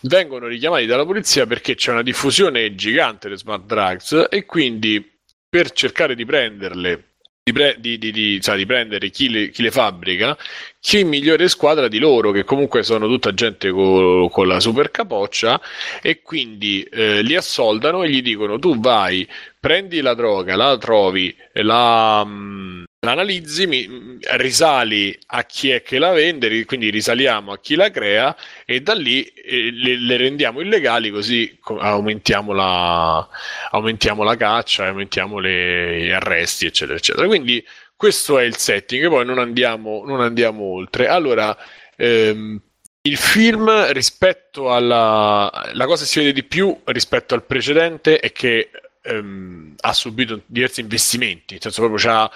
vengono richiamati dalla polizia perché c'è una diffusione gigante delle smart drugs e quindi per cercare di prenderle di, di, di, cioè di prendere chi le, chi le, fabbrica, chi migliore squadra di loro, che comunque sono tutta gente co- con la super capoccia, e quindi eh, li assoldano e gli dicono: Tu vai, prendi la droga, la trovi, la. Mh, l'analizzi, mi, risali a chi è che la vende, quindi risaliamo a chi la crea e da lì eh, le, le, rendiamo illegali così aumentiamo la, aumentiamo la caccia, aumentiamo le, gli arresti, eccetera, eccetera. Quindi questo è il setting, poi non andiamo, non andiamo oltre. Allora, ehm, il film rispetto alla... la cosa che si vede di più rispetto al precedente è che ehm, ha subito diversi investimenti, nel senso proprio c'ha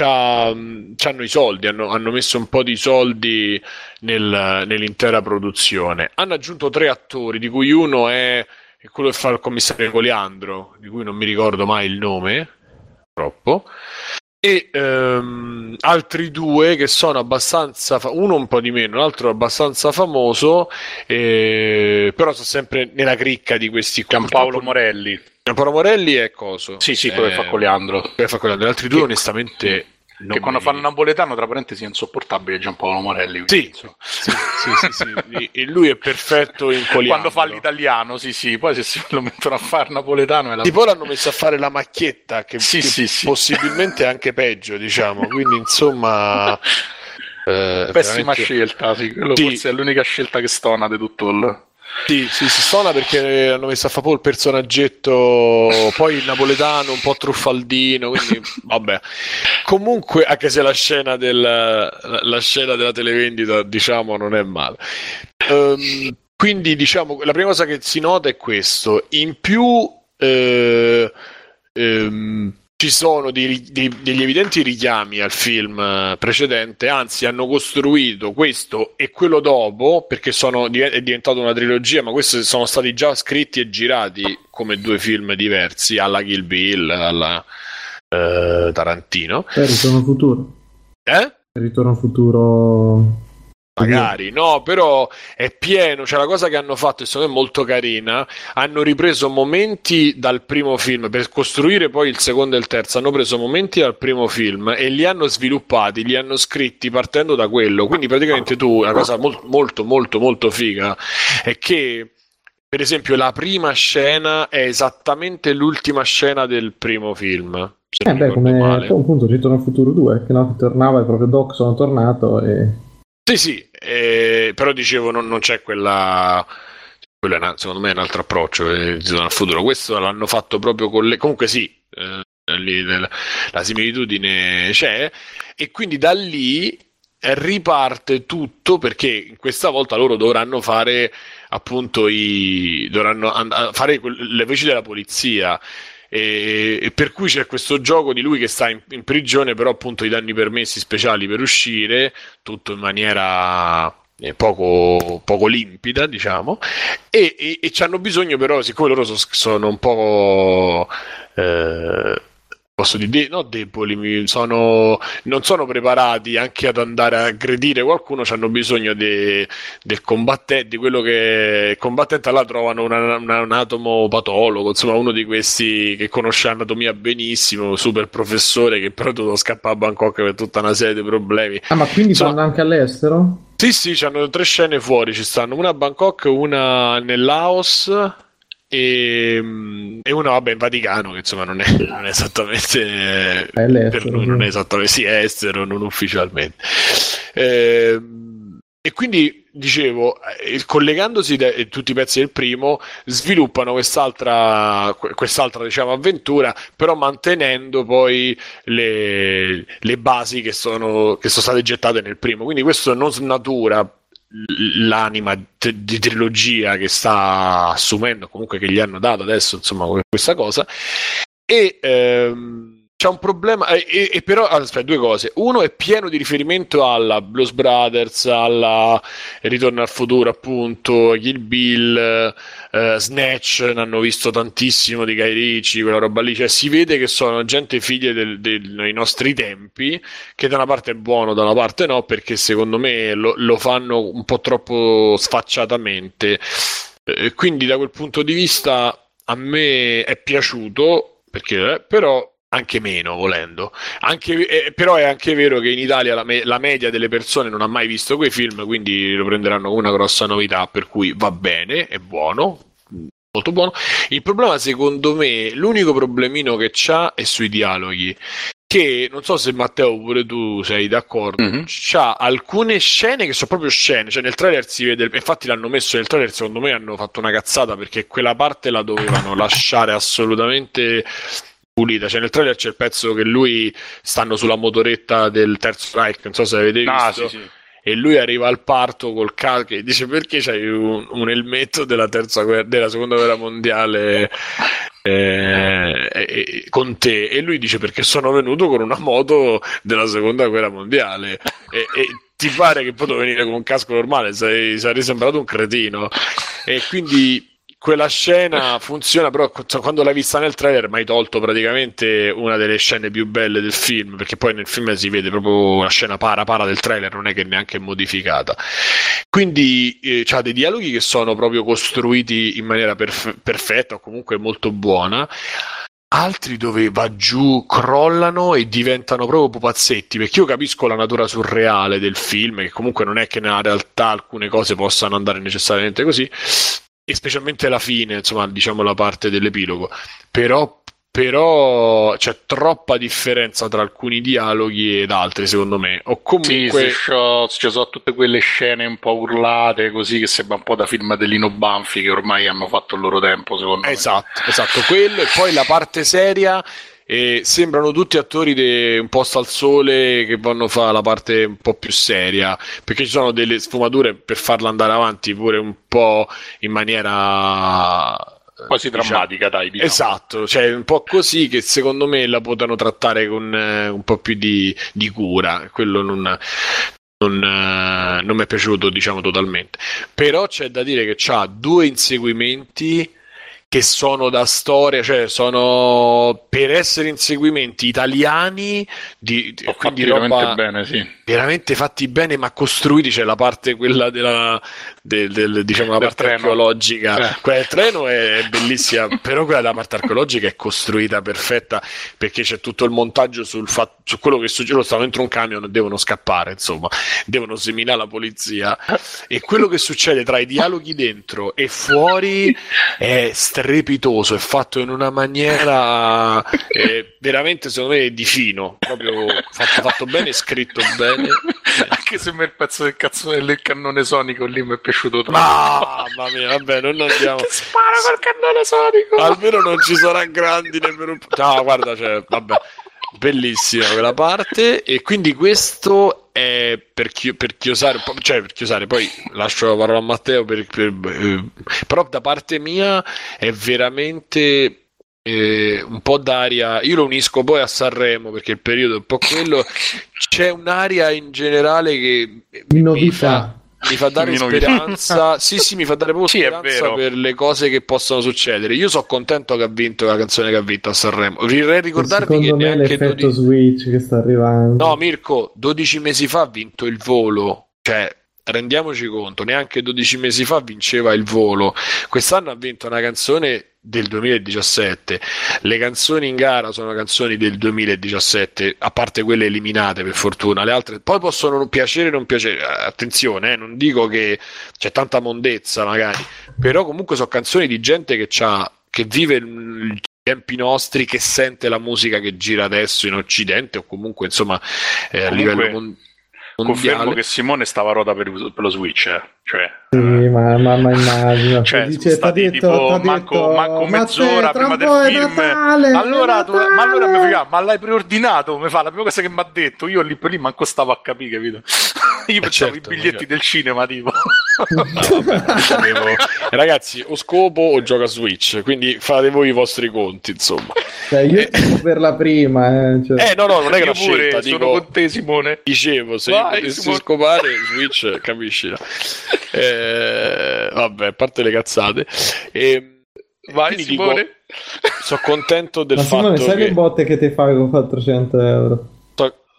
hanno i soldi, hanno, hanno, messo un po' di soldi nel, nell'intera produzione. Hanno aggiunto tre attori, di cui uno è, è quello che fa il commissario Coliandro, di cui non mi ricordo mai il nome, troppo. E um, altri due che sono abbastanza, fa- uno un po' di meno, l'altro abbastanza famoso, eh, però sono sempre nella cricca di questi. Giampaolo Morelli. Giampaolo Morelli è coso. Sì, sì, quello eh, che fa Coliandro. Che fa Coliandro. Gli altri due, che, onestamente. che quando mi... fanno napoletano, tra parentesi, è insopportabile Giampaolo Morelli. Sì, sì, sì, sì, sì, E lui è perfetto in Coliandro. Quando fa l'italiano, sì, sì. Poi se si lo mettono a fare napoletano. È la... Tipo l'hanno messo a fare la macchietta, che, sì, che sì, sì. possibilmente è anche peggio, diciamo. Quindi, insomma. Eh, Pessima veramente... scelta, sì. Quello sì. forse è l'unica scelta che stona di tutto il. Sì, sì, si suona perché hanno messo a fa il personaggetto, poi il napoletano un po' truffaldino, quindi vabbè. Comunque, anche se la scena, del, la scena della televendita, diciamo, non è male. Um, quindi, diciamo, la prima cosa che si nota è questo. In più, eh, ehm, ci sono dei, dei, degli evidenti richiami al film eh, precedente, anzi hanno costruito questo e quello dopo, perché sono, è diventata una trilogia, ma questi sono stati già scritti e girati come due film diversi, alla Kill Bill, alla eh, Tarantino. Per Ritorno Futuro. Eh? Ritorno Futuro Magari, no, però è pieno. Cioè, la cosa che hanno fatto, secondo me è molto carina, hanno ripreso momenti dal primo film per costruire poi il secondo e il terzo. Hanno preso momenti dal primo film e li hanno sviluppati, li hanno scritti partendo da quello. Quindi, praticamente, tu, una cosa molto, molto, molto, molto figa è che per esempio, la prima scena è esattamente l'ultima scena del primo film. Eh beh, come male. appunto Ritorno al futuro 2, che no, tornava e proprio Doc sono tornato e... Sì, sì, eh, però dicevo non, non c'è quella... quello una- secondo me è un altro approccio eh, al futuro. Questo l'hanno fatto proprio con le... Comunque sì, eh, lì la, la similitudine c'è e quindi da lì riparte tutto perché questa volta loro dovranno fare appunto i... dovranno and- fare le voci della polizia. E, e per cui c'è questo gioco di lui che sta in, in prigione, però appunto i danni permessi speciali per uscire, tutto in maniera eh, poco, poco limpida, diciamo, e, e, e ci hanno bisogno però, siccome loro so- sono un po'... eh, posso dire, de- no deboli, sono, non sono preparati anche ad andare a aggredire qualcuno, hanno bisogno de- del combattente, di quello che il combattente là trovano una- un anatomopatologo, insomma uno di questi che conosce l'anatomia benissimo, super professore che però dovuto scappare a Bangkok per tutta una serie di problemi. Ah, ma quindi Insomma- vanno anche all'estero? Sì, sì, hanno tre scene fuori, ci stanno una a Bangkok, una nel Laos e, e una vabbè in Vaticano, che insomma non è, non è esattamente È per noi non è esattamente sì, è estero, non ufficialmente. Ehm, e quindi dicevo, eh, collegandosi da- eh, tutti i pezzi del primo, sviluppano quest'altra, que- quest'altra diciamo, avventura, però mantenendo poi le, le basi che sono, che sono state gettate nel primo. Quindi questo non snatura l'anima t- di trilogia che sta assumendo, comunque che gli hanno dato adesso, insomma, que- questa cosa. E ehm, c'è un problema, e, e- e però aspetta, due cose. Uno è pieno di riferimento alla Blues Brothers, alla Ritorno al futuro, appunto, Kill Bill, eh, Snatch, ne hanno visto tantissimo di Guy Ritchie, quella roba lì. Cioè, si vede che sono gente del- dei nostri tempi, che da una parte è buono, da una parte no, perché secondo me lo, lo fanno un po' troppo sfacciatamente. Eh, quindi, da quel punto di vista, a me è piaciuto, perché, eh, però anche meno volendo. Anche, eh, però è anche vero che in Italia la, me- la media delle persone non ha mai visto quei film, quindi lo prenderanno come una grossa novità, per cui va bene, è buono. Molto buono. Il problema, secondo me, l'unico problemino che c'ha è sui dialoghi. Che non so se Matteo pure tu sei d'accordo. Mhm. C'ha alcune scene che sono proprio scene. Cioè, nel trailer si vede. Infatti, l'hanno messo nel trailer. Secondo me hanno fatto una cazzata perché quella parte la dovevano lasciare assolutamente pulita. Cioè, nel trailer c'è il pezzo che lui stanno sulla motoretta del Terzo Reich. Non so se avete Ah, visto sì, sì. e lui arriva al parto col casco e dice perché c'hai un, un elmetto della, terza guerra, della seconda guerra mondiale eh, eh, con te e lui dice perché sono venuto con una moto della seconda guerra mondiale e, e ti pare che potevo venire con un casco normale sei, sarei sembrato un cretino e quindi quella scena funziona, però co- quando l'hai vista nel trailer mi hai tolto praticamente una delle scene più belle del film, perché poi nel film si vede proprio la scena para para del trailer, non è che neanche è modificata. Quindi eh, c'ha dei dialoghi che sono proprio costruiti in maniera perf- perfetta o comunque molto buona. Altri dove va giù, crollano e diventano proprio pupazzetti. Perché io capisco la natura surreale del film, che comunque non è che nella realtà alcune cose possano andare necessariamente così, e specialmente la fine, insomma, diciamo la parte dell'epilogo. Però, però c'è troppa differenza tra alcuni dialoghi ed altri, secondo me. O Sì, comunque. c'ho- ci sono tutte quelle scene un po' urlate così che sembra un po' da film di Lino Banfi che ormai hanno fatto il loro tempo, secondo me. Esatto, esatto, quello e poi la parte seria. E sembrano tutti attori de- un po' al sole che vanno a fare la parte un po' più seria perché ci sono delle sfumature per farla andare avanti pure un po' in maniera Quasi diciamo- drammatica, dai. Diciamo. Esatto, cioè un po' così che secondo me la potevano trattare con eh, un po' più di, di cura. Quello non, non, eh, non mi è piaciuto, diciamo, totalmente. Però c'è da dire che c'ha due inseguimenti che sono da storia, cioè sono per essere inseguimenti italiani di, di quindi veramente bene, sì. veramente fatti bene, ma costruiti. C'è la parte quella della del, del- diciamo la parte treno. archeologica. Eh. Quella del treno è bellissima, però quella della parte archeologica è costruita perfetta perché c'è tutto il montaggio sul fatto su quello che succede. Loro stanno dentro un camion e devono scappare, insomma, devono seminare la polizia. E quello che succede tra i dialoghi dentro e fuori è strepitoso, è fatto in una maniera eh, veramente, secondo me, di fino, proprio fatto, fatto bene, scritto bene. Anche se me il pezzo del cazzo del cannone sonico lì mi è piaciuto troppo. Mamma mia, vabbè, non andiamo. Che spara col cannone sonico! Almeno non ci sarà grandi nemmeno un po'. No, guarda, cioè, vabbè, bellissima quella parte. E quindi questo è per, chi- per chiosare, un po'- cioè per chiosare, poi lascio la parola a Matteo. Per, per- eh, però da parte mia è veramente. Eh, un po' d'aria, io lo unisco poi a Sanremo perché il periodo è un po' quello. C'è un'aria in generale che mi fa, mi fa dare speranza. Sì, sì, mi fa dare proprio Sì, speranza per le cose che possono succedere. Io sono contento che ha vinto la canzone che ha vinto a Sanremo. Vorrei ricordarvi che me l'effetto 12... Switch che sta arrivando. No, Mirko, 12 mesi fa ha vinto il volo. Cioè, rendiamoci conto, neanche 12 mesi fa vinceva il volo. Quest'anno ha vinto una canzone del 2017. Le canzoni in gara sono canzoni del 2017, a parte quelle eliminate per fortuna. Le altre poi possono non piacere o non piacere. Attenzione, eh, non dico che c'è tanta mondezza magari, però comunque sono canzoni di gente che c'ha che vive il- tempi nostri, che sente la musica che gira adesso in Occidente o comunque insomma eh, a Comunque, livello mon- Confermo mondiale. che Simone stava a rota per, per lo Switch, eh. cioè, Sì, ma, ma, ma immagino. Cioè, sono stati t'ha tipo manco- manco "Ma mezz'ora prima del film." Natale, allora, tu- ma allora mi Natale." fa, ma l'hai preordinato? Mi fa la prima cosa che mi ha detto. Io lì per lì manco stavo a capire, capito? Io pensavo certo, i biglietti certo. del cinema, tipo. Sapevo- Ragazzi, o scopo o gioca Switch, quindi fate voi i vostri conti, insomma. Cioè, io sono per la prima. Eh, cioè. Eh, no, no, non è che Io l'ho pure scelta, sono dico, con te, Simone. dicevo, se Vai, io potessi Simone. scopare Switch, capisci? no? Eh, vabbè, a parte le cazzate. E, Vai, Simone. sono contento del Ma Simone, fatto sai che... le botte che ti fai con 400 euro?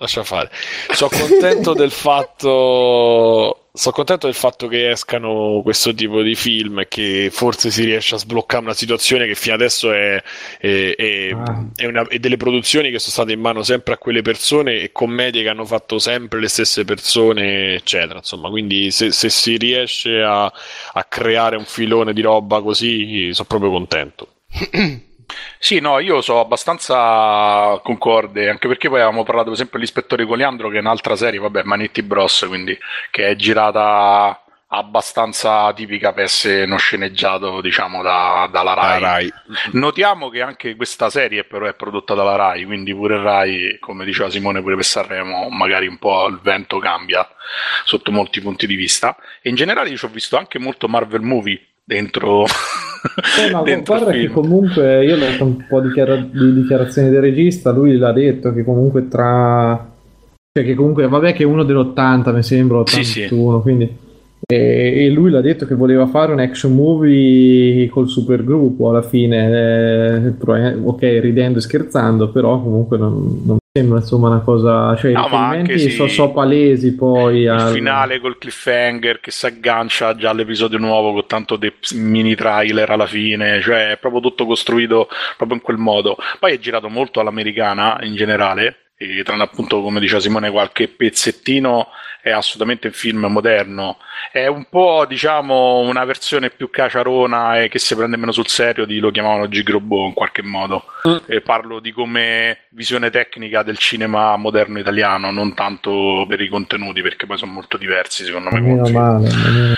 Lascia fare. Sono contento del fatto. Sono contento del fatto che escano questo tipo di film e che forse si riesce a sbloccare una situazione che fino adesso è, è- è- Ah. è una- è delle produzioni che sono state in mano sempre a quelle persone e commedie che hanno fatto sempre le stesse persone, eccetera. Insomma, quindi se, se si riesce a, a creare un filone di roba così, sono proprio contento. Sì, no, io sono abbastanza concorde, anche perché poi avevamo parlato per esempio dell'ispettore Coliandro, che è un'altra serie, vabbè, Manetti Bros, quindi, che è girata abbastanza tipica per essere uno sceneggiato, diciamo, da- dalla Rai. Rai. Notiamo che anche questa serie però è prodotta dalla Rai, quindi pure Rai, come diceva Simone, pure per Sanremo, magari un po' il vento cambia sotto molti punti di vista. E in generale io ci ho visto anche molto Marvel Movie dentro, Eh, ma dentro guarda che comunque io ho letto un po' di, chiara- di dichiarazioni del regista, lui l'ha detto che comunque tra... Cioè che comunque, vabbè che è uno dell'80 mi sembra, 81, Sì, sì. quindi... E, e lui l'ha detto che voleva fare un action movie col supergruppo alla fine, eh, ok ridendo e scherzando, però comunque non, non sembra insomma una cosa... Cioè No, ma anche sì. so, so palesi poi il al... finale col cliffhanger che si aggancia già all'episodio nuovo con tanto dei mini trailer alla fine, cioè è proprio tutto costruito proprio in quel modo. Poi è girato molto all'americana in generale, e tranne appunto come diceva Simone qualche pezzettino è assolutamente un film moderno. È un po' diciamo una versione più caciarona e che si prende meno sul serio di lo chiamavano Gigrobo in qualche modo. E parlo di come visione tecnica del cinema moderno italiano, non tanto per i contenuti, perché poi sono molto diversi secondo me. Meno male, meno-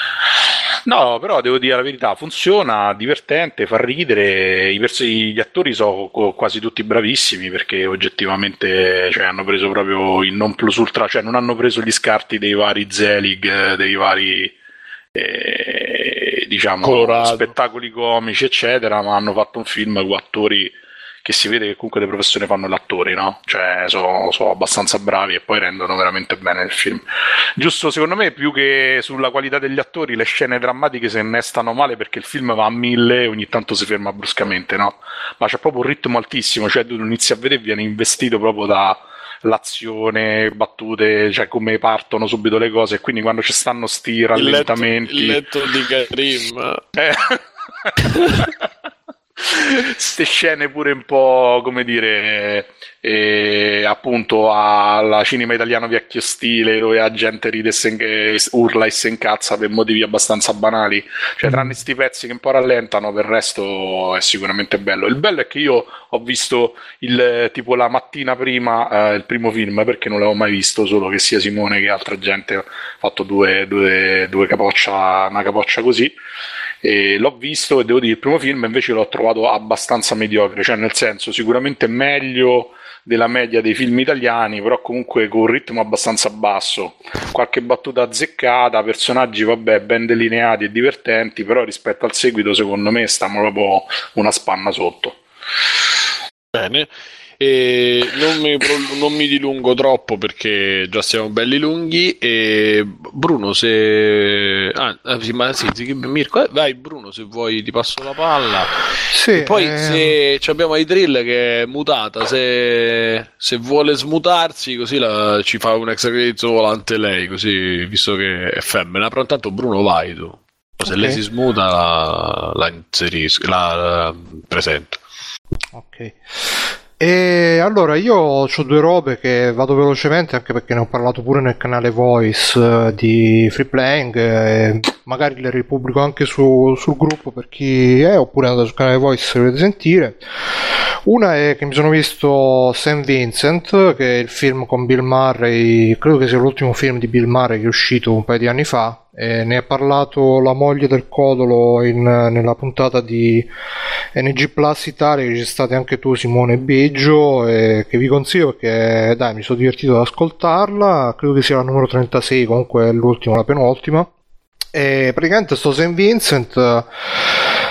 No, però devo dire la verità, funziona, divertente, fa ridere, i pers- gli attori sono quasi tutti bravissimi perché oggettivamente cioè, hanno preso proprio il non plus ultra, cioè non hanno preso gli scarti dei vari Zelig, dei vari eh, diciamo Colorado. spettacoli comici eccetera, ma hanno fatto un film con attori che si vede che comunque le professioni fanno gli attori, no? Cioè sono, sono abbastanza bravi e poi rendono veramente bene il film. Giusto, secondo me, più che sulla qualità degli attori, le scene drammatiche si innestano male perché il film va a mille e ogni tanto si ferma bruscamente, no? Ma c'è proprio un ritmo altissimo, cioè tu inizi a vedere e viene investito proprio da l'azione, battute, cioè come partono subito le cose. E quindi quando ci stanno sti rallentamenti. Il letto, il letto di Karim. Eh. Ste scene pure un po' come dire, eh, appunto alla cinema italiano vecchio stile dove la gente ride e urla e si incazza per motivi abbastanza banali, cioè tranne questi pezzi che un po' rallentano, per il resto è sicuramente bello. Il bello è che io ho visto il tipo la mattina prima eh, il primo film perché non l'avevo mai visto, solo che sia Simone che altra gente ha fatto due, due, due capoccia, una capoccia così e l'ho visto e devo dire il primo film invece l'ho trovato abbastanza mediocre, cioè nel senso sicuramente meglio della media dei film italiani, però comunque con un ritmo abbastanza basso, qualche battuta azzeccata, personaggi vabbè ben delineati e divertenti, però rispetto al seguito secondo me stiamo proprio una spanna sotto. Bene, e non mi, non mi, dilungo troppo perché già siamo belli lunghi. E Bruno, se ah, ah sì, ma sì, Mirko, eh, vai Bruno, se vuoi ti passo la palla. Sì, e poi eh... se abbiamo i drill che è mutata, se, se vuole smutarsi, così la, ci fa un extra credito volante lei, così visto che è femmina. Però intanto Bruno vai tu. Se okay. lei si smuta la, la inserisco, la, la presento. Ok. E allora io ho due robe che vado velocemente anche perché ne ho parlato pure nel canale Voice uh, di Free Playing e magari le ripubblico anche su, sul gruppo per chi è oppure andate sul canale Voice se volete sentire. Una è che mi sono visto St. Vincent che è il film con Bill Murray, credo che sia l'ultimo film di Bill Murray che è uscito un paio di anni fa eh, ne ha parlato la moglie del Codolo in, nella puntata di NG Plus Italia ci state anche tu Simone Beggio eh, che vi consiglio perché dai mi sono divertito ad ascoltarla credo che sia la numero 36 comunque l'ultima la penultima e praticamente sto St. Vincent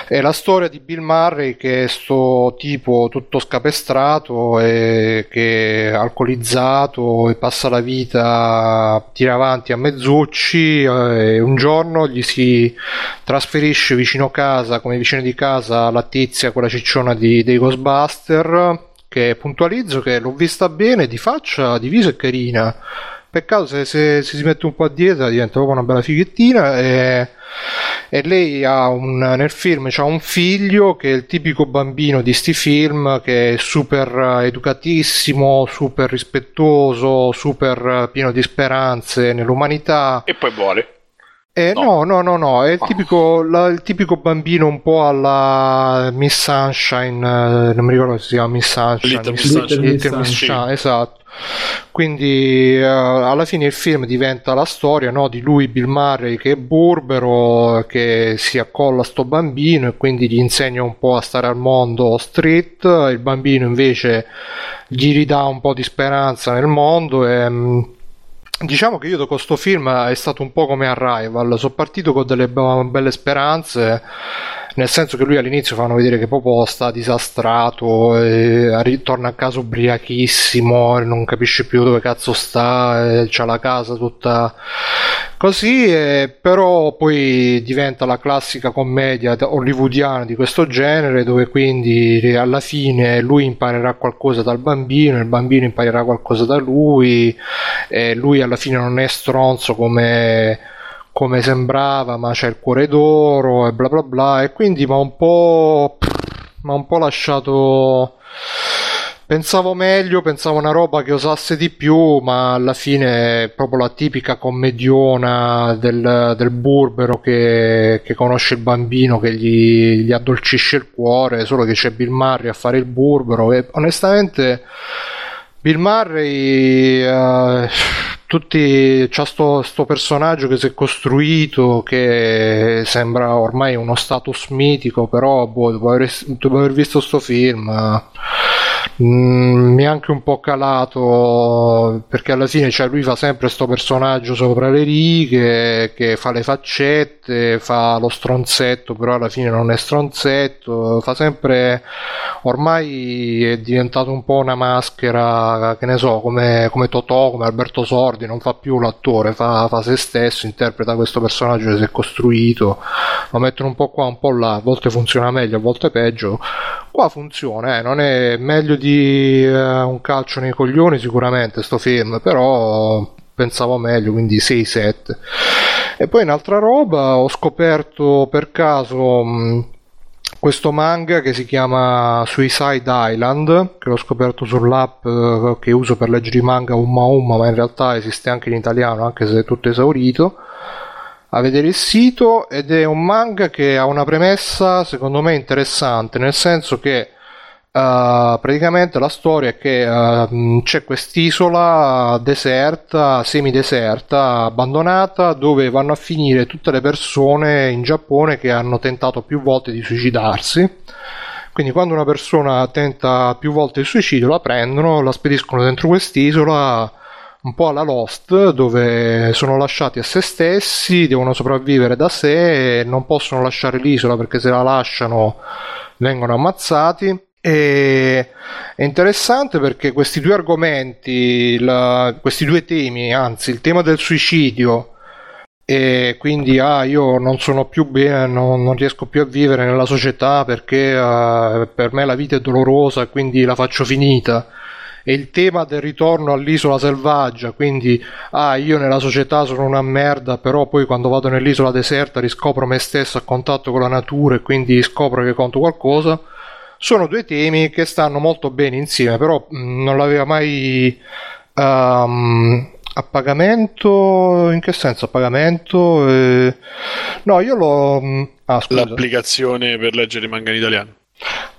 è la storia di Bill Murray che è sto tipo tutto scapestrato e che è alcolizzato e passa la vita tira avanti a mezzucci e un giorno gli si trasferisce vicino casa come vicino di casa la tizia quella cicciona di, dei Ghostbuster che puntualizzo che l'ho vista bene di faccia di viso è carina peccato se, se, se si mette un po' a dieta diventa proprio una bella fighettina e e lei ha un, nel film c'ha un figlio che è il tipico bambino di sti film che è super educatissimo, super rispettoso, super pieno di speranze nell'umanità. E poi muore. Eh, no. no, no, no, no, è il tipico, la, il tipico, bambino un po' alla Miss Sunshine, eh, non mi ricordo se si chiama Miss Sunshine. Little Miss Sunshine. Little Miss Sunshine, esatto. Quindi uh, alla fine il film diventa la storia no, di lui, Bill Murray, che è burbero, che si accolla a sto bambino e quindi gli insegna un po' a stare al mondo street. Il bambino invece gli ridà un po' di speranza nel mondo e... Um, Diciamo che io dopo questo film è stato un po' come Arrival, sono partito con delle belle speranze nel senso che lui all'inizio fanno vedere che proprio sta disastrato, e torna a casa ubriachissimo, non capisce più dove cazzo sta, c'ha la casa tutta così, però poi diventa la classica commedia hollywoodiana di questo genere dove quindi alla fine lui imparerà qualcosa dal bambino, il bambino imparerà qualcosa da lui, e lui alla fine non è stronzo come come sembrava, ma c'è il cuore d'oro e bla bla bla. E quindi mi ha un po'. mi un po' lasciato. Pensavo meglio, pensavo una roba che osasse di più, ma alla fine è proprio la tipica commediona del, del burbero che, che, conosce il bambino, che gli, gli, addolcisce il cuore, solo che c'è Bill Murray a fare il burbero. E onestamente, Bill Murray. Uh, tutti c'è sto, sto, personaggio che si è costruito che sembra ormai uno status mitico però boh, dopo, aver, dopo aver visto sto film Mm, mi ha anche un po' calato perché alla fine cioè, lui fa sempre questo personaggio sopra le righe che fa le faccette, fa lo stronzetto, però alla fine non è stronzetto, fa sempre ormai è diventato un po' una maschera, che ne so, come, come Totò, come Alberto Sordi, non fa più l'attore, fa, fa se stesso, interpreta questo personaggio che si è costruito, lo mettono un po' qua, un po' là, a volte funziona meglio, a volte peggio. Qua funziona, eh, non è meglio di eh, un calcio nei coglioni sicuramente sto film, però pensavo meglio, quindi 6-7. E poi un'altra roba, ho scoperto per caso mh, questo manga che si chiama Suicide Island, che l'ho scoperto sull'app eh, che uso per leggere i manga Umma Umma, ma in realtà esiste anche in italiano, anche se è tutto esaurito. A vedere il sito ed è un manga che ha una premessa secondo me interessante nel senso che Uh, praticamente la storia è che uh, c'è quest'isola deserta, semideserta, abbandonata, dove vanno a finire tutte le persone in Giappone che hanno tentato più volte di suicidarsi. Quindi quando una persona tenta più volte il suicidio la prendono, la spediscono dentro quest'isola un po' alla Lost, dove sono lasciati a se stessi, devono sopravvivere da sé, non possono lasciare l'isola perché se la lasciano vengono ammazzati. E è interessante perché questi due argomenti, la, questi due temi, anzi il tema del suicidio e quindi ah, io non sono più bene, non, non riesco più a vivere nella società perché uh, per me la vita è dolorosa e quindi la faccio finita e il tema del ritorno all'isola selvaggia, quindi ah, io nella società sono una merda, però poi quando vado nell'isola deserta riscopro me stesso a contatto con la natura e quindi scopro che conto qualcosa. Sono due temi che stanno molto bene insieme, però mm, non l'aveva mai um, a pagamento? In che senso? A pagamento? Eh... no io l'ho mm, ah, l'applicazione per leggere i manga in italiano.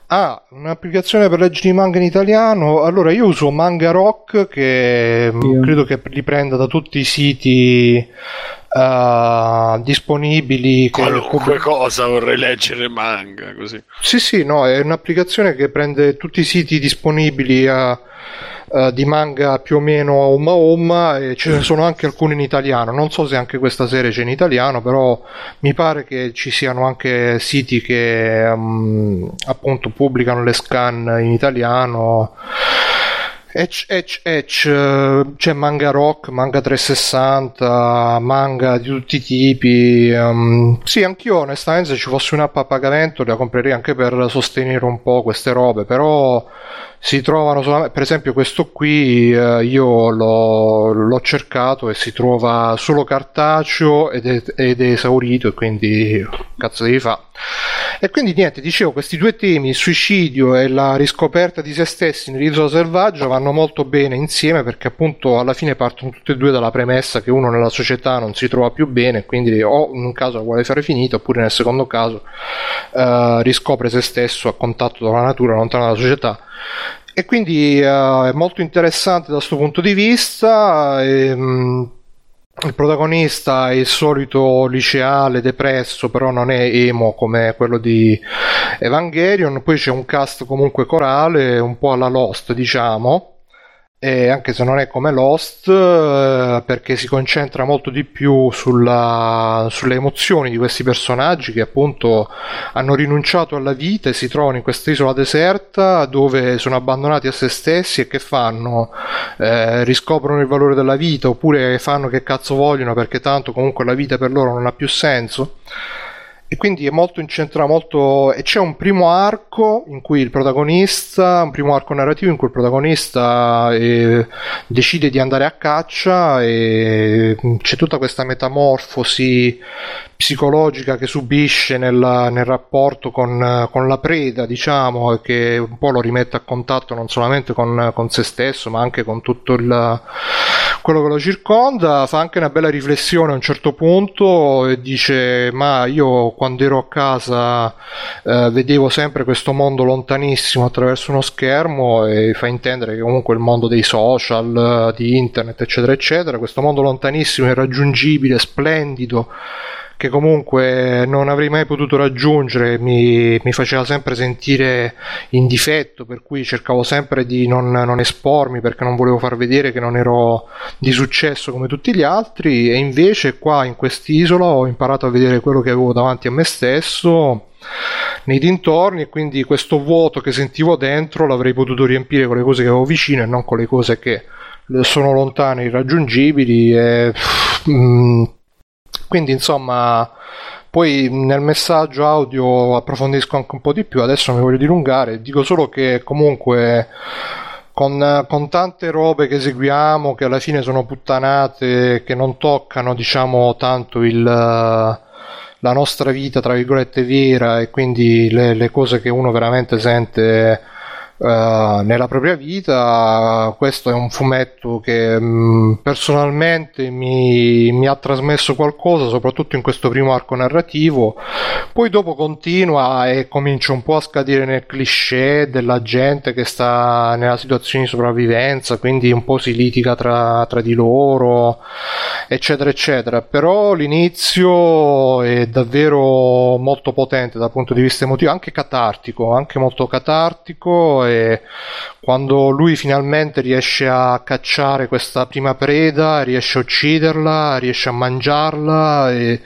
Ah, un'applicazione per leggere i manga in italiano. Allora, io uso Manga Rock che mm, io. credo che riprenda da tutti i siti uh, disponibili. Qualunque che... cosa vorrei leggere manga così. Sì, sì, no, è un'applicazione che prende tutti i siti disponibili a uh, di manga più o meno a Umma Umma e ce ne sono anche alcuni in italiano. Non so se anche questa serie c'è in italiano, però mi pare che ci siano anche siti che um, appunto pubblicano le scan in italiano. Etch, etch, etch, c'è manga rock, manga 360, manga di tutti i tipi. Um, sì, anch'io onestamente se ci fosse un'app a pagamento la comprerei anche per sostenere un po' queste robe, però si trovano solamente, per esempio questo qui eh, io l'ho, l'ho, cercato e si trova solo cartaceo ed è, ed è esaurito e quindi cazzo devi fare e quindi niente dicevo questi due temi il suicidio e la riscoperta di se stessi nell'isola selvaggia vanno molto bene insieme perché appunto alla fine partono tutti e due dalla premessa che uno nella società non si trova più bene quindi o in un caso la vuole fare finita oppure nel secondo caso eh, riscopre se stesso a contatto dalla natura lontano dalla società e quindi uh, è molto interessante da questo punto di vista. E, um, il protagonista è il solito liceale depresso, però non è emo come quello di Evangelion. Poi c'è un cast comunque corale, un po' alla Lost, diciamo e anche se non è come Lost eh, perché si concentra molto di più sulla, sulle emozioni di questi personaggi che appunto hanno rinunciato alla vita e si trovano in questa isola deserta dove sono abbandonati a se stessi e che fanno? Eh, riscoprono il valore della vita oppure fanno che cazzo vogliono perché tanto comunque la vita per loro non ha più senso e quindi è molto incentrato molto e c'è un primo arco in cui il protagonista un primo arco narrativo in cui il protagonista eh, decide di andare a caccia e c'è tutta questa metamorfosi psicologica che subisce nel, nel rapporto con, con, la preda diciamo e che un po' lo rimette a contatto non solamente con, con se stesso ma anche con tutto il, quello che lo circonda fa anche una bella riflessione a un certo punto e dice ma io quando ero a casa eh, vedevo sempre questo mondo lontanissimo attraverso uno schermo e fa intendere che comunque il mondo dei social, di internet, eccetera, eccetera, questo mondo lontanissimo, irraggiungibile, splendido, che comunque non avrei mai potuto raggiungere, mi, mi faceva sempre sentire in difetto, per cui cercavo sempre di non, non, espormi perché non volevo far vedere che non ero di successo come tutti gli altri. E invece qua in quest'isola ho imparato a vedere quello che avevo davanti a me stesso nei dintorni e quindi questo vuoto che sentivo dentro l'avrei potuto riempire con le cose che avevo vicino e non con le cose che sono lontane, irraggiungibili e mm, quindi insomma poi nel messaggio audio approfondisco anche un po' di più, adesso mi voglio dilungare, dico solo che comunque con, con, tante robe che eseguiamo che alla fine sono puttanate, che non toccano diciamo tanto il, la nostra vita tra virgolette vera e quindi le, le cose che uno veramente sente Uh, nella propria vita. Questo è un fumetto che mh, mm, personalmente mi, mi, ha trasmesso qualcosa, soprattutto in questo primo arco narrativo. Poi dopo continua e comincia un po' a scadere nel cliché della gente che sta nella situazione di sopravvivenza, quindi un po' si litiga tra, tra di loro, eccetera, eccetera. Però l'inizio è davvero molto potente dal punto di vista emotivo, anche catartico, anche molto catartico e quando lui finalmente riesce a cacciare questa prima preda, riesce a ucciderla, riesce a mangiarla e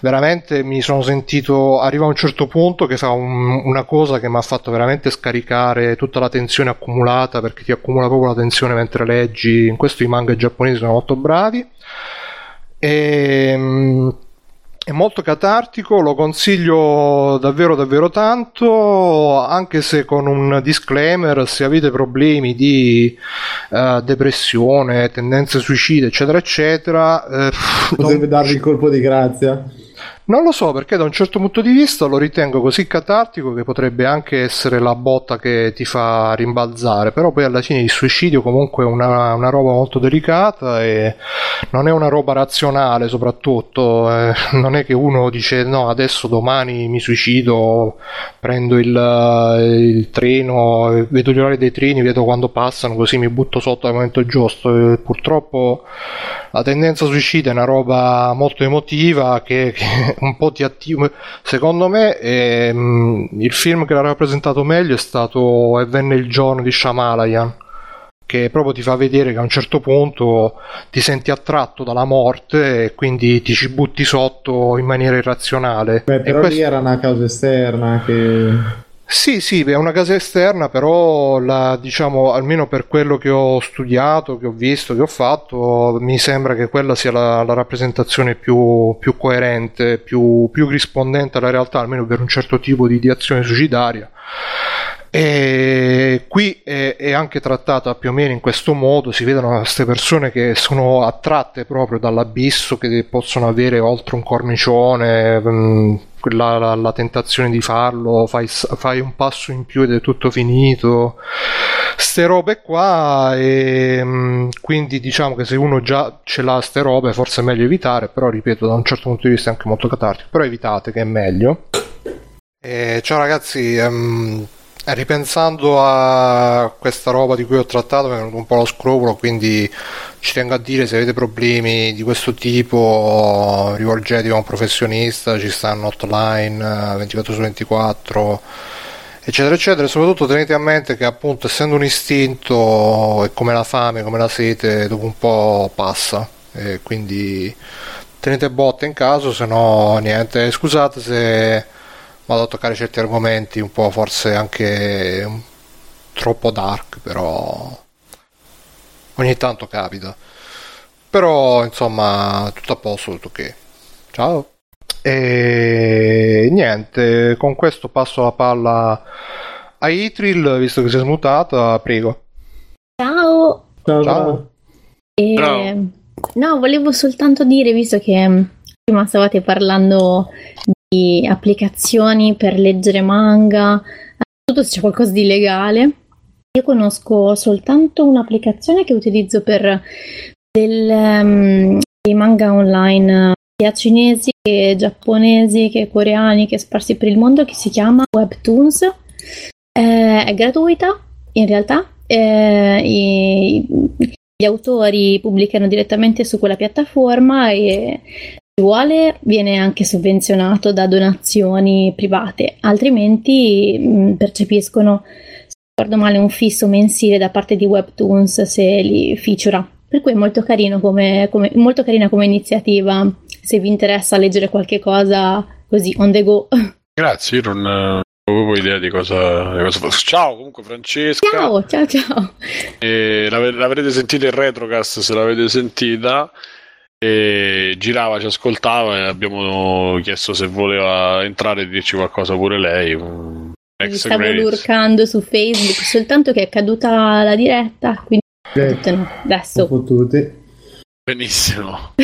veramente mi sono sentito, arriva a un certo punto che fa un, una cosa che mi ha fatto veramente scaricare tutta la tensione accumulata perché ti accumula proprio la tensione mentre leggi, in questo i manga giapponesi sono molto bravi. E, è molto catartico, lo consiglio davvero davvero tanto, anche se con un disclaimer, se avete problemi di uh, depressione, tendenze suicide, eccetera, eccetera, eh, potrebbe non... darvi il colpo di grazia. Non lo so perché da un certo punto di vista lo ritengo così catartico che potrebbe anche essere la botta che ti fa rimbalzare, però poi alla fine il suicidio comunque è una, una roba molto delicata e non è una roba razionale soprattutto, eh, non è che uno dice no adesso domani mi suicido, prendo il, il treno, vedo gli orari dei treni, vedo quando passano così mi butto sotto al momento giusto, e purtroppo la tendenza suicida è una roba molto emotiva che, che un po' ti attiva. Secondo me ehm, il film che l'ha rappresentato meglio è stato E venne il giorno di Shamalayan che proprio ti fa vedere che a un certo punto ti senti attratto dalla morte e quindi ti ci butti sotto in maniera irrazionale. Beh, però questo... lì era una causa esterna che... Sì, sì, è una casa esterna, però la, diciamo, almeno per quello che ho studiato, che ho visto, che ho fatto, mi sembra che quella sia la, la rappresentazione più, più coerente, più, più, rispondente alla realtà, almeno per un certo tipo di, di azione suicidaria. E qui è, è, anche trattata più o meno in questo modo, si vedono queste persone che sono attratte proprio dall'abisso che possono avere oltre un cornicione, mm, la, la, la tentazione di farlo, fai, fai, un passo in più ed è tutto finito. Ste robe qua e mm, quindi diciamo che se uno già ce l'ha ste robe forse è meglio evitare, però ripeto da un certo punto di vista è anche molto catartico, però evitate che è meglio. E, ciao ragazzi, um, Ripensando a questa roba di cui ho trattato mi è venuto un po' lo scrupolo, quindi ci tengo a dire se avete problemi di questo tipo rivolgetevi a un professionista, ci stanno hotline 24 su 24 eccetera eccetera. Soprattutto tenete a mente che appunto essendo un istinto è come la fame, come la sete dopo un po' passa. E quindi tenete botte in caso se no niente. Scusate se vado a toccare certi argomenti un po' forse anche troppo dark, però ogni tanto capita. Però insomma, tutto a posto, tutto ok. Ciao. E niente, con questo passo la palla a Itril, visto che si è smutata, prego. Ciao. Ciao. Ciao. E... Ciao. No, volevo soltanto dire, visto che prima stavate parlando applicazioni per leggere manga, tutto se c'è qualcosa di legale. Io conosco soltanto un'applicazione che utilizzo per del, um, dei manga online sia cinesi che giapponesi che coreani che sparsi per il mondo che si chiama Webtoons. Eh, è gratuita in realtà. Eh, i, gli autori pubblicano direttamente su quella piattaforma e vuole viene anche sovvenzionato da donazioni private, altrimenti mh, percepiscono, se ricordo male, un fisso mensile da parte di Webtoons se li featura. Per cui è molto, carino come, come, molto carina come iniziativa se vi interessa leggere qualche cosa così on the go. Grazie, io non eh, avevo idea di cosa, di cosa fosse. Ciao comunque Francesca. Ciao, ciao, ciao. E l'ave- l'avrete sentita in retrocast se l'avete sentita. E girava, ci ascoltava e abbiamo chiesto se voleva entrare e dirci qualcosa pure lei. ex stavo Grace. lurcando su Facebook soltanto che è caduta la diretta, quindi Eh, no. Adesso. Benissimo.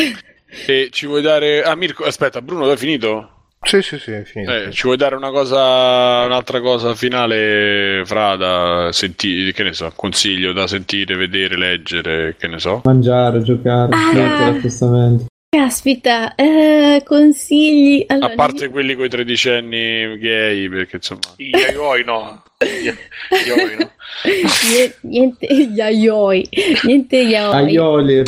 e ci vuoi dare. Ah, Mirko, aspetta, Bruno, l'hai finito? Sì, sì, sì, è finito. Eh, ci vuoi dare una cosa, un'altra cosa finale, Fra, da sentire, che ne so, consiglio da sentire, vedere, leggere, che ne so. Mangiare, giocare, Ah. appostamenti. Caspita, eh, consigli. Allora, A parte quelli con i tredicenni gay, perché insomma... I yayoi no. I yayoi no. nie- niente yayoi, niente yaoi. Aioli.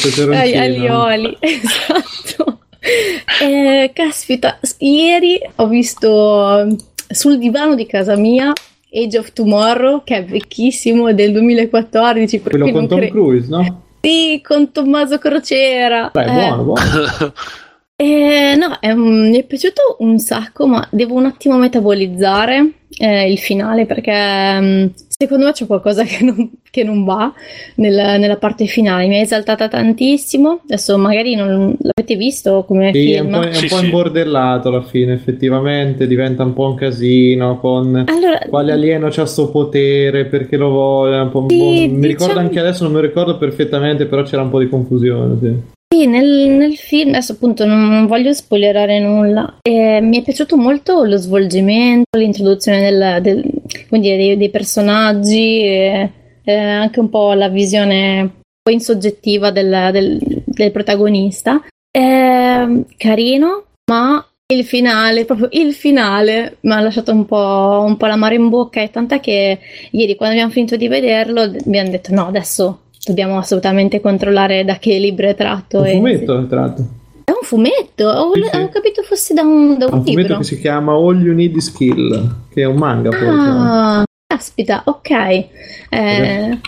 Aioli, esatto. Eh, caspita, ieri ho visto eh, sul divano di casa mia Age of Tomorrow, che è vecchissimo, è del 2014. per Quello con Tom cre- Cruise, no? Sì, con Tommaso Crociera. Dai, Eh, buono, buono. Eh, no, è un- mi è piaciuto un sacco, ma devo un attimo metabolizzare eh, il finale perché mm, secondo me c'è qualcosa che non, che non va nel- nella parte finale. Mi ha esaltata tantissimo. Adesso magari non l'avete visto come Sì, è un film. po', è un Sì, po' sì. imbordellato alla fine, effettivamente, diventa un po' un casino con Allora, quale alieno c'ha sto potere, perché lo vuole, un po', un Sì, po'- mi ricordo diciamo- anche adesso, non mi ricordo perfettamente, però c'era un po' di confusione, sì. Sì, nel, nel film, adesso appunto non, non voglio spoilerare nulla, Eh, mi è piaciuto molto lo svolgimento, l'introduzione del, del- dei, dei personaggi, e, eh, anche un po' la visione un po' insoggettiva del, del- del protagonista. È carino, ma il finale, proprio il finale, mi ha lasciato un po', un po' l'amaro in bocca, e tant'è che ieri quando abbiamo finito di vederlo abbiamo detto no, adesso dobbiamo assolutamente controllare da che libro è tratto. Un e- fumetto, tra l'altro. È un fumetto? Ho, Sì, sì. avevo capito fosse da un, da È un un fumetto libro. che si chiama All You Need Is Kill, che è un manga. Ah, caspita, ok. Eh, eh,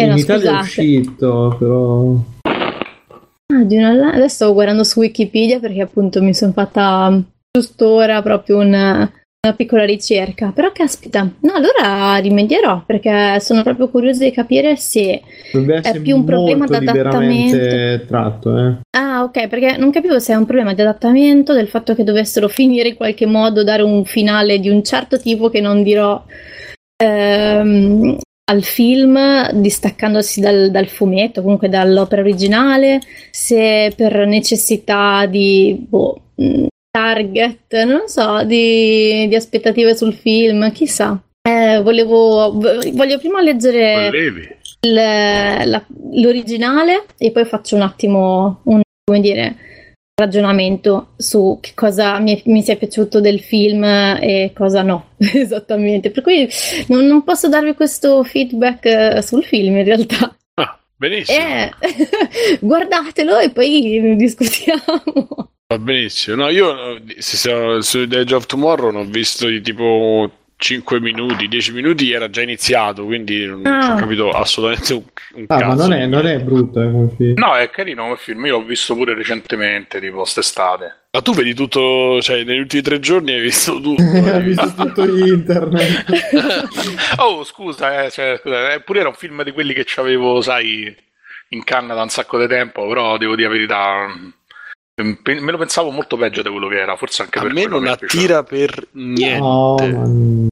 In no, Italia è scusate. uscito, però... Ah, una Adesso stavo guardando su Wikipedia perché appunto mi sono fatta mm, giusto ora proprio una, una piccola ricerca. Però caspita, no, allora rimedierò perché sono proprio curiosa di capire se... Essere più un problema d'adattamento. liberamente tratto, eh. Ah, ok, perché non capivo se è un problema di adattamento, del fatto che dovessero finire in qualche modo, dare un finale di un certo tipo che non dirò ehm, al film, distaccandosi dal, dal fumetto, comunque dall'opera originale, se per necessità di boh, mh, target, non so, di, di aspettative sul film, chissà. Eh, volevo, voglio prima leggere il- la- l'originale e poi faccio un attimo un come dire ragionamento su che cosa mi, mi sia piaciuto del film e cosa no esattamente per cui non, non posso darvi questo feedback eh, sul film in realtà Ah, benissimo. eh, guardatelo e poi discutiamo Va benissimo. No, io eh, se siamo su The Edge of Tomorrow ne ho visto di tipo 5 minuti, 10 minuti era già iniziato, quindi non Ah. ho capito assolutamente un, un Ah, cazzo. ma non è, non è brutto, eh, come film. No, è carino come film. Io l'ho visto pure recentemente, tipo quest'estate. Ma tu vedi tutto, cioè negli ultimi tre giorni hai visto tutto. ha hai visto visto- tutto internet. oh, scusa, eh, cioè, scusa, eppure era un film di quelli che avevo, sai, in canna da un sacco di tempo, però devo dire la verità. Me lo pensavo molto peggio di quello che era, forse anche A per me non attira per niente. No, ma...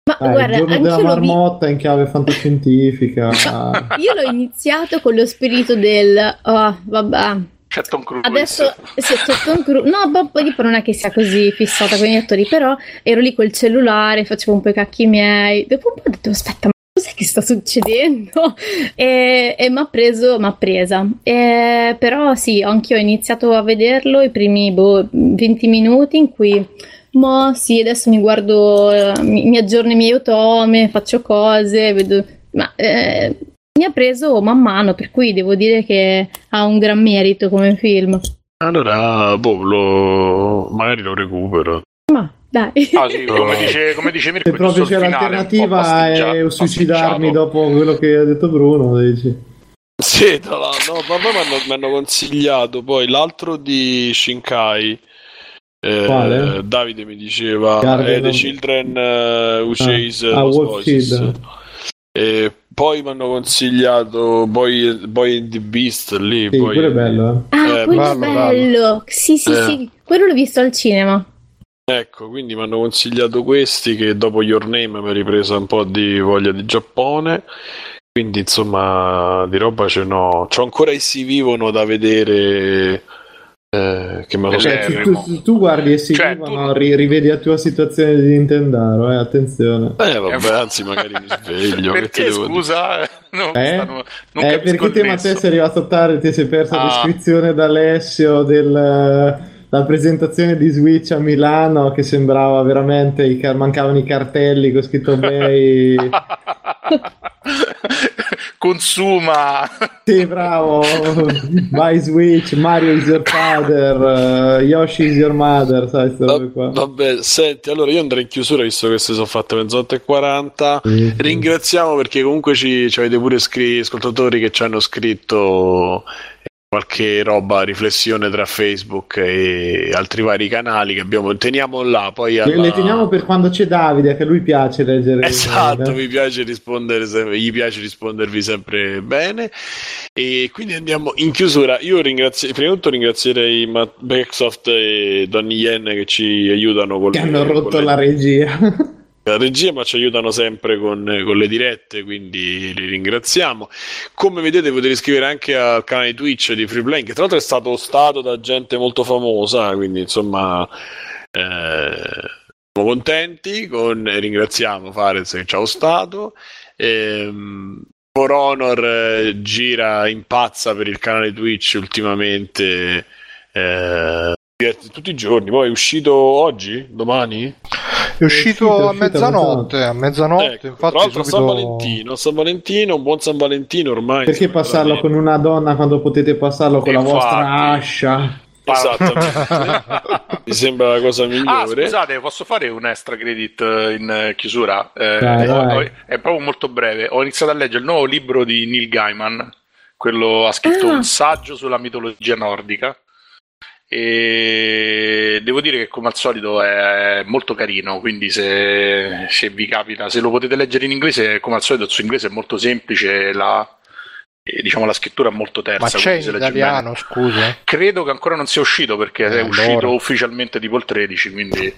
ma Dai, guarda il giorno anche della l'ho vi- marmotta in chiave fantascientifica. io l'ho iniziato con lo spirito del oh, vabbè C'è Tom Cruise. Adesso sì, c'è Tom Cruise. No, poi tipo non è che sia così fissata con gli attori, però ero lì col cellulare, facevo un po' i cacchi miei. Dopo un po' ho detto, aspetta, ma cos'è che sta succedendo? E, e mi ha preso, mi ha presa. E, però sì, anch'io ho iniziato a vederlo i primi boh, 20 minuti in cui, mo sì, adesso mi guardo, mi, mi aggiorno i miei otome, faccio cose, vedo... Ma eh, mi ha preso man mano, per cui devo dire che ha un gran merito come film. Allora, boh, lo... magari lo recupero. Dai. Ah, sì, come dice, come dice Mirko, Se proprio c'è l'alternativa è suicidarmi dopo quello che ha detto Bruno, dici. Sì, tra l'altro, no, ma poi mi hanno- consigliato poi l'altro di Shinkai. eh, Quale? Davide mi diceva Guardian eh, The Children eh, Who Chase ah. Child. E poi mi hanno consigliato Boy, Boy and the Beast lì. Sì, poi- quello è bello. eh. Ah, Eh, quello è bello, bello. Sì, sì, Eh. sì. Quello l'ho visto al cinema. Ecco, quindi mi hanno consigliato questi che dopo Your Name mi ha ripresa un po' di voglia di Giappone. Quindi insomma di roba ce n'ho. C'ho ancora essi vivono da vedere eh, che me lo Cioè, tu, tu- tu guardi e si Cioè, vivono, ri- rivedi la tua situazione di Nintendaro, eh, attenzione. Eh vabbè, anzi magari mi sveglio. Perché devo dire? scusa? Non, Eh? stanno- non eh, perché te. Matteo sei arrivato tardi, ti sei perso la Ah. descrizione da Alessio della presentazione di Switch a Milano che sembrava veramente, i car- mancavano i cartelli con scritto Bay. Consuma. Sì, bravo. Buy Switch, Mario is your father, eh, Yoshi is your mother, sai, qua. Vabbè, senti, allora io andrei in chiusura visto che si sono fatte mezzanotte e 40. Sì, sì. Ringraziamo perché comunque ci, ci avete pure scri- ascoltatori che ci hanno scritto qualche roba, riflessione tra Facebook e altri vari canali che abbiamo. Teniamo là, poi Le, alla... le teniamo per quando c'è Davide, che lui piace leggere. Esatto, eh. mi piace rispondere gli piace rispondervi sempre bene. E quindi andiamo in chiusura. Io ringrazio, prima di tutto ringrazierei Backsoft e Donny Yen che ci aiutano con Che le- hanno rotto le- la regia. La regia, ma ci aiutano sempre con, con le dirette, quindi li ringraziamo. Come vedete potete iscrivere anche al canale Twitch di Freeplane, che tra l'altro è stato ostato da gente molto famosa, quindi insomma eh, siamo contenti, con, ringraziamo Fares che ci ha ostato. Ehm, For Honor eh, gira impazza per il canale Twitch ultimamente. eh, tutti i giorni, poi è uscito oggi? Domani? È uscito, uscito, a mezzanotte, a mezzanotte, Ecco, infatti tra l'altro a San subito... Valentino, San Valentino, un buon San Valentino ormai. Perché passarlo veramente. con una donna quando potete passarlo con la Infatti. vostra ascia? Esattamente. Mi sembra la cosa Ah, migliore. scusate, posso fare un extra credit eh, in eh, chiusura? Eh, Dai, dai. ho- è proprio molto breve. Ho iniziato a leggere il nuovo libro di Neil Gaiman. Quello ha scritto Ah. un saggio sulla mitologia nordica. E devo dire che, come al solito, è molto carino. Quindi, se, se vi capita, se lo potete leggere in inglese, come al solito, il suo inglese è molto semplice. La, e, diciamo, la scrittura è molto terza. Ma c'è in italiano, scusa? Credo che ancora non sia uscito perché Eh, è uscito allora. ufficialmente tipo il 13, quindi...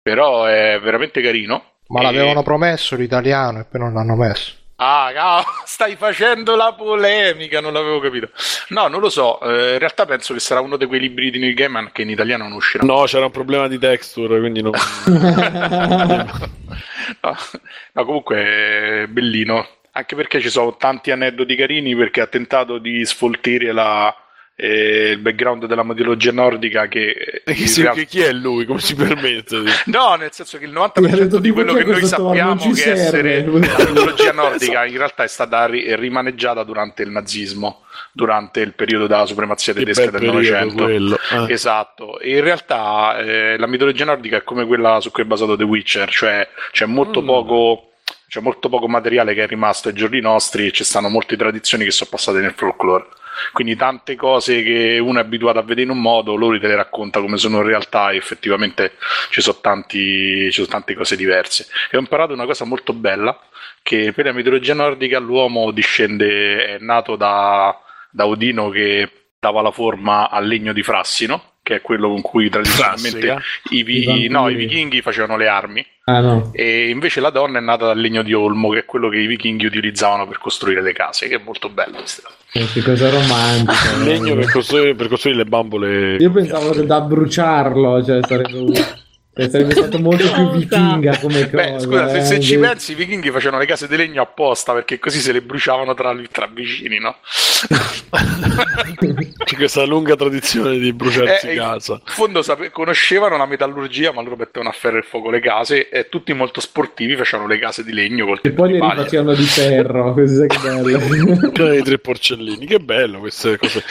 però è veramente carino. Ma E- l'avevano promesso l'italiano e poi non l'hanno messo. Ah, cavolo, stai facendo la polemica, non l'avevo capito. No, non lo so, eh, in realtà penso che sarà uno di quei libri di Neil Gaiman che in italiano non uscirà. No, c'era un problema di texture, quindi non... No, no, comunque è bellino, anche perché ci sono tanti aneddoti carini perché ha tentato di sfoltire la, eh, il background della mitologia nordica che... E chi, in si- realtà- chi è lui? Come si permette? No, nel senso che il Mi ha detto 90% di quello "Chi è che noi sappiamo che essere serve." la mitologia nordica in realtà è stata ri- rimaneggiata durante il nazismo, durante il periodo della supremazia tedesca del Novecento. Ah. Esatto, e in realtà eh, la mitologia nordica è come quella su cui è basato The Witcher, cioè c'è molto Mm. poco c'è molto poco materiale che è rimasto ai giorni nostri e ci stanno molte tradizioni che sono passate nel folklore. Quindi tante cose che uno è abituato a vedere in un modo, loro te le racconta come sono in realtà e effettivamente ci sono, tanti, ci sono tante cose diverse. E ho imparato una cosa molto bella, che per la mitologia nordica l'uomo discende, è nato da, da Odino che dava la forma al legno di Frassino, che è quello con cui tradizionalmente Frassica? i, vi- I no, i vichinghi facevano le armi. Ah no. E invece la donna è nata dal legno di olmo, che è quello che i vichinghi utilizzavano per costruire le case, che è molto bello. questa. Eh, Che cosa romantica. Il legno per costruire, per costruire le bambole. Io pensavo che da bruciarlo, cioè sarebbe, cioè, sarebbe stato molto più vichinga come cosa. Beh, scusa, se, eh, se ci invece- pensi, i vichinghi facevano le case di legno apposta perché così se le bruciavano tra, tra vicini, no? C'è questa lunga tradizione di bruciarsi Eh, casa. In fondo sape- conoscevano la metallurgia, ma loro mettevano a ferro e fuoco le case e tutti molto sportivi facevano le case di legno col E poi paglia. rifacevano di ferro, così che bello. C'erano i tre porcellini, che bello queste cose.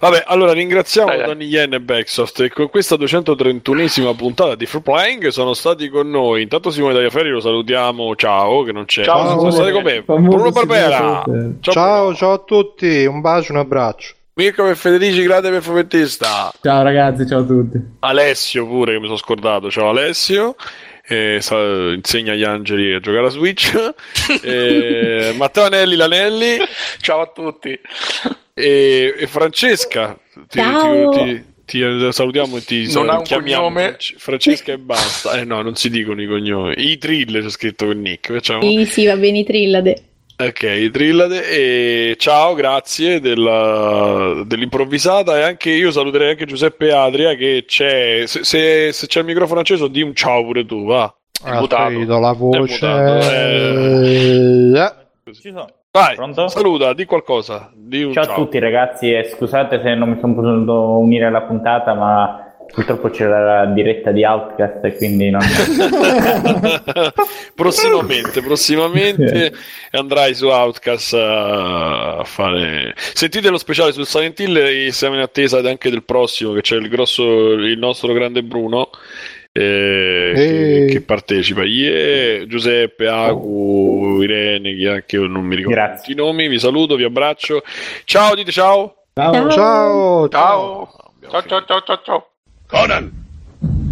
Vabbè, allora ringraziamo Dai, dai. Donny Yen e Backsoft e con questa 231esima puntata di Free Playing sono stati con noi. Intanto Simone Tagliaferri lo salutiamo, ciao, che non c'è. Ciao, sono stati con me. Bruno Barbera. Ciao, Bruno. ciao a tutti, un bacio, un abbraccio. Mirko e Federici, grande perfumettista. Ciao ragazzi, ciao a tutti. Alessio pure, che mi sono scordato. Ciao Alessio. Eh, sa- insegna agli angeli a giocare a Switch. Eh, Matteo Anelli Lanelli Ciao a tutti. e, e Francesca. Ti, Ciao. ti- ti- ti salutiamo e ti Non un chiamiamo cognome? Francesca e basta. Eh no, non si dicono i cognomi. I Trill c'è scritto con Nick. Facciamo. Sì, sì, va bene, trillade. Ok, i Trillade e ciao, grazie della- dell'improvvisata e anche io saluterei anche Giuseppe Adria che c'è. Se, se- se c'è il microfono acceso, di un ciao pure tu, va. Ah, mutato. la voce. mutato, Eh, Ci sono. Vai, Pronto? saluta, di qualcosa. Di un Ciao ciao, a tutti ragazzi e scusate se non mi sono potuto unire alla puntata ma purtroppo c'era la diretta di Outcast e quindi non... prossimamente, prossimamente andrai su Outcast a fare. Sentite lo speciale sul Silent Hill e siamo in attesa anche del prossimo, che c'è il grosso, il nostro grande Bruno. eh, che, che partecipa Yeah, Giuseppe, Agu, Irene, chi anche io non mi ricordo Grazie. tutti i nomi. Vi saluto, vi abbraccio. Ciao, dite ciao. Ciao. Ciao. ciao, Ciao. Ciao ciao ciao ciao ciao. Conan,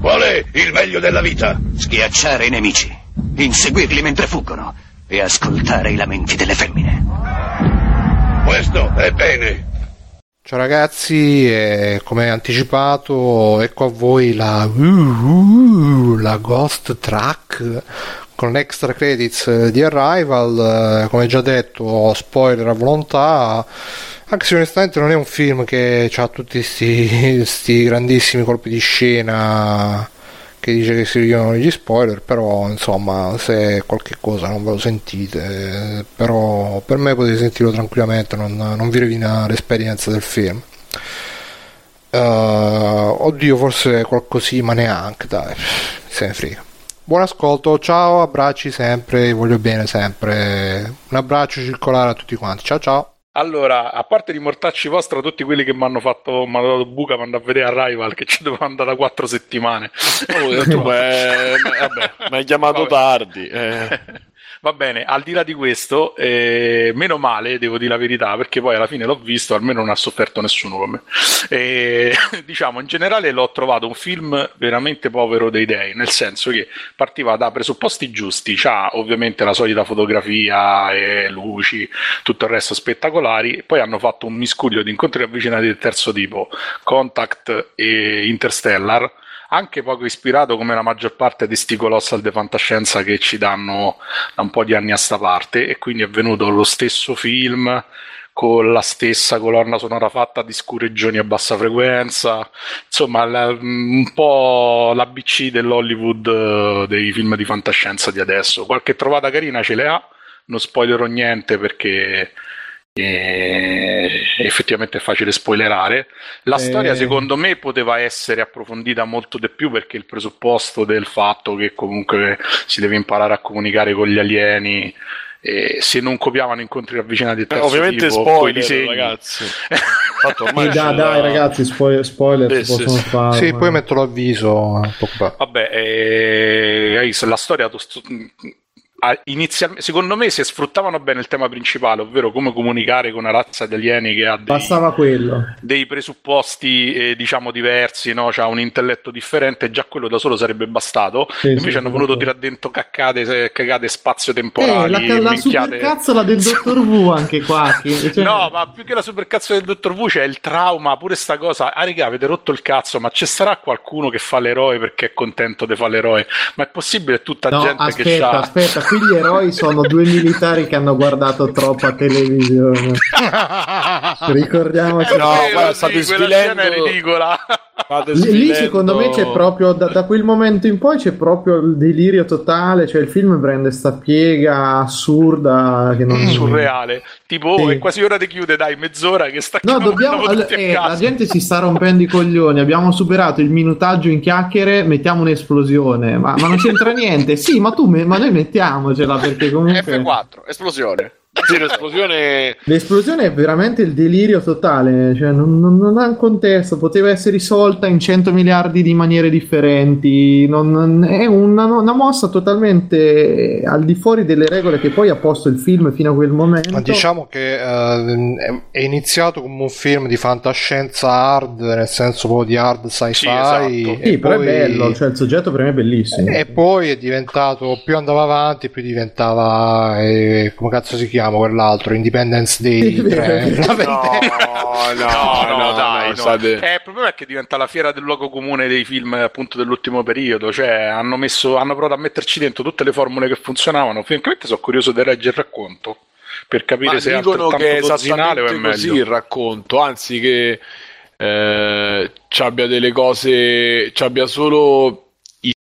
qual è il meglio della vita? Schiacciare i nemici, inseguirli mentre fuggono e ascoltare i lamenti delle femmine. Questo è bene. Ciao ragazzi, e come anticipato, ecco a voi la, uh, uh, la Ghost Track con l'extra credits di Arrival. Eh, Come già detto, spoiler a volontà. Anche se onestamente non è un film che ha tutti questi grandissimi colpi di scena che dice che si richiamano gli spoiler, però insomma se qualche cosa non ve lo sentite, eh, però per me potete sentirlo tranquillamente, non, non vi rovina l'esperienza del film. Eh, oddio, forse qualcosì, ma neanche, dai, se ne frega. Buon ascolto, ciao, abbracci sempre, voglio bene sempre. Un abbraccio circolare a tutti quanti. Ciao ciao. Allora, a parte di mortacci vostra, tutti quelli che mi hanno fatto, mi hanno dato buca, mi hanno a vedere Arrival che ci dovevo andare da quattro settimane. Oh, tu, beh, vabbè, mi hai chiamato Vabbè. tardi. eh. Va bene, al di là di questo, eh, meno male, devo dire la verità, perché poi alla fine l'ho visto, almeno non ha sofferto nessuno con me. E, diciamo, in generale l'ho trovato un film veramente povero dei dei, nel senso che partiva da presupposti giusti, c'ha ovviamente la solita fotografia e luci, tutto il resto spettacolari, poi hanno fatto un miscuglio di incontri avvicinati del terzo tipo, Contact e Interstellar, anche poco ispirato come la maggior parte di sti colossal de fantascienza che ci danno da un po' di anni a sta parte e quindi è venuto lo stesso film con la stessa colonna sonora fatta di scureggioni a bassa frequenza. Insomma la- un po' l'ABC dell'Hollywood eh, dei film di fantascienza di adesso. Qualche trovata carina ce le ha non spoilerò niente perché effettivamente è facile spoilerare la Eh. storia secondo me poteva essere approfondita molto di più perché il presupposto del fatto che comunque si deve imparare a comunicare con gli alieni e se non copiavano incontri ravvicinati del Eh, terzo ovviamente tipo, spoiler, disegni. ragazzi. Fatto ormai Eh, dai, ragazzi, spoiler, spoiler Sì, si sì, possono sì. fare. sì, ma- poi metto l'avviso. eh. Vabbè, eh, hai visto, la storia to- sto- inizialmente, secondo me, se sfruttavano bene il tema principale, ovvero come comunicare con una razza di alieni che ha dei, dei presupposti, eh, diciamo, diversi, no? ha un intelletto differente, già quello da solo sarebbe bastato. Sì, Invece sì, hanno voluto sì. tirare dentro caccate, cagate Eh, spazio-temporali, la, la minchiate. supercazzola del dottor Wu anche qua. che- cioè- No, ma più che la supercazzo del dottor Wu c'è il trauma, pure sta cosa. Ah, raga, avete rotto il cazzo, ma ci sarà qualcuno che fa l'eroe perché è contento di fare l'eroe? Ma è possibile tutta No, gente che aspetta, c'ha. aspetta, qui gli eroi sono due militari che hanno guardato troppa televisione. Ricordiamoci. No, Eh, guarda, sì, svilendo- scena è ridicola. State Lì, lì, svilendo- secondo me c'è proprio da, da quel momento in poi c'è proprio il delirio totale, cioè il film prende sta piega assurda che non Surreale. Tipo, oh, Sì. è quasi ora di chiudere, dai, mezz'ora che sta No, dobbiamo. tutti a eh, la gente si sta rompendo i coglioni. Abbiamo superato il minutaggio in chiacchiere. Mettiamo un'esplosione. Ma, ma non c'entra niente. Sì, ma tu, me- ma noi mettiamocela perché comunque. F4, esplosione. Sì, l'esplosione L'esplosione è veramente il delirio totale, cioè non, non- non ha un contesto, poteva essere risolta in 100 miliardi di maniere differenti, non- non- è una, una mossa totalmente al di fuori delle regole che poi ha posto il film fino a quel momento. Ma diciamo che eh, è- iniziato come un film di fantascienza hard, nel senso proprio di hard sci-fi. Sì, esatto. e Sì, però poi- è bello, cioè il soggetto per me è bellissimo. E poi è diventato, più andava avanti, più diventava, eh, come cazzo si chiama quell'altro, Independence Day Sì, 3. vero. La No, vendetta. no, no, dai, no, no. state- Eh, il problema è che diventa la fiera del luogo comune dei film appunto dell'ultimo periodo, cioè hanno, messo, hanno provato a metterci dentro tutte le formule che funzionavano. Francamente sono curioso di leggere il racconto per capire Ma se è dicono altrettanto che è dozzinale o è esattamente così meglio. il racconto, anzi che eh, ci abbia delle cose, ci abbia solo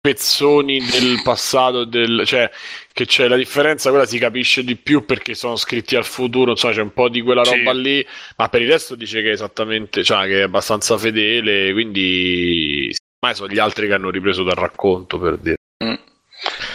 spezzoni del passato, del, cioè che c'è la differenza, quella si capisce di più perché sono scritti al futuro, insomma c'è un po' di quella Sì. roba lì, ma per il resto dice che è esattamente, cioè che è abbastanza fedele, quindi ormai sono gli altri che hanno ripreso dal racconto per dire.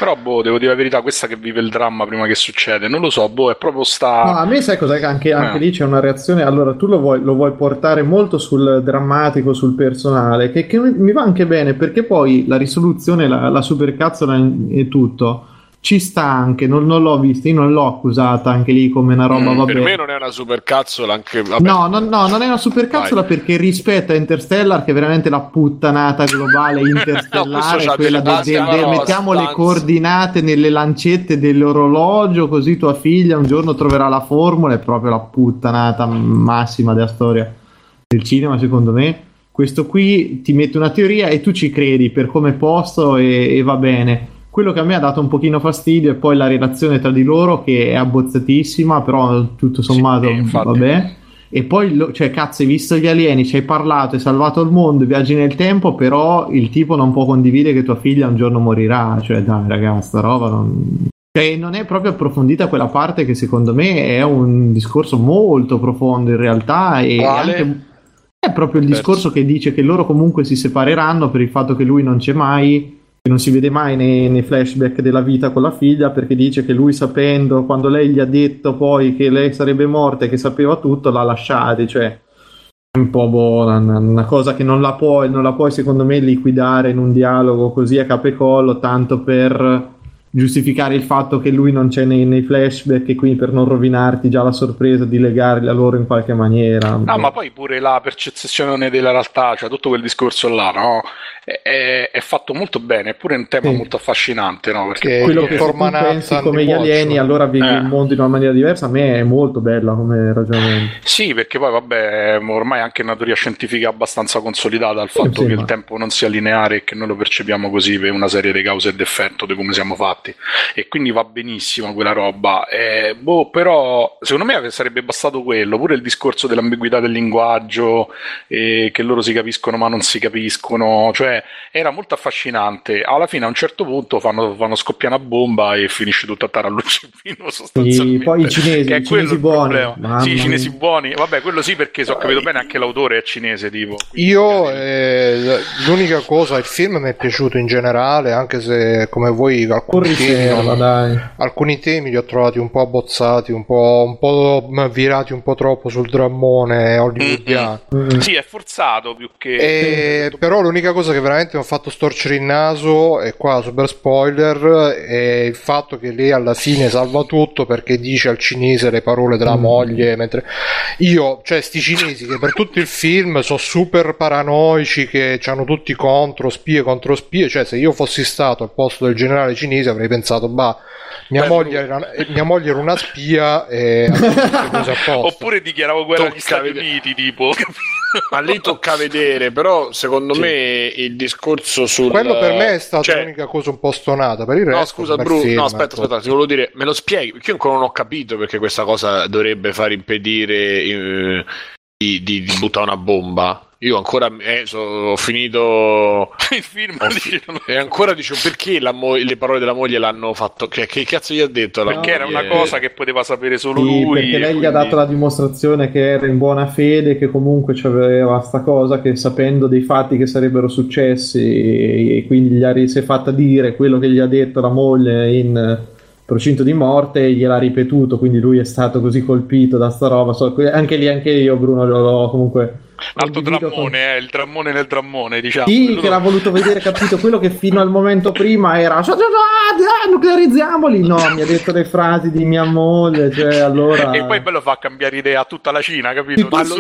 Però, boh, devo dire la verità, questa che vive il dramma prima che succede, non lo so, boh, è proprio sta... No, a me sai cos'è che anche, anche Eh. lì c'è una reazione. Allora, tu lo vuoi, lo vuoi portare molto sul drammatico, sul personale, che, che mi mi va anche bene perché poi la risoluzione, la, la supercazzola e tutto ci sta anche. Non, non l'ho vista, io non l'ho accusata anche lì come una roba. Mm, vabbè. Per me non è una supercazzola, anche vabbè, No, no, no, non è una supercazzola Vai. perché rispetto a Interstellar, che è veramente la puttanata globale No, interstellare, c'ha quella delle de- de- basi, de- no, mettiamo le stanze. coordinate nelle lancette dell'orologio, così tua figlia un giorno troverà la formula, è proprio la puttanata massima della storia del cinema, secondo me. Questo qui ti mette una teoria e tu ci credi per come posto e, e va bene. Quello che a me ha dato un pochino fastidio è poi la relazione tra di loro che è abbozzatissima, però tutto sommato Sì, infatti. vabbè. E poi, lo- cioè, cazzo, hai visto gli alieni, ci hai parlato, hai salvato il mondo, viaggi nel tempo, però il tipo non può condividere che tua figlia un giorno morirà. Cioè, dai, ragazzi, sta roba non... Cioè, non è proprio approfondita quella parte che secondo me è un discorso molto profondo in realtà e Quale? anche... È proprio il discorso che dice che loro comunque si separeranno per il fatto che lui non c'è mai, che non si vede mai nei, nei flashback della vita con la figlia, perché dice che lui sapendo, quando lei gli ha detto poi che lei sarebbe morta e che sapeva tutto, l'ha lasciati, cioè è un po' boh, una, cosa che non la puoi, non la puoi secondo me liquidare in un dialogo così a capo e collo, tanto per giustificare il fatto che lui non c'è nei, nei flashback e quindi per non rovinarti già la sorpresa di legarli a loro in qualche maniera. Ah, ma poi pure la percezione della realtà, cioè tutto quel discorso là, no? È, è- è fatto molto bene, è pure un tema Sì. molto affascinante, no? Perché Che quello il che se pensi come gli alieni allora vivi Eh. il mondo in una maniera diversa a me è molto bella come ragionamento Sì, perché poi vabbè, ormai anche una teoria scientifica abbastanza consolidata il fatto sì, che ma- il tempo non sia lineare e che noi lo percepiamo così per una serie di cause ed effetto di come siamo fatti. E quindi va benissimo quella roba. Eh, boh, però secondo me sarebbe bastato quello, pure il discorso dell'ambiguità del linguaggio, e che loro si capiscono ma non si capiscono, cioè era molto affascinante. Alla fine a un certo punto fanno, fanno scoppiare una bomba e finisce tutto a tarallucino sostanzialmente. poi i cinesi, i cinesi buoni Sì, i cinesi buoni. Vabbè, quello sì, perché so, ho capito bene, anche l'autore è cinese, tipo. quindi Io, eh, l'unica cosa, il film mi è piaciuto in generale, anche se come voi alcuni temi, non- dai alcuni temi li ho trovati un po' abbozzati, un po', un po' virati un po' troppo sul drammone hollywoodiano. Mm. Sì, è forzato più che. E, però l'unica cosa che veramente mi ha fatto storcere il naso, e qua super spoiler, è il fatto che lei alla fine salva tutto perché dice al cinese le parole della Mm. moglie. Mentre io, cioè, sti cinesi che per tutto il film sono super paranoici, che hanno tutti contro, spie contro spie. Cioè, se io fossi stato al posto del generale cinese avrei pensato, bah, mia, moglie, era, eh, mia moglie era una spia e. Oppure dichiaravo guerra agli Tocca Stati vedere. Uniti, tipo. Ma lì tocca vedere, però secondo me il discorso sul... Quello per me è stata cioè- l'unica cosa un po' stonata. Per il resto, No, scusa, Bruno. No, aspetta, ecco. aspetta, ti volevo dire, me lo spieghi? Perché io ancora non ho capito perché questa cosa dovrebbe far impedire eh, di, di- di buttare una bomba. Io ancora eh, so- ho finito. Il film ho fi- e ancora dicevo perché la mo- le parole della moglie l'hanno fatto. Che, che cazzo gli ha detto? La perché era una moglie? cosa che poteva sapere solo Sì, lui. perché lei gli ha quindi- dato la dimostrazione che era in buona fede, che comunque c'aveva sta cosa, che sapendo dei fatti che sarebbero successi, e quindi gli ha, si è fatta dire quello che gli ha detto la moglie in procinto di morte, e gliel'ha ripetuto, quindi lui è stato così colpito da sta roba. So- anche lì, anche io, Bruno, l'ho comunque. Alto condivido con- drammone, eh, il drammone nel drammone, diciamo. Sì, Quello- che l'ha voluto vedere, capito? Quello che fino al momento prima era "Ah, nuclearizziamoli. No, mi ha detto le frasi di mia moglie, cioè allora. E poi bello fa cambiare idea a tutta la Cina, capito? Ma lo,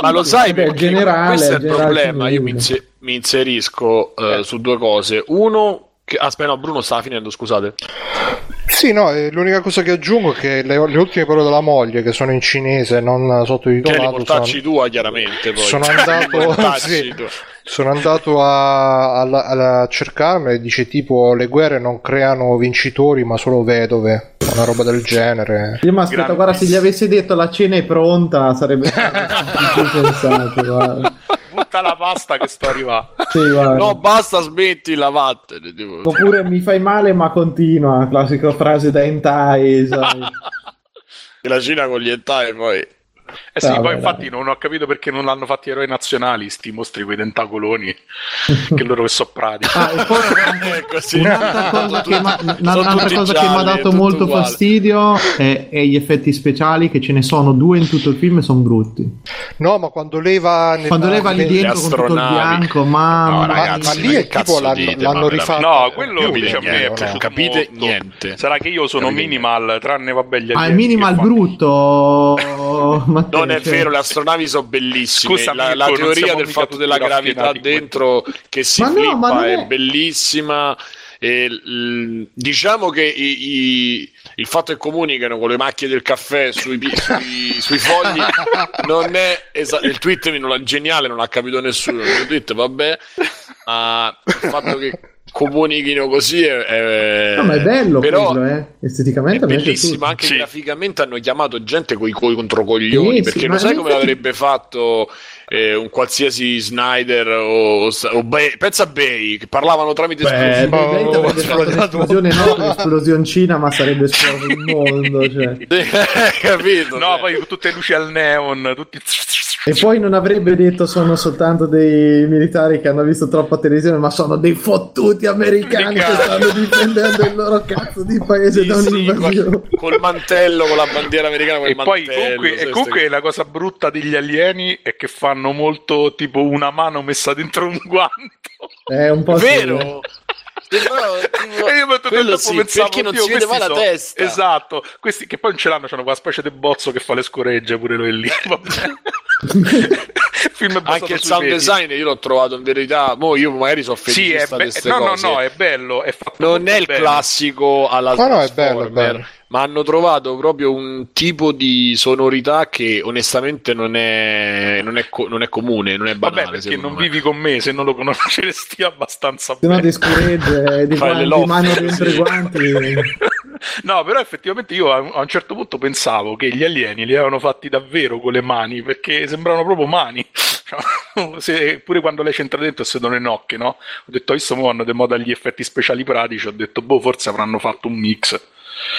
ma lo sai perché generale, questo è il generale problema. Io mi, cinese. inse- mi inserisco eh, su due cose. Uno. Aspetta, no, Bruno stava finendo, scusate. Sì, no, eh, l'unica cosa che aggiungo è che le, le ultime parole della moglie, che sono in cinese, non Che li portacci sono, tua, chiaramente. Poi. sono andato, sì, sono andato a, a- a cercarmi e dice tipo le guerre non creano vincitori ma solo vedove, una roba del genere. Io mi aspetta, guarda, se gli avessi detto la cena è pronta, sarebbe stato più sensato. Guarda. Butta la pasta che sto arrivando. Sì. No, basta, smetti la vattene. tipo. Oppure mi fai male, ma continua. Classica frase da hentai, sai. La Cina con gli hentai poi. Eh sì, Vabbè, poi infatti non ho capito perché non l'hanno fatti eroi nazionali, sti mostri quei tentacoloni, che loro che so pratici. Ah, e poi È così. un'altra cosa che Sono un'altra cosa che mi ha gialli, dato molto uguale. fastidio è, è gli effetti speciali, che ce ne sono due in tutto il film e sono brutti. No, ma quando lei va nella- Quando lei va lì nel- dentro con tutto il bianco, mamma No, ma, ragazzi, ma lì ma è tipo l'hanno, dite, l'hanno ma rifatto. No, quello Capite dice a me piaciuto capite molto. niente. Sarà che io sono minimal, tranne vabbè gli Ah, il minimal brutto. Matteo, Non è cioè- vero, le astronavi sono bellissime. Scusami, la, la teoria del fatto della gravità dentro che si Ma no, flippa non è... è- bellissima. E, l- diciamo che i- i- il fatto che comunicano con le macchie del caffè sui, sui- sui fogli non è esa- il tweet non è geniale, non l'ha capito nessuno. Il tweet, vabbè, ma il fatto che comunichino così è, è- No, ma è bello però quello, eh. Esteticamente è bellissimo, anche Sì. graficamente hanno chiamato gente coi, coi controcoglioni Sì, perché sì, lo ma sai come infatti- l'avrebbe fatto eh, un qualsiasi Snyder o, o Bay, pensa a Bay che parlavano tramite Beh, beh, beh, avrebbe esplodato. un'esplosione no, un'esplosioncina, ma sarebbe esploso il mondo. Cioè. capito? No, Cioè, poi tutte luci al neon, tutti... E poi non avrebbe detto sono soltanto dei militari che hanno visto troppa televisione, ma sono dei fottuti americani che stanno difendendo il loro cazzo di paese sì, da sì, un'invasione. col, col mantello con la bandiera americana E poi mantello, comunque, sai, e comunque la cosa brutta degli alieni è che fanno molto tipo una mano messa dentro un guanto. È un po' sì, tipo- E io per tutto il quello tempo sì, pensavo, perché non "Dio, si vede mai la so-" testa Esatto, questi che poi non ce l'hanno, c'hanno quella specie di bozzo che fa le scoregge pure lui lì. Vabbè. Il film è basato anche il sound design io l'ho trovato in verità mo io magari sono Sì, è feticista be- di queste no, no, cose no, è bello. È fatto non è il bene. classico alla Ma no, è bello, è bello. Ma hanno trovato proprio un tipo di sonorità che onestamente non è, non è, co- non è comune, non è banale. Vabbè, perché non me. vivi con me, se non lo conosceresti abbastanza Se no bene. ti scuregge, di Fai le guanti, loffe, mano dentro sì. i guanti. No, però effettivamente io a un certo punto pensavo che gli alieni li avevano fatti davvero con le mani, perché sembravano proprio mani. Se- pure quando lei c'entra dentro e si danno le nocche, no? Ho detto, visto mo hanno de moda gli effetti speciali pratici, ho detto, boh, forse avranno fatto un mix.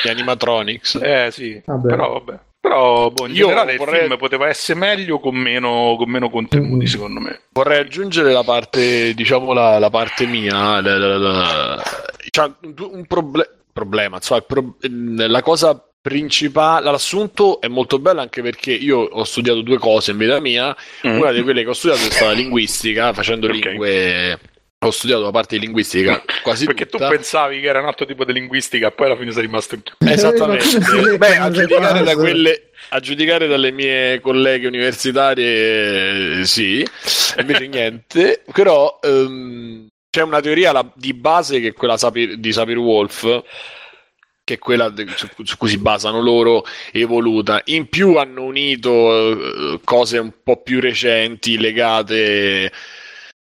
Gli animatronics. Eh sì, Vabbè. però vabbè. Però boh, in Io generale vorrei- il film poteva essere meglio con meno, con meno contenuti, Mm. secondo me. Vorrei aggiungere la parte, diciamo, la, la parte mia. la- la- la- c'ha un, proble- problema, insomma, pro- la cosa principale, l'assunto è molto bello anche perché io ho studiato due cose in vita mia. Mm. Una di quelle che ho studiato è stata linguistica, facendo Ok. lingue. Ho studiato la parte di linguistica quasi Perché tu tutta. pensavi che era un altro tipo di linguistica, poi alla fine sei rimasto in. Eh, Esattamente. legge Beh, a giudicare da quelle a giudicare dalle mie colleghe universitarie, eh, sì, invece niente. Però ehm, c'è una teoria la- di base che è quella Sapir- di Sapir Wolf che è quella su, su cui si basano loro, evoluta. In più hanno unito eh, cose un po' più recenti legate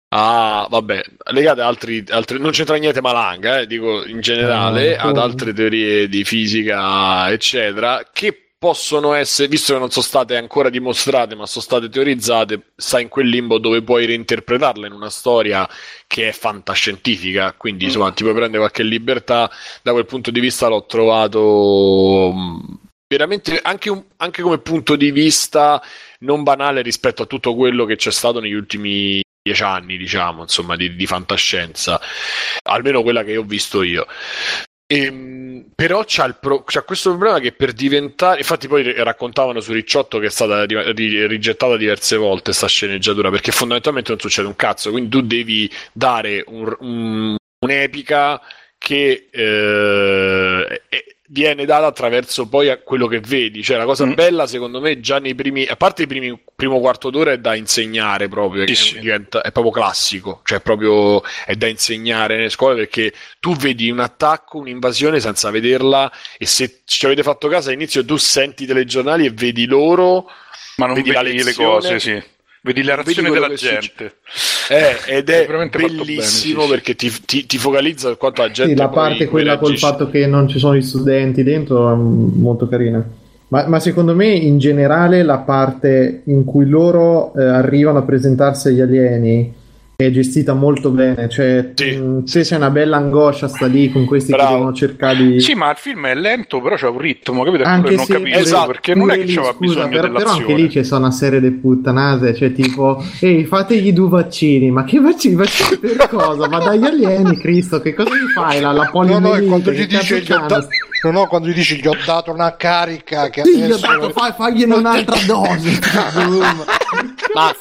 a, vabbè, legate a altri, altri non c'entra niente Malanga, eh, dico in generale, Ah, ad altre teorie di fisica, eccetera, che possono essere, visto che non sono state ancora dimostrate, ma sono state teorizzate, sta in quel limbo dove puoi reinterpretarle in una storia che è fantascientifica, quindi insomma ti puoi prendere qualche libertà, da quel punto di vista l'ho trovato mh, veramente anche, un- anche come punto di vista non banale rispetto a tutto quello che c'è stato negli ultimi dieci anni, diciamo, insomma, di, di fantascienza, almeno quella che ho visto io. Ehm, però c'ha, pro- c'ha questo problema che per diventare, infatti poi raccontavano su Ricciotto che è stata ri- ri- rigettata diverse volte sta sceneggiatura perché fondamentalmente non succede un cazzo, quindi tu devi dare un- un- un'epica che eh, è- viene data attraverso poi a quello che vedi. Cioè, la cosa Mm. bella, secondo me, già nei primi, a parte i primi primo quarto d'ora, è da insegnare proprio. Sì, diventa- è proprio classico, cioè, proprio è da insegnare nelle scuole perché tu vedi un attacco, un'invasione senza vederla. E se ci avete fatto caso all'inizio, tu senti i telegiornali e vedi loro. Ma non Vedi vedi, le cose, sì. Vedi la reazione della gente. Eh, ed è, È bene, bellissimo sì. perché ti, ti- ti focalizza su quanto la gente. Sì, la parte quella col fatto che non ci sono gli studenti dentro è molto carina. Ma, ma secondo me in generale la parte in cui loro eh, arrivano a presentarsi agli alieni è gestita molto bene. Cioè, Sì. mh, se c'è una bella angoscia, sta lì con questi Bravo. che devono cercare di. Sì, ma il film è lento, però c'ha un ritmo, capito? Anche non capisco esatto, perché non è che scusa, bisogno però, però dell'azione. anche lì c'è sono una serie di puttanate, cioè tipo, ehi, fategli due vaccini, ma che vaccini? Vaccini per cosa? Ma dagli alieni, Cristo, che cosa gli fai? La, la No, poliomielite? no, e quando che gli dice cazzo gli ho c'hanno? da- no, no, quando gli dici gli ho dato una carica che Sì, gli ho adesso dato, fai, fagliene un'altra dose. Ma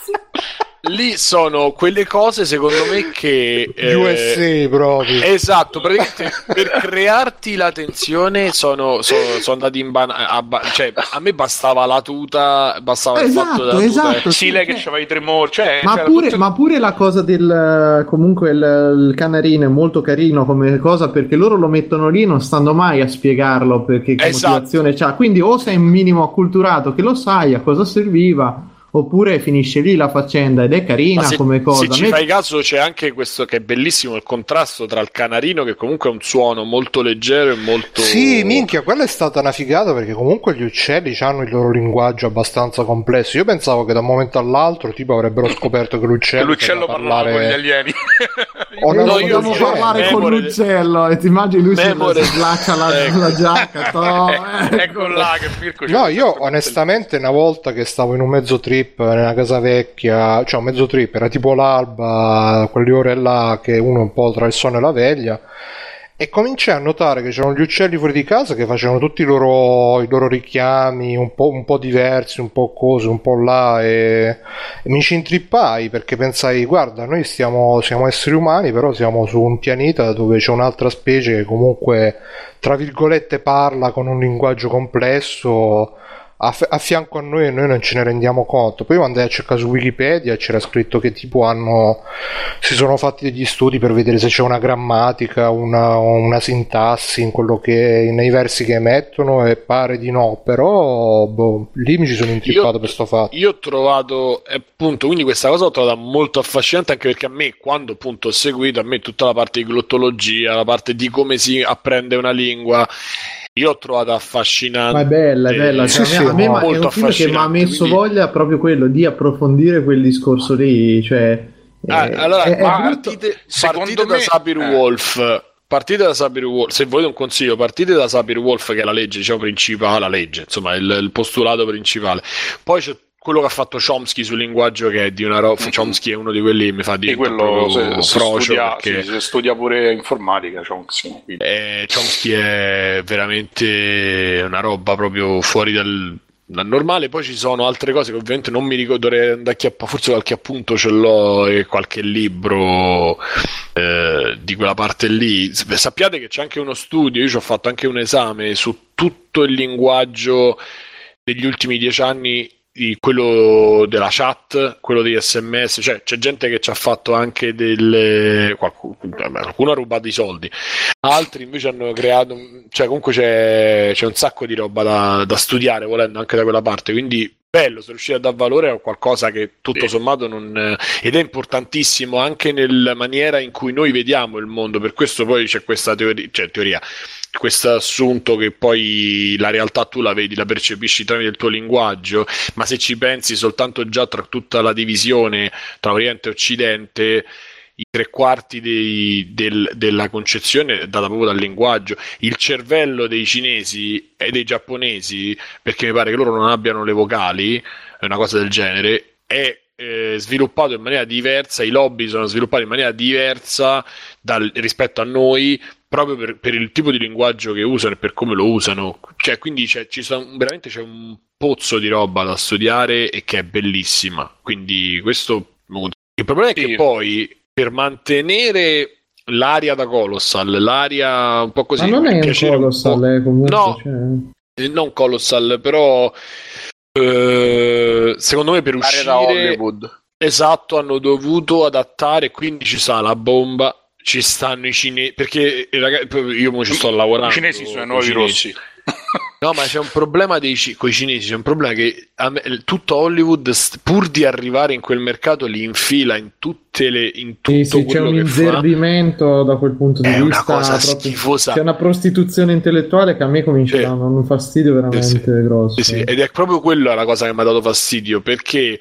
lì sono quelle cose, secondo me, che. eh, USA proprio. Esatto, praticamente per crearti la tensione sono, sono, sono andati in bana- a, ba- cioè, a me bastava la tuta, bastava il fatto Esatto, della tuta. esatto. Sì, lei che cioè- c'aveva i tremori, cioè, Ma pure, tutto- ma pure la cosa del comunque il, il canarino è molto carino come cosa perché loro lo mettono lì non stanno mai a spiegarlo perché che Esatto. motivazione c'ha. Quindi o sei un minimo acculturato che lo sai a cosa serviva, oppure finisce lì la faccenda ed è carina se, come cosa. se ci me- fai caso c'è anche questo che è bellissimo il contrasto tra il canarino che comunque è un suono molto leggero e molto Sì, minchia, quella è stata una figata perché comunque gli uccelli hanno il loro linguaggio abbastanza complesso. Io pensavo che da un momento all'altro tipo avrebbero scoperto che che l'uccello, l'uccello parlava con gli alieni. O Eh, no, no, io dobbiamo dicevo, parlare con memore- l'uccello e ti immagini lui si memore- si slaccia la, Ecco. la giacca toh, ecco ecco. là che Mirko No, io onestamente una volta che stavo in un mezzo trip nella casa vecchia, cioè un mezzo trip, era tipo l'alba, quelle ore là che uno un po' tra il sonno e la veglia, e cominciai a notare che c'erano gli uccelli fuori di casa che facevano tutti i loro, i loro richiami un po', un po' diversi, un po' cose, un po' là, e, e mi ci intrippai perché pensai, guarda, noi stiamo, siamo esseri umani, però siamo su un pianeta dove c'è un'altra specie che comunque, tra virgolette, parla con un linguaggio complesso a, f- a fianco a noi e noi non ce ne rendiamo conto. Poi io andai a cercare su Wikipedia c'era scritto che tipo hanno si sono fatti degli studi per vedere se c'è una grammatica, una, una sintassi in quello che nei versi che emettono e pare di no, però boh, lì mi ci sono intrippato per sto fatto. Io ho trovato, eh, appunto, quindi questa cosa l'ho trovata molto affascinante anche perché a me, quando appunto ho seguito, a me tutta la parte di glottologia, la parte di come si apprende una lingua, io l'ho trovata affascinante. Ma è bella, è bella. Cioè, sì, a me ma- è molto un film che mi ha messo quindi- voglia proprio quello di approfondire quel discorso lì. Cioè, Ah, eh, allora, è- è partite, secondo partite da me- Sabir eh. Wolf. Partite da Sabir Wolf, se volete un consiglio, partite da Sabir Wolf che è la legge, diciamo, principale, la legge, insomma, il, il postulato principale. Poi c'è quello che ha fatto Chomsky sul linguaggio che è di una roba, Chomsky è uno di quelli che mi fa dire quello se, se studia, perché sì, se studia pure informatica, Chomsky, eh, Chomsky è veramente una roba proprio fuori dal, dal normale. Poi ci sono altre cose che ovviamente non mi ricordo, forse qualche appunto ce l'ho e qualche libro eh, di quella parte lì. Sappiate che c'è anche uno studio, io ci ho fatto anche un esame su tutto il linguaggio degli ultimi dieci anni quello della chat, quello degli sms, cioè c'è gente che ci ha fatto anche delle... Qualcuno, qualcuno ha rubato i soldi, altri invece hanno creato, cioè comunque c'è, c'è un sacco di roba da, da studiare volendo anche da quella parte, quindi bello, se riuscire a dar valore a qualcosa che tutto sommato non... ed è importantissimo anche nella maniera in cui noi vediamo il mondo, per questo poi c'è questa teoria, cioè teoria, questo assunto che poi la realtà tu la vedi, la percepisci tramite il tuo linguaggio, ma se ci pensi soltanto già tra tutta la divisione tra Oriente e Occidente, i tre quarti dei- del- della concezione è data proprio dal linguaggio. Il cervello dei cinesi e dei giapponesi, perché mi pare che loro non abbiano le vocali, è una cosa del genere, è eh, sviluppato in maniera diversa, i lobby sono sviluppati in maniera diversa dal- rispetto a noi, proprio per, per il tipo di linguaggio che usano e per come lo usano. Cioè, quindi c'è, ci sono, veramente c'è un pozzo di roba da studiare e che è bellissima. Quindi questo... Il problema è che Sì. poi per mantenere l'aria da Colossal, l'aria un po' così... Ma non è un piacere un Colossal, po'- eh, comunque. No. cioè. eh, non Colossal, però eh, secondo me per L'aria da uscire Hollywood. esatto hanno dovuto adattare, quindi ci sta la bomba, ci stanno i cinesi, perché ragazzi, io mo ci sto lavorando. I cinesi sono i nuovi cinesi. rossi. No, ma c'è un problema dei ci- coi cinesi, c'è un problema che tutto Hollywood, pur di arrivare in quel mercato, li infila in tutte le in tutto Sì, sì, c'è un inzerbimento da quel punto di È una vista. cosa proprio- schifosa. C'è una prostituzione intellettuale che a me comincia Sì. a dare un fastidio veramente Sì, grosso. Sì, ed è proprio quella la cosa che mi ha dato fastidio perché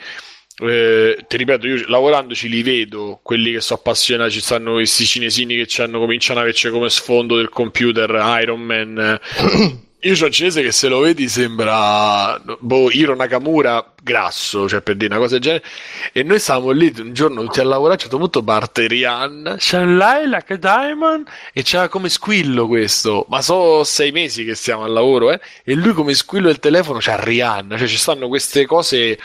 eh, ti ripeto, io lavorandoci li vedo quelli che sono appassionati. Ci stanno questi cinesini che ci hanno cominciano a averci come sfondo del computer Iron Man. Io c'ho un cinese che se lo vedi sembra boh, Hiro Nakamura grasso, cioè per dire una cosa del genere. E noi stavamo lì un giorno tutti a lavorare. A un certo punto parte c'è un Lilac Diamond e c'era come squillo questo. Ma sono sei mesi che stiamo al lavoro, eh? E lui come squillo del telefono c'ha Rihanna, cioè ci stanno queste cose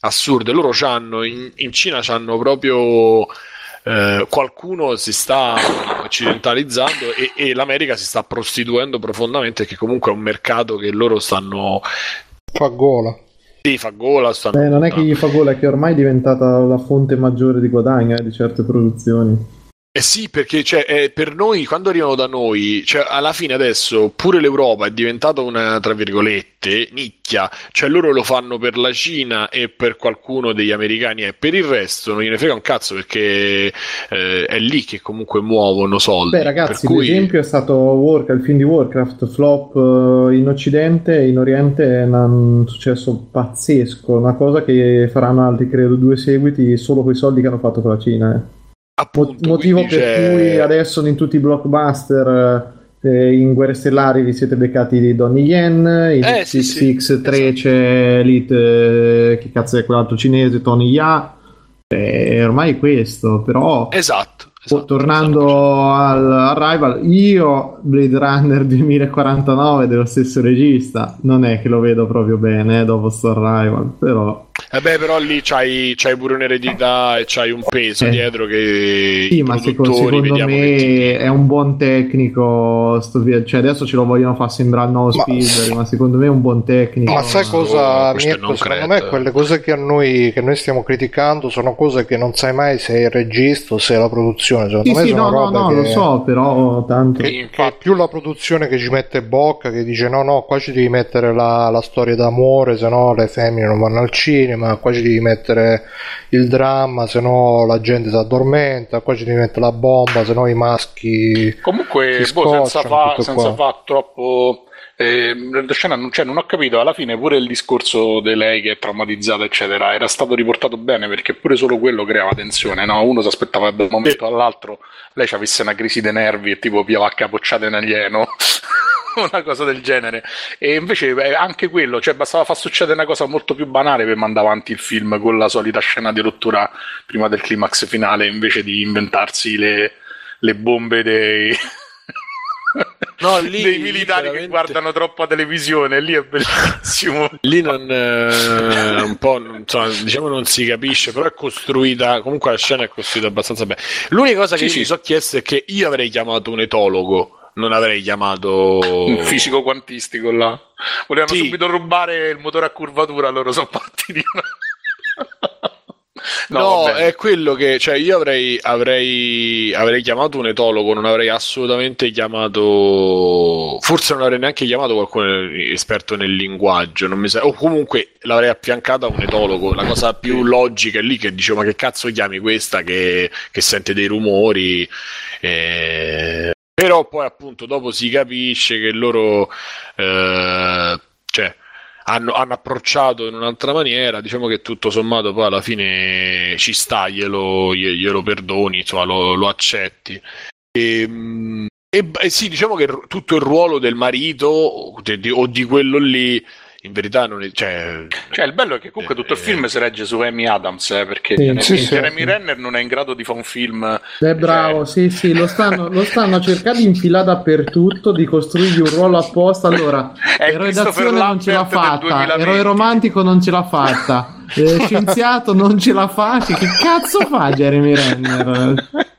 assurde. Loro c'hanno in, in Cina c'hanno proprio eh, qualcuno si sta occidentalizzando e, e l'America si sta prostituendo profondamente perché comunque è un mercato che loro stanno Fa gola. sì, fa gola, stanno Eh, non è che gli fa gola, è che ormai è diventata la fonte maggiore di guadagno eh, di certe produzioni. Eh sì, perché cioè, eh, per noi, quando arrivano da noi, cioè, alla fine adesso pure l'Europa è diventata una, tra virgolette, nicchia, cioè loro lo fanno per la Cina e per qualcuno degli americani e per il resto non gliene frega un cazzo perché eh, è lì che comunque muovono soldi. Beh, ragazzi, per cui... l'esempio è stato Warc- il film di Warcraft, flop eh, in Occidente e in Oriente è un successo pazzesco, una cosa che faranno altri, credo, due seguiti solo con i soldi che hanno fatto con la Cina. eh. Appunto, motivo per c'è- cui adesso in tutti i blockbuster eh, in Guerre Stellari vi siete beccati di Donnie Yen, in Eh, sì, sì, 663 c'è Elite, eh, che cazzo è quell'altro cinese, Tony Ya, Eh, ormai questo, però... Esatto. Esatto, Tornando al Arrival, io Blade Runner 2049 dello stesso regista, non è che lo vedo proprio bene eh, dopo sto Arrival, però Eh beh, però lì c'hai, c'hai pure un'eredità e c'hai un peso Eh. dietro che sì, i ma secondo, secondo me ti- è un buon tecnico, sto via- cioè adesso ce lo vogliono far sembrare il nuovo Ma- Spielberg, ma secondo me è un buon tecnico. Ma sai no, cosa, questo Mirko? non Secondo credo. me quelle cose che a noi che noi stiamo criticando sono cose che non sai mai se è il regista o se è la produzione. Secondo Sì, me sì, sono no, no, no, che, lo so, però tanto... che- che più la produzione che ci mette bocca, che dice no, no, qua ci devi mettere la, la storia d'amore, se no le femmine non vanno al cinema, qua ci devi mettere il dramma, se no la gente si addormenta, qua ci devi mettere la bomba, se no i maschi... Comunque, boh, senza fa, senza qua. fa troppo. Eh, scena, non, cioè, non ho capito alla fine pure il discorso di lei che è traumatizzata, eccetera, era stato riportato bene perché pure solo quello creava tensione. No? Uno si aspettava da un momento all'altro lei ci avesse una crisi dei nervi e tipo piava capocciate in alieno. una cosa del genere e invece eh, anche quello cioè bastava far succedere una cosa molto più banale per mandare avanti il film con la solita scena di rottura prima del climax finale invece di inventarsi le, le bombe dei No, lì dei militari che veramente- guardano troppo a televisione, lì è bellissimo. Lì non eh, un po' non- insomma, diciamo non si capisce, però è costruita. Comunque la scena è costruita abbastanza bene. L'unica cosa che sì. mi sono chiesto è che io avrei chiamato un etologo non avrei chiamato Un fisico quantistico là. Volevano Sì. subito rubare il motore a curvatura, loro sono partiti. No, No, è quello che, cioè, io avrei, avrei, avrei chiamato un etologo, non avrei assolutamente chiamato, forse non avrei neanche chiamato qualcuno esperto nel linguaggio, non mi sa- o comunque l'avrei affiancata a un etologo. La cosa più logica è lì che dicevo, ma che cazzo chiami questa che, che sente dei rumori? Eh, Però poi, appunto, dopo si capisce che loro, eh, cioè, hanno, hanno approcciato in un'altra maniera, diciamo che tutto sommato poi alla fine ci sta, glielo, glie- glielo perdoni, insomma, lo, lo accetti. E, mm, e, e sì, diciamo che tutto il ruolo del marito o di quello lì, in verità non è... Cioè, Cioè, il bello è che comunque tutto il film si regge su Amy Adams, eh, perché Sì, Jeremy, sì, sì. Jeremy Renner non è in grado di fare un film. È bravo, sì, sì, lo stanno, lo stanno cercando di infilare dappertutto, di costruirgli un ruolo apposta. Allora, eroe d'azione non ce l'ha fatta, 2020. eroe romantico non ce l'ha fatta, eh, scienziato non ce la fa. Che cazzo fa Jeremy Renner?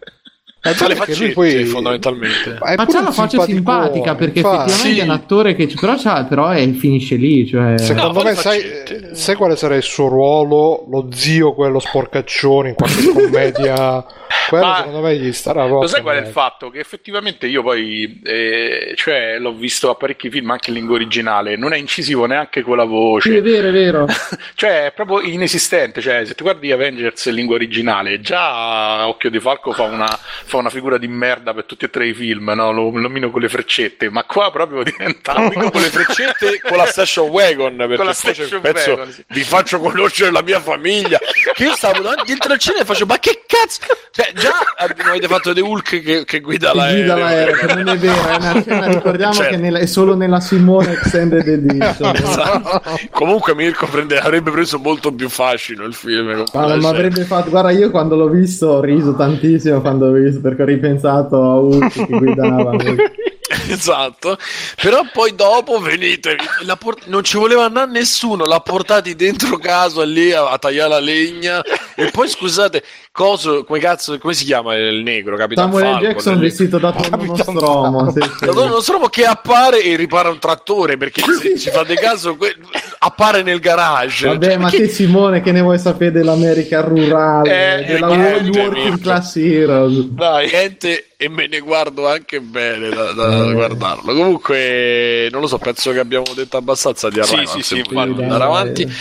fa le faccette poi- fondamentalmente. Ma, Ma c'ha un la faccia simpatica perché infatti. effettivamente è un attore che però, c'ha, però è- finisce lì. Cioè... Secondo No, fa me, sai, faccette. sai quale sarà il suo ruolo? Lo zio, quello sporcaccione in qualche commedia. Quello Ma- secondo me gli starà Lo sai qual è il fatto? Che effettivamente io poi, eh, cioè, l'ho visto a parecchi film anche in lingua originale, non è incisivo neanche con la voce. Sì, è vero, è vero. cioè, è proprio inesistente. Cioè, se tu guardi Avengers in lingua originale, già Occhio di Falco fa una, fa una figura di merda per tutti e tre i film, no? Lo nomino con le freccette, ma qua proprio diventa. Con le freccette con la station wagon perché Con la station pezzo wagon, sì. vi faccio conoscere la mia famiglia che io stavo dentro al cinema e faccio ma che cazzo cioè già avete fatto The Hulk che, che guida l'aereo guida l'aereo, non è vero, è una scena, ricordiamo Certo. che nella- è solo nella Simone Extended Edition. Esatto. comunque Mirko prende- avrebbe preso molto più fascino il film ma scena. avrebbe fatto, guarda, io quando l'ho visto ho riso tantissimo quando ho visto perché ho ripensato a Hulk che guidava. esatto. Però poi dopo venite la port- non ci voleva andare nessuno. L'ha portati dentro casa lì a, a tagliare la legna. E poi scusate coso come cazzo come si chiama il negro Capitan Samuel L. Falcon Jackson lì? vestito da Tonno Nostromo. Sì, sì. Che appare e ripara un trattore perché se ci fate caso que- appare nel garage Vabbè, Cioè, ma che- te Simone che ne vuoi sapere dell'America rurale, Eh, della niente, Wo- Working. Class Heroes? Dai, niente, e me ne guardo anche bene da, da Eh. guardarlo. Comunque, non lo so, penso che abbiamo detto abbastanza di Sì, Arrival, sì, sì, vogliamo dai. andare avanti.